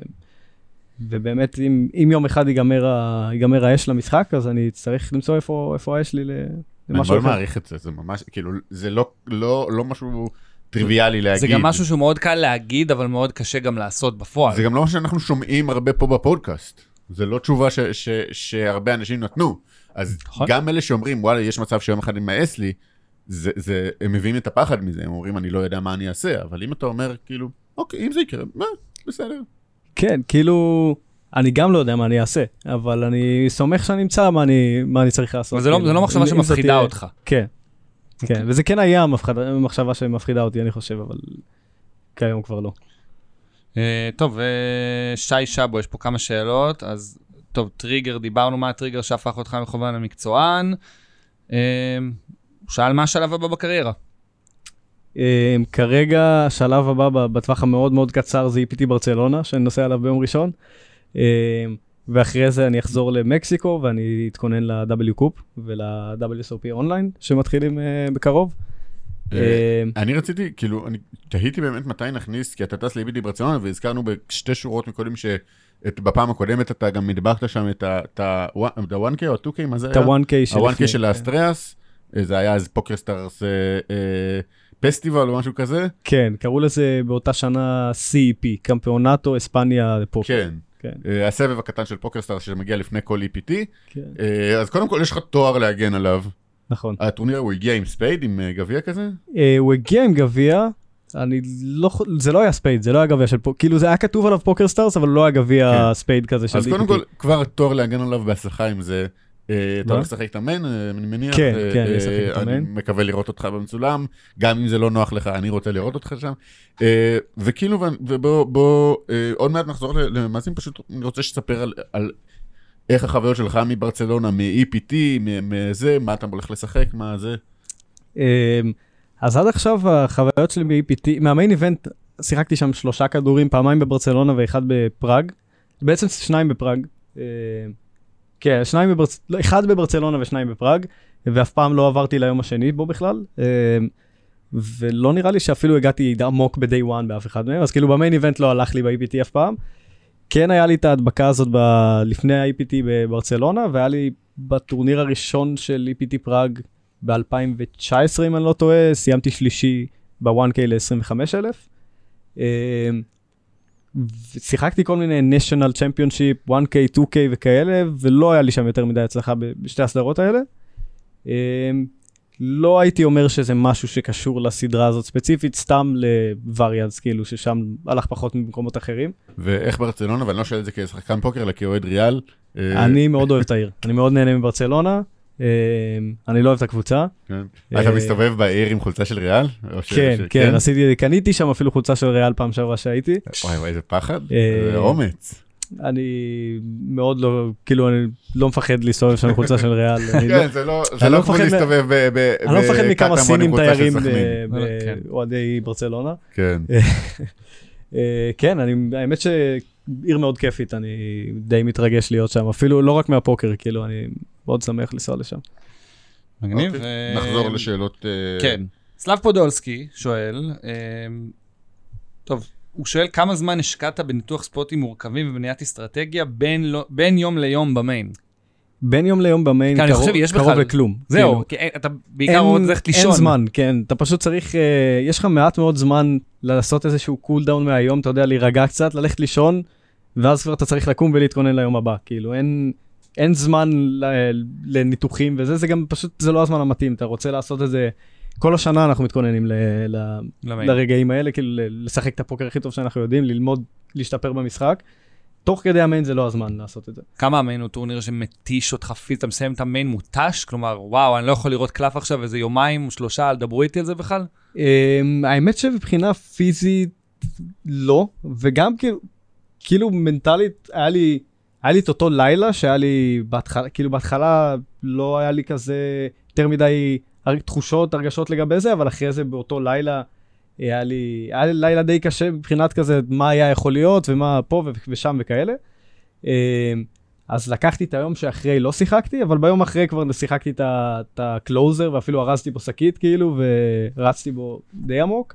ובאמת, אם, אם יום אחד ייגמר, ה, ייגמר האש למשחק, אז אני אצטרך למצוא איפה, איפה האש לי ל- אני למשהו מאוד אחר. מעריך את זה, זה ממש, כאילו, זה לא, לא, לא משהו טריוויאלי להגיד. זה גם משהו שהוא מאוד קל להגיד, אבל מאוד קשה גם לעשות בפועל. זה גם לא מה שאנחנו שומעים הרבה פה בפודקאסט. זה לא תשובה ש, ש, שהרבה אנשים נתנו. אז נכון. גם אלה שאומרים, וואלה, יש מצב שיום אחד יימאס לי, זה, זה, הם מביאים את הפחד מזה, הם אומרים, אני לא יודע מה אני אעשה, אבל אם אתה אומר, כאילו, אוקיי, אם זה יקרה, מה, בסדר. כן, כאילו, אני גם לא יודע מה אני אעשה, אבל אני סומך שאני אמצא מה אני, מה אני צריך לעשות. אבל זה לא- כאילו. זה לא מחשבה שמפחידה אותך. כן, כן, וזה כן היה המפחד- מחשבה שמפחידה אותי, אני חושב, אבל כיום כבר לא. אה, טוב, אה, שי שבו, יש פה כמה שאלות, אז טוב, טריגר, דיברנו מה הטריגר שהפך אותך מכוון למקצוען. אה, הוא שאל מה השלב הבא בקריירה. כרגע השלב הבא בטווח המאוד מאוד קצר זה EPT ברצלונה, שאני נוסע עליו ביום ראשון. ואחרי זה אני אחזור למקסיקו ואני אתכונן ל-WCOOP ול-WSOP אונליין שמתחילים אה, בקרוב. אה, אה, אני רציתי, כאילו, אני תהיתי באמת מתי נכניס, כי אתה טס ל EPT ברצלונה, והזכרנו בשתי שורות מקודם שבפעם הקודמת אתה גם הדבקת שם את ה-1K או ה-2K, מה זה את היה? ה-1K של ה-1K לפני, של כן. האסטרייאס, אה, זה היה אז פוקר סטארס festival או משהו כזה. כן, קראו לזה באותה שנה CEP, Campeonato España de Poker. כן. כן, אה, הסבב הקטן של פוקר סטארס שמגיע לפני כל EPT. כן, אה, אז קודם כל יש לך תואר להגן עליו. נכון. הטורניר הוא הגיע עם spade, עם אה, גביע כזה? הוא הגיע עם גביע, אני לא, זה לא היה spade, זה לא היה גביע של פוקר, כאילו זה היה כתוב עליו פוקר סטארס, אבל לא היה גביע כן. spade כזה של אז קודם EPT. כל, כבר תואר להגן עליו בהצלחה עם זה. אה, אתה? הולך לשחק את המן, אה, אני מניח. כן, אה, כן, אני אשחק את אני ה main. מקווה לראות אותך במצולם, גם אם זה לא נוח לך, אני רוצה לראות אותך שם. וכאילו, ובוא, בוא, עוד מעט נחזור ל- למאזין, פשוט אני רוצה שתספר על- איך החוויות שלך מברצלונה, מ-EPT, מזה, מה אתה הולך לשחק, מה זה. אמ, אז עד עכשיו החוויות שלי ב-EPT, מהמיין איבנט שיחקתי שם שלושה כדורים, פעמיים בברצלונה ואחד בפראג, בעצם שניים בפראג. כן, שניים בברצ... אחד בברצלונה ושניים בפראג, ואף פעם לא עברתי ליום השני בו בכלל. אמ, ולא נראה לי שאפילו הגעתי עמוק ב-day one באף אחד מהם, אז כאילו במיין איבנט לא הלך לי ב-EPT אף פעם. כן היה לי את ההדבקה הזאת ב... לפני ה-EPT בברצלונה, והיה לי בטורניר הראשון של EPT פראג ב-2019 אם אני לא טועה, סיימתי שלישי ב-1K ל-25,000. שיחקתי כל מיני national championship, 1K, 2K וכאלה, ולא היה לי שם יותר מדי הצלחה בשתי הסדרות האלה. אמ, לא הייתי אומר שזה משהו שקשור לסדרה הזאת ספציפית, סתם לווריאנס, כאילו ששם הלך פחות ממקומות אחרים. ואיך ברצלונה, ואני לא שואל את זה כשחקן פוקר, אלא כאוהד ריאל, אה, אני מאוד אוהב את העיר, אני מאוד נהנה מברצלונה, אני לא אוהב את הקבוצה. כן. אה, אתה מסתובב בעיר עם חולצה של ריאל? כן, ש- כן, עשיתי, קניתי שם אפילו חולצה של ריאל פעם שעברה שהייתי. וואי וואי, איזה פחד. אה, זה אומץ. אני מאוד לא, כאילו, אני לא מפחד להסתובב שם חולצה של ריאל. אני לא- כן, זה לא זה אני לא לא כמו להסתובב ב... אני לא מפחד מכמה סינים תיירים. אה, כן. באוהדי ברצלונה. כן. אה, כן, אני, האמת שעיר מאוד כיפית, אני די מתרגש להיות שם, אפילו לא רק מהפוקר, כאילו, אני מאוד שמח לנסוע לשם. מגניב. אוקיי, נחזור לשאלות... אה, כן. סלאב פודולסקי שואל, אה, טוב, הוא שואל כמה זמן השקעת בניתוח spot ים מורכבים ובניית אסטרטגיה בין, לא, בין יום ליום ב main. בין יום ליום ב main כן, קרוב, חושב, יש קרוב בכלל- לכלום. זהו, כאילו. כי אין- אתה בעיקר עוד ללכת לישון. אין זמן, כן, אתה פשוט צריך, אה, יש לך מעט מאוד זמן לעשות איזשהו cool down מהיום, אתה יודע, להירגע קצת, ללכת לישון, ואז כבר אתה צריך לקום ולהתכונן ליום הבא, כאילו, אין, אין זמן לניתוחים וזה, זה גם פשוט, זה לא הזמן המתאים, אתה רוצה לעשות את זה, כל השנה אנחנו מתכוננים ל, ל. לרגעים האלה, כאילו לשחק את הפוקר הכי טוב שאנחנו יודעים, ללמוד, להשתפר במשחק. תוך כדי המיין זה לא הזמן לעשות את זה. כמה המיין הוא טורניר שמתיש אותך פיזית, אתה מסיים את המיין מותש? כלומר, וואו, אני לא יכול לראות קלף עכשיו איזה יומיים או שלושה, אל דברו איתי על זה בכלל? Um, האמת שמבחינה פיזית לא, וגם כאילו, כאילו מנטלית היה לי, היה לי את אותו לילה שהיה לי בהתחלה, כאילו בהתחלה לא היה לי כזה יותר מדי תחושות, הרגשות לגבי זה, אבל אחרי זה באותו לילה היה לי, היה לי לילה די קשה מבחינת כזה מה היה יכול להיות ומה פה ושם וכאלה. Um, אז לקחתי את היום שאחרי לא שיחקתי, אבל ביום אחרי כבר שיחקתי את הקלוזר ואפילו ארזתי בו שקית כאילו ורצתי בו די עמוק.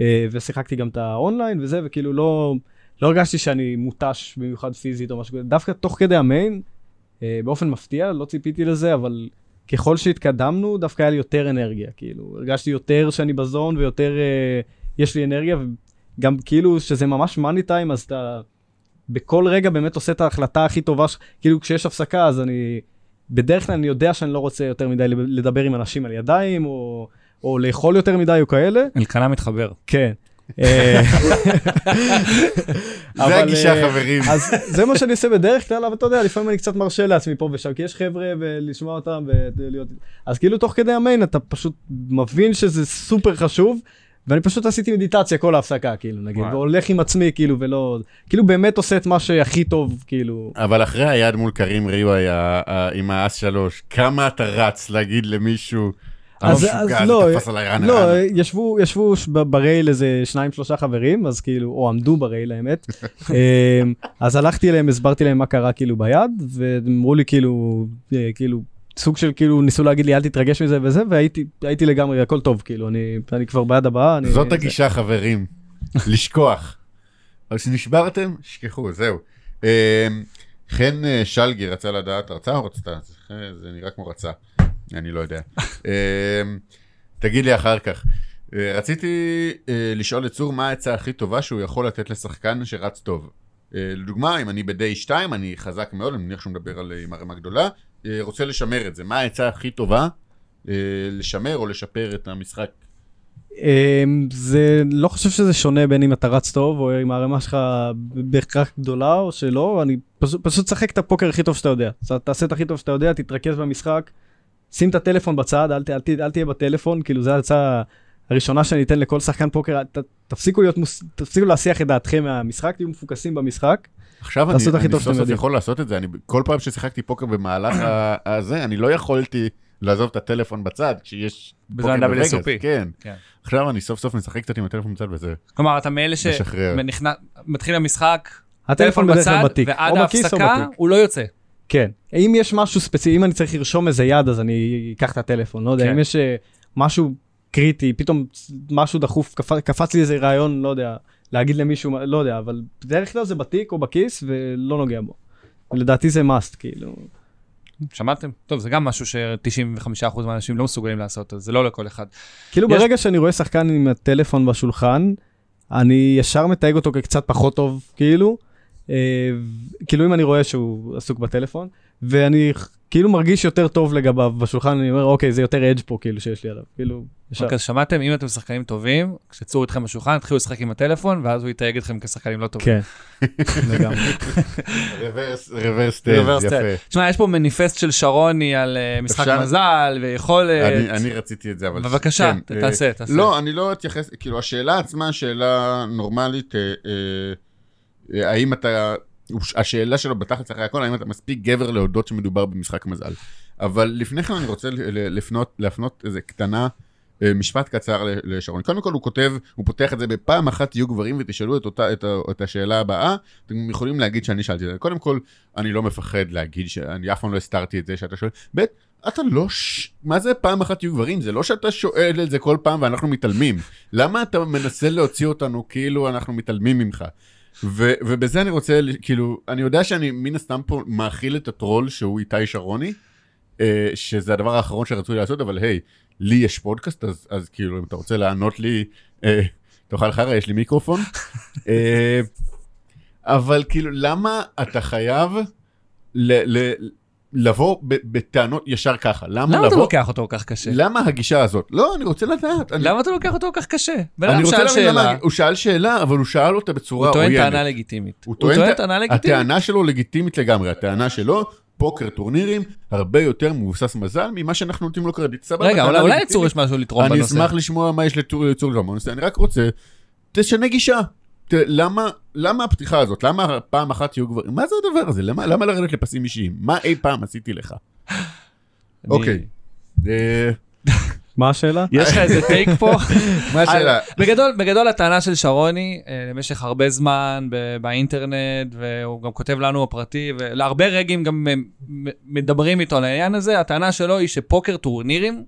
אה, ושיחקתי גם את האונליין וזה, וכאילו לא, לא הרגשתי שאני מותש במיוחד פיזית או משהו כזה. דווקא תוך כדי המיין, אה, באופן מפתיע, לא ציפיתי לזה, אבל ככל שהתקדמנו, דווקא היה לי יותר אנרגיה. כאילו, הרגשתי יותר שאני בזון ויותר אה, יש לי אנרגיה, וגם כאילו שזה ממש מאני טיים, אז אתה בכל רגע באמת עושה את ההחלטה הכי טובה, ש... כאילו כשיש הפסקה, אז אני... בדרך כלל אני יודע שאני לא רוצה יותר מדי לדבר עם אנשים על ידיים, או, או לאכול יותר מדי או כאלה. אלקנה מתחבר. כן. אה, זה הגישה, אה, חברים. אז זה מה שאני עושה בדרך כלל, אבל אתה יודע, לפעמים אני קצת מרשה לעצמי פה ושם, כי יש חבר'ה ולשמוע אותם ולהיות... אז כאילו תוך כדי המיין אתה פשוט מבין שזה סופר חשוב, ואני פשוט עשיתי מדיטציה כל ההפסקה, כאילו, נגיד, וואו. והולך עם עצמי, כאילו, ולא... כאילו באמת עושה את מה שהכי טוב, כאילו... אבל אחרי היד מול קרים ריוואי ה- ה- עם האס שלוש, כמה אתה רץ להגיד למישהו, אז- משוגע, אז זה לא. לא, ראנר." ישבו, ישבו ש- ברייל איזה שניים שלושה חברים, אז כאילו, או עמדו ברייל האמת. אמ, אז הלכתי אליהם, הסברתי להם מה קרה כאילו ביד, והם אמרו לי כאילו, אה, כאילו, סוג של כאילו, ניסו להגיד לי אל תתרגש מזה וזה, והייתי הייתי לגמרי, הכל טוב, כאילו, אני, אני כבר ביד הבאה. אני- זאת זה- הגישה, חברים, לשכוח. אז נשברתם, שכחו, זהו. אה, חן אה, שלגי רצה לדעת, רצה או רצתה? זה- זה נראה כמו רצה, אני לא יודע. אה, תגיד לי אחר כך. אה, רציתי אה, לשאול את צור מה העצה הכי טובה שהוא יכול לתת לשחקן שרץ טוב. אה, לדוגמה, אם אני ב-day 2, אני חזק מאוד, אני מניח שהוא מדבר על עם הרמה גדולה, רוצה לשמר את זה. מה העצה הכי טובה לשמר או לשפר את המשחק? אמ, זה לא חושב שזה שונה בין אם אתה רץ טוב או אם הערימה שלך בהכרח גדולה או שלא אני פשוט פשוט שחק את הפוקר הכי טוב שאתה יודע תעשה את הכי טוב שאתה יודע תתרכז במשחק. שים את הטלפון בצד אל, ת- אל, ת- אל תהיה בטלפון כאילו זה ההצעה הראשונה שאני אתן לכל שחקן פוקר ת, תפסיקו להיות מוס, תפסיקו להסיח את דעתכם מהמשחק תהיו מפוקסים במשחק. עכשיו אני, אני סוף סוף. יכול לעשות את זה, אני כל פעם ששיחקתי פוקר במהלך הזה, אני לא יכולתי לעזוב את הטלפון בצד כשיש פוקר בזמן WSOP. כן. כן. עכשיו אני סוף סוף משחק קצת עם הטלפון בצד וזה כלומר, אתה מאלה. שמתחיל המשחק, הטלפון בתיק ועד ההפסקה. הוא לא יוצא. כן. אם יש משהו ספציפי, אם אני צריך לרשום איזה יד, אז אני אקח את הטלפון. לא יודע, כן. אם יש אה, משהו קריטי, פתאום משהו דחוף, קפ... קפץ לי איזה רעיון, לא יודע, להגיד למישהו, לא יודע, אבל בדרך כלל זה בתיק או בכיס ולא נוגע בו. לדעתי זה must, כאילו. שמעתם? טוב, זה גם משהו ש-95% מהאנשים לא מסוגלים לעשות, אז זה לא לכל אחד. כאילו יש- ברגע שאני רואה שחקן עם הטלפון בשולחן, אני ישר מתייג אותו כקצת פחות טוב, כאילו. אה, כאילו אם אני רואה שהוא עסוק בטלפון, ואני כאילו מרגיש יותר טוב לגביו בשולחן, אני אומר, אוקיי, זה יותר אדג' פה כאילו שיש לי עליו, כאילו, ישר. אוקיי, אז שמעתם, אם אתם שחקנים טובים, כשצאו איתכם בשולחן, תתחילו לשחק עם הטלפון, ואז הוא יתייג אתכם כשחקנים לא טובים. כן, לגמרי. רוורס, רוורס טייל, Reverse יפה. תשמע, יש פה מניפסט של שרוני על אה, משחק? מזל ויכולת. אני, אני רציתי את זה, אבל... בבקשה, כן, אה, תעשה, תעשה. לא, אני לא אתייחס, כאילו, השאלה עצמה, שאלה נורמלית, האם אתה... השאלה שלו בתכלס אחרי הכל, האם אתה מספיק גבר להודות שמדובר במשחק מזל. אבל לפני כן אני רוצה לפנות, להפנות איזה קטנה, אה, משפט קצר לשרון. קודם כל הוא כותב, הוא פותח את זה בפעם אחת תהיו גברים ותשאלו את, אותה, את, את השאלה הבאה, אתם יכולים להגיד שאני שאלתי את זה. קודם כל, אני לא מפחד להגיד שאני אף פעם לא הסתרתי את זה שאתה שואל. ב', אתה לא ש... מה זה פעם אחת תהיו גברים? זה לא שאתה שואל את זה כל פעם ואנחנו מתעלמים. למה אתה מנסה להוציא אותנו כאילו אנחנו מתעלמים ממך? ו- ובזה אני רוצה, כאילו, אני יודע שאני מן הסתם פה מאכיל את הטרול שהוא איתי שרוני, אה, שזה הדבר האחרון שרצו לעשות, אבל היי, לי יש פודקאסט, אז, אז כאילו, אם אתה רוצה לענות לי, אה, תאכל חרא, יש לי מיקרופון. אה, אבל כאילו, למה אתה חייב ל- ל- לבוא בטענות ישר ככה? למה למה אתה לבוא... לוקח אותו כל כך קשה? למה הגישה הזאת? לא, אני רוצה לדעת. אני, למה אתה לוקח אותו כל כך קשה? אני רוצה להבין למה, הוא שאל שאלה, אבל הוא שאל אותה בצורה הוא טוען עוינת. טענה לגיטימית. הוא טוען טענה לגיטימית. הטענה שלו לגיטימית לגמרי, הטענה שלו, פוקר טורנירים, הרבה יותר מבוסס מזל ממה שאנחנו נותנים לו קרדיט. סבבה, רגע, אולי-. יצור יש משהו לתרום אני בנושא. אשמח לשמוע מה יש לצור לתרום בנושא, אני רק רוצה, תשנה גישה. ת- למה, למה הפתיחה הזאת? למה פעם אחת יהיו גברים? מה זה הדבר הזה? למה, למה לרדת לפסים אישיים? מה אי פעם עשיתי לך? אוקיי. אה, מה השאלה? יש לך איזה טייק פה? מה השאלה? בגדול, בגדול הטענה של שרוני אה, למשך הרבה זמן ב- באינטרנט, והוא גם כותב לנו בפרטי, ולהרבה רגעים גם מדברים איתו על העניין הזה, הטענה שלו היא שפוקר טורנירים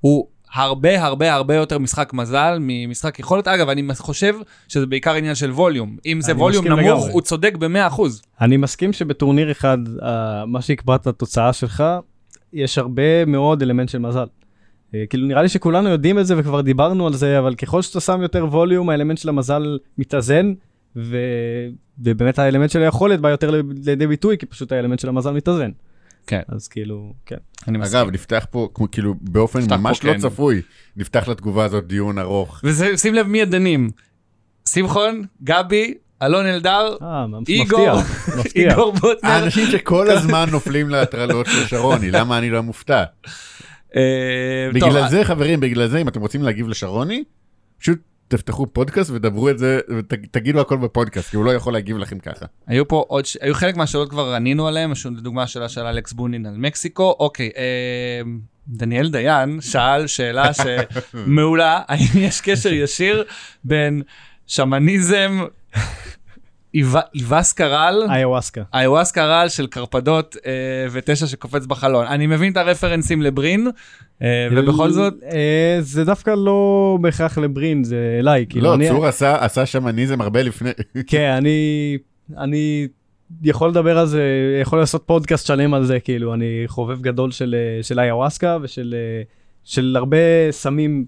הוא הרבה הרבה הרבה יותר משחק מזל ממשחק יכולת. אגב, אני חושב שזה בעיקר עניין של ווליום. אם זה ווליום נמוך, לגמרי. הוא צודק ב-100%. אני מסכים שבטורניר אחד, אה, מה שיקבע את התוצאה שלך, יש הרבה מאוד אלמנט של מזל. אה, כאילו נראה לי שכולנו יודעים את זה וכבר דיברנו על זה, אבל ככל שאתה שם יותר ווליום, האלמנט של המזל מתאזן, ו... ובאמת האלמנט של היכולת בא יותר לידי ביטוי, כי פשוט האלמנט של המזל מתאזן. כן. אז כאילו, כן. אני מסכים. אגב, נפתח פה, כמו כאילו, באופן ממש פה, לא כן. צפוי, נפתח לתגובה הזאת דיון ארוך. ושים לב מי הדנים. שמחון, גבי, אלון אלדר, אה, איגור, מפתיע, מפתיע. איגור בוטנר. האנשים שכל הזמן נופלים להטרלות של שרוני, למה אני לא מופתע? אה, בגלל זה, חברים, בגלל זה, אם אתם רוצים להגיב לשרוני, פשוט תפתחו פודקאסט ודברו את זה, ותגידו הכל בפודקאסט, כי הוא לא יכול להגיב לכם ככה. היו פה עוד, היו חלק מהשאלות כבר ענינו עליהן, לדוגמה השאלה של אלכס בונין על מקסיקו. אוקיי, אה, דניאל דיין שאל שאלה שמעולה, האם יש קשר ישיר בין שמניזם, איו- איווסקה רעל, איוואסקה. איווסקה רעל של קרפדות אה, ותשע שקופץ בחלון. אני מבין את הרפרנסים לברין, ובכל זאת, אה, זה דווקא לא בהכרח לברין, זה אליי. כאילו, לא, צור עשה עשה שמניזם הרבה לפני... כן, אני, אני יכול לדבר על זה, יכול לעשות פודקאסט שלם על זה, כאילו, אני חובב גדול של, אה, של איוואסקה ושל אה, של הרבה סמים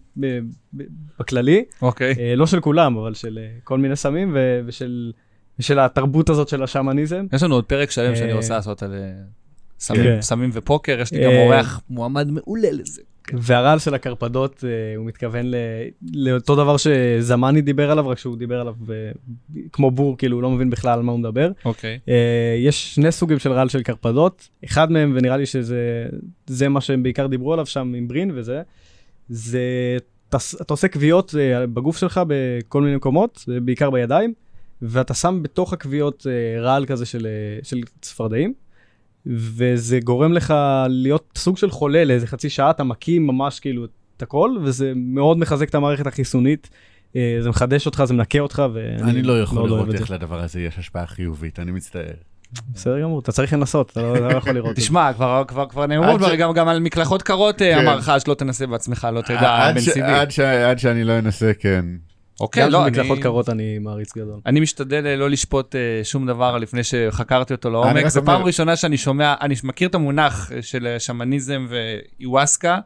בכללי, אוקיי. אה, לא של כולם, אבל של אה, כל מיני סמים ו- ושל, ושל התרבות הזאת של השמניזם. יש לנו עוד פרק שלם שאני אה, רוצה לעשות על אה, סמים- כן. סמים ופוקר, יש לי גם אה, אורח מועמד מעולה לזה. והרעל של הקרפדות, אה, הוא מתכוון לאותו דבר שזמני דיבר עליו, רק שהוא דיבר עליו אה, כמו בור, כאילו, הוא לא מבין בכלל על מה הוא מדבר. אוקיי. יש שני סוגים של רעל של קרפדות, אחד מהם, ונראה לי שזה זה מה שהם בעיקר דיברו עליו שם עם ברין וזה, זה, אתה, אתה עושה כוויות בגוף שלך בכל מיני מקומות, בעיקר בידיים, ואתה שם בתוך הכוויות רעל כזה של, של צפרדעים, וזה גורם לך להיות סוג של חולה לאיזה חצי שעה, אתה מקים ממש כאילו את הכל, וזה מאוד מחזק את המערכת החיסונית. אה, זה מחדש אותך, זה מנקה אותך, ואני אני לא יכול לראות איך. לדבר הזה יש השפעה חיובית, אני מצטער. בסדר גמור, אתה צריך לנסות, אתה לא, לא יכול לראות. תשמע, כבר, כבר, כבר נאמרו גם, גם על מקלחות קרות. אמר לך שלא תנסה בעצמך, לא תדע, בן סיבי. עד שאני לא אנסה, כן. אוקיי, גם לא, במקלחות אני, קרות אני מעריץ גדול. אני משתדל אה, לא לשפוט אה, שום דבר לפני שחקרתי אותו לעומק. זו פעם ראשונה שאני שומע, אני מכיר את המונח אה, של שמניזם ואיווסקה,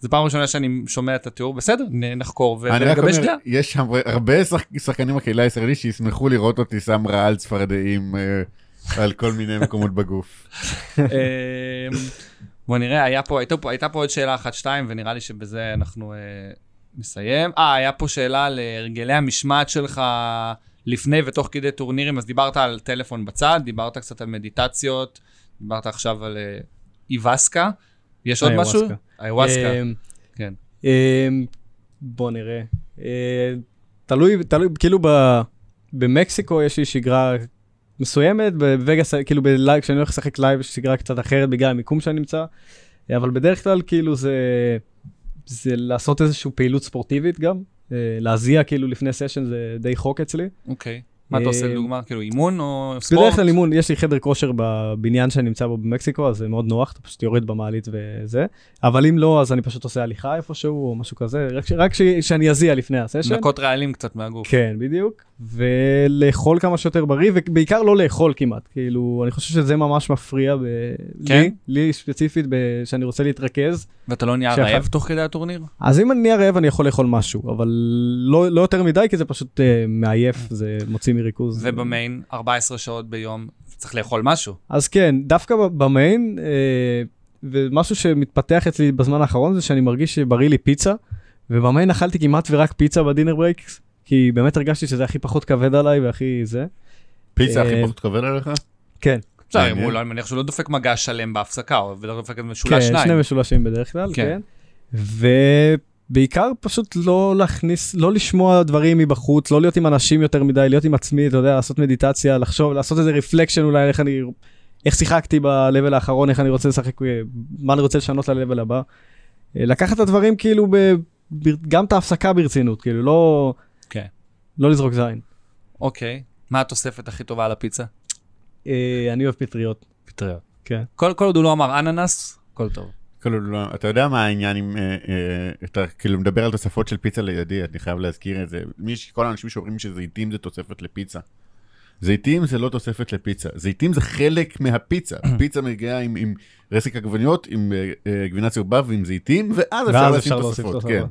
זו פעם ראשונה שאני שומע את התיאור, בסדר, נחקור ונגבש דעה. יש הרבה- הרבה שח- שחקנים בקהילה הישראלית שישמחו לראות אותי שם רעל צפרדעים על כל מיני מקומות בגוף. אמ, בוא נראה, היה פה, הייתה פה, הייתה פה עוד שאלה אחת, שתיים, ונראה לי שבזה אנחנו נסיים. אה, היה פה שאלה על אה, הרגלי המשמעת שלך לפני ותוך כדי טורנירים, אז דיברת על טלפון בצד, דיברת קצת על מדיטציות, דיברת עכשיו על אה, איוואסקה. יש עוד. משהו? איווסקה, אמ, כן. בוא נראה. אה, תלוי, תלוי, כאילו במקסיקו יש לי שגרה מסוימת, בווגאס, כאילו ב live, כשאני הולך לשחק live יש שגרה קצת אחרת בגלל המיקום שאני נמצא, אה, אבל בדרך כלל כאילו זה, זה לעשות איזושהי פעילות ספורטיבית גם, אה, להזיע כאילו לפני session זה די חוק אצלי. אוקיי. מה אתה עושה אמ, לדוגמה? כאילו אימון או ספורט? בדרך כלל אימון, יש לי חדר כושר בבניין שאני נמצא בו במקסיקו, אז זה מאוד נוח, אתה פשוט יורד במעלית וזה. אבל אם לא, אז אני פשוט עושה הליכה איפשהו או משהו כזה, רק, ש- רק ש, שאני אזיע לפני הסשן. לנקות רעלים קצת מהגוף. כן, בדיוק. ולאכול כמה שיותר בריא, ובעיקר לא לאכול כמעט. כאילו, אני חושב שזה ממש מפריע ב... כן? לי, לי ספציפית, ב... שאני רוצה להתרכז. ואתה לא נהיה שאחד- רעב תוך כדי הטורניר? אז אם אני נהיה רעב, אני יכול לאכול משהו, אבל לא, לא יותר מדי, כי זה פשוט אה, מעייף, זה מוציא מריכוז. ובמיין, 14 שעות ביום, צריך לאכול משהו. אז כן, דווקא במיין, אה, ומשהו שמתפתח אצלי בזמן האחרון זה שאני מרגיש שבריא לי פיצה, ובמיין אכלתי כמעט ורק פיצה ב dinner breaks, כי באמת הרגשתי שזה הכי פחות כבד עליי והכי זה. פיצה הכי אה, פחות כבד עליך? כן, מעניין. הוא לא- אני מניח שהוא לא דופק מגש שלם בהפסקה, הוא בדרך כלל דופק כן, משולש שני שניים. משולשים בדרך כלל, כן. כן. ובעיקר פשוט לא להכניס, לא לשמוע דברים מבחוץ, לא להיות עם אנשים יותר מדי, להיות עם עצמי, אתה יודע, לעשות מדיטציה, לחשוב, לעשות איזה רפלקשן אולי, איך אני, איך שיחקתי ב-level האחרון, איך אני רוצה לשחק, אה, מה אני רוצה לשנות ל-level הבא. אה, לקחת את הדברים כאילו, ב, ב, גם את ההפסקה ברצינות, כאילו, לא, כן. לא לזרוק זין. אוקיי. מה התוספת הכי טובה על הפיצה? אה, אני אוהב פטריות, פטריות. כן. כל כל עוד הוא לא אמר אננס, הכל טוב. כאילו, לא, אתה יודע מה העניין אם אה, אה, אתה כאילו מדבר על תוספות של פיצה לידי, אני חייב להזכיר את זה. מי ש- כל האנשים שאומרים שזיתים זה תוספת לפיצה. זיתים זה לא תוספת לפיצה, זיתים זה חלק מהפיצה. פיצה מגיעה עם, עם רסק עגבניות, עם גבינה צהובה ועם זיתים, ואז אפשר להוסיף תוספות. תוספות. כן.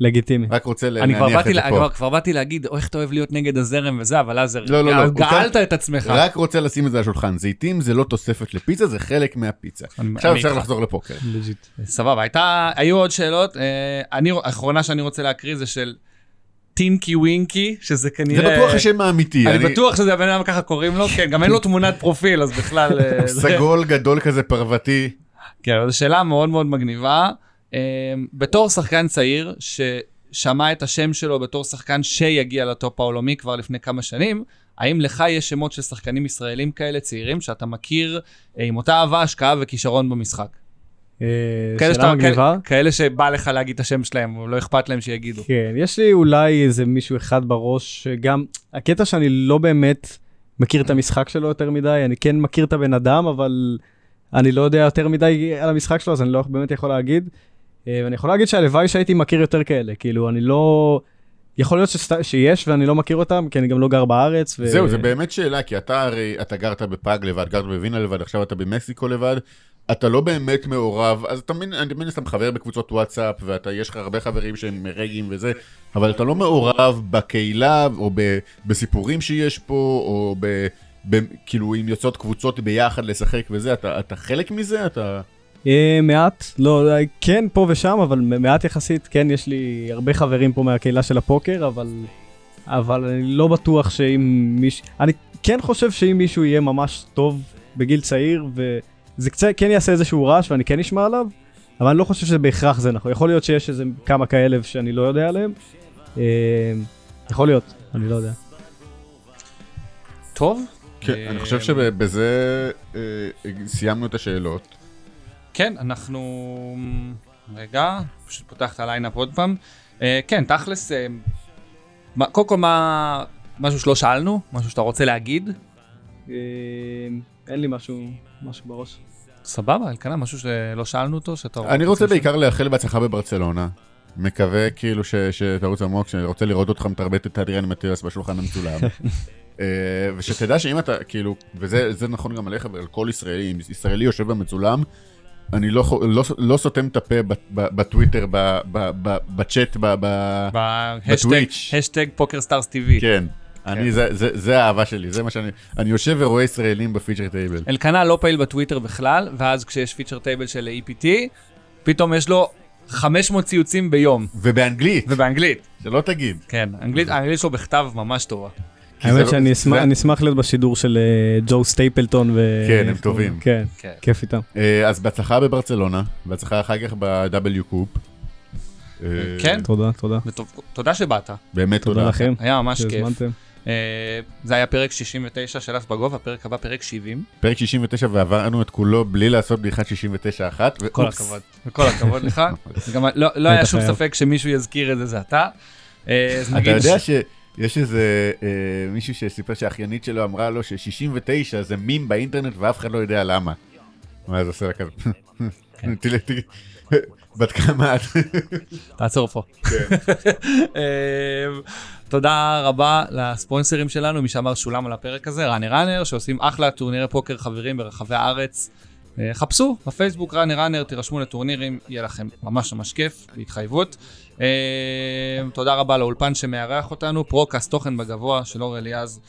לגיטימי. רק רוצה אני להניח את זה לה- פה. כבר- כבר באתי להגיד, "אוי, איך אתה אוהב להיות נגד הזרם וזה, אבל אז לא, לא, לא. גאלת את עצמך. רק רוצה לשים את זה על השולחן. זיתים זה לא תוספת לפיצה, זה חלק מהפיצה. אני- עכשיו אני אפשר. לחזור לפוקר. legit. סבבה, הייתה, היו עוד שאלות. אה, אני, האחרונה שאני רוצה להקריא זה של טינקי ווינקי, שזה זה כנראה... בטוח השם האמיתי. אני בטוח שזה הבן אדם ככה קוראים לו, כן, גם אין לו תמונת פרופיל, אז בכלל... אה, זה- סגול גדול כזה פרוותי. כן, זו שאלה מאוד מאוד מגניבה. אה, בתור שחקן צעיר, ששמע את השם שלו בתור שחקן שיגיע ל top העולמי כבר לפני כמה שנים, האם לך יש שמות של שחקנים ישראלים כאלה צעירים שאתה מכיר אה, עם אותה אהבה, השקעה וכישרון במשחק? אה, כאלה שאלה שאתה- מגניבה. כאלה- שבא לך להגיד את השם שלהם, או לא אכפת להם שיגידו. כן, יש לי אולי איזה מישהו אחד בראש, שגם, הקטע שאני לא באמת מכיר את המשחק שלו יותר מדי, אני כן מכיר את הבן אדם, אבל אני לא יודע יותר מדי על המשחק שלו, אז אני לא באמת יכול להגיד. אה, ואני יכול להגיד שהלוואי שהייתי מכיר יותר כאלה, כאילו, אני לא... יכול להיות שסת... שיש ואני לא מכיר אותם, כי אני גם לא גר בארץ. ו... זהו, זה באמת שאלה, כי אתה הרי, אתה גרת בפראג לבד, גרת בווינה לבד, עכשיו אתה במקסיקו לבד, אתה לא באמת מעורב, אז אתה מין, אני מבין שאתה מחבר בקבוצות וואטסאפ, ואתה, יש לך הרבה חברים שהם רגעים וזה, אבל אתה לא מעורב בקהילה, או ב, בסיפורים שיש פה, או ב, ב, כאילו, אם יוצאות קבוצות ביחד לשחק וזה, אתה, אתה חלק מזה? אתה... אה, מעט, לא, אה, כן פה ושם, אבל מעט יחסית, כן, יש לי הרבה חברים פה מהקהילה של הפוקר, אבל, אבל אני לא בטוח שאם מישהו, אני כן חושב שאם מישהו יהיה ממש טוב בגיל צעיר, וזה קצת כן יעשה איזשהו רעש ואני כן אשמע עליו, אבל אני לא חושב שזה בהכרח זה נכון, יכול להיות שיש איזה כמה כאלה שאני לא יודע עליהם, אה, יכול להיות, אני לא יודע. טוב. כן, אני חושב שבזה אה, סיימנו את השאלות. כן, אנחנו... רגע, פשוט פותח את הליינאפ עוד פעם. אה, כן, תכלס, אה, קודם כל מה... משהו שלא שאלנו? משהו שאתה רוצה להגיד? אה, אין לי משהו, משהו בראש. סבבה, אלקנה, משהו שלא שאלנו אותו? שאתה אני רוצה? בעיקר לאחל בהצלחה בברצלונה. מקווה כאילו שתרוץ עמוק, שאני רוצה לראות אותך מתרבט את אדריאן מטיאס בשולחן המצולם. ושתדע שאם אתה, כאילו, וזה זה נכון גם עליך ועל כל ישראלי, אם ישראלי יושב במצולם, אני לא, לא, לא סותם את הפה בטוויטר, בצ'אט, בטוויץ'. האשטג PokerStars TV. כן. אני, זה, זה, זה האהבה שלי, זה מה שאני, אני יושב ורואה ישראלים ב feature table. אלקנה לא פעיל בטוויטר בכלל, ואז כשיש feature table של EPT, פתאום יש לו 500 ציוצים ביום, ובאנגלית, ובאנגלית. שלא תגיד. כן, אנגלית, האנגלית שלו בכתב ממש טובה. האמת לא- שאני אשמח- זה- אני אשמח להיות בשידור של אה, ג'ו סטייפלטון ו... כן, הם טובים. כן, כן. כיף איתם. אה, אז בהצלחה בברצלונה, בהצלחה אחר כך ב-W קופ. אה, כן. תודה, תודה. תודה שבאת, באמת תודה תודה. לכם היה ממש כיף. שהזמנתם. זה היה פרק 69 של אס בגובה, פרק הבא פרק 70. פרק 69 ועברנו את כולו בלי לעשות בדיחת 69 אחת. כל. הכבוד, וכל הכבוד לך. גם לא לא היה שום. ספק שמישהו יזכיר את זה, זה אתה. אתה יודע ש- שיש איזה אה, מישהו שסיפר שהאחיינית שלו אמרה לו ש-69 זה מים באינטרנט ואף אחד לא יודע למה. מה זה עושה לה כזה? כן. בת כמה את? תעצור פה. כן. אה, תודה רבה לספונסרים שלנו, מי שאמר שולם על הפרק הזה, Runner Runner, שעושים אחלה טורנירי פוקר חברים ברחבי הארץ. אה, חפשו בפייסבוק Runner Runner, תירשמו לטורנירים, יהיה לכם ממש ממש כיף, בהתחייבות. אה, תודה רבה לאולפן שמארח אותנו, פרוקאסט תוכן בגובה של אור אליעז.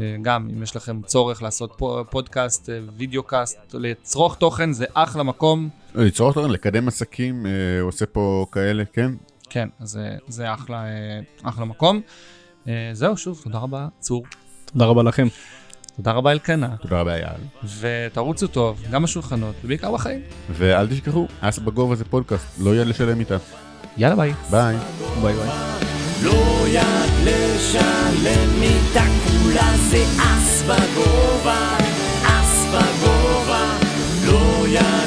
אה, גם אם יש לכם צורך לעשות פו- פודקאסט, אה, video cast, לצרוך תוכן, זה אחלה מקום. ליצור אותו, לקדם עסקים, אה, הוא עושה פה כאלה, כן? כן, אז זה- זה אחלה, אה, אחלה מקום. אה, זהו, שוב, תודה רבה, צור. תודה רבה לכם. תודה רבה אלקנה. תודה רבה אייל. ותרוצו טוב, גם בשולחנות, ובעיקר בחיים. ואל תשכחו, אס בגובה זה פודקאסט, לא יהיה לשלם איתה. יאללה ביי. ביי. ביי ביי. לא יד לשלם מיטה כולה זה אס בגובה, אס בגובה, לא יד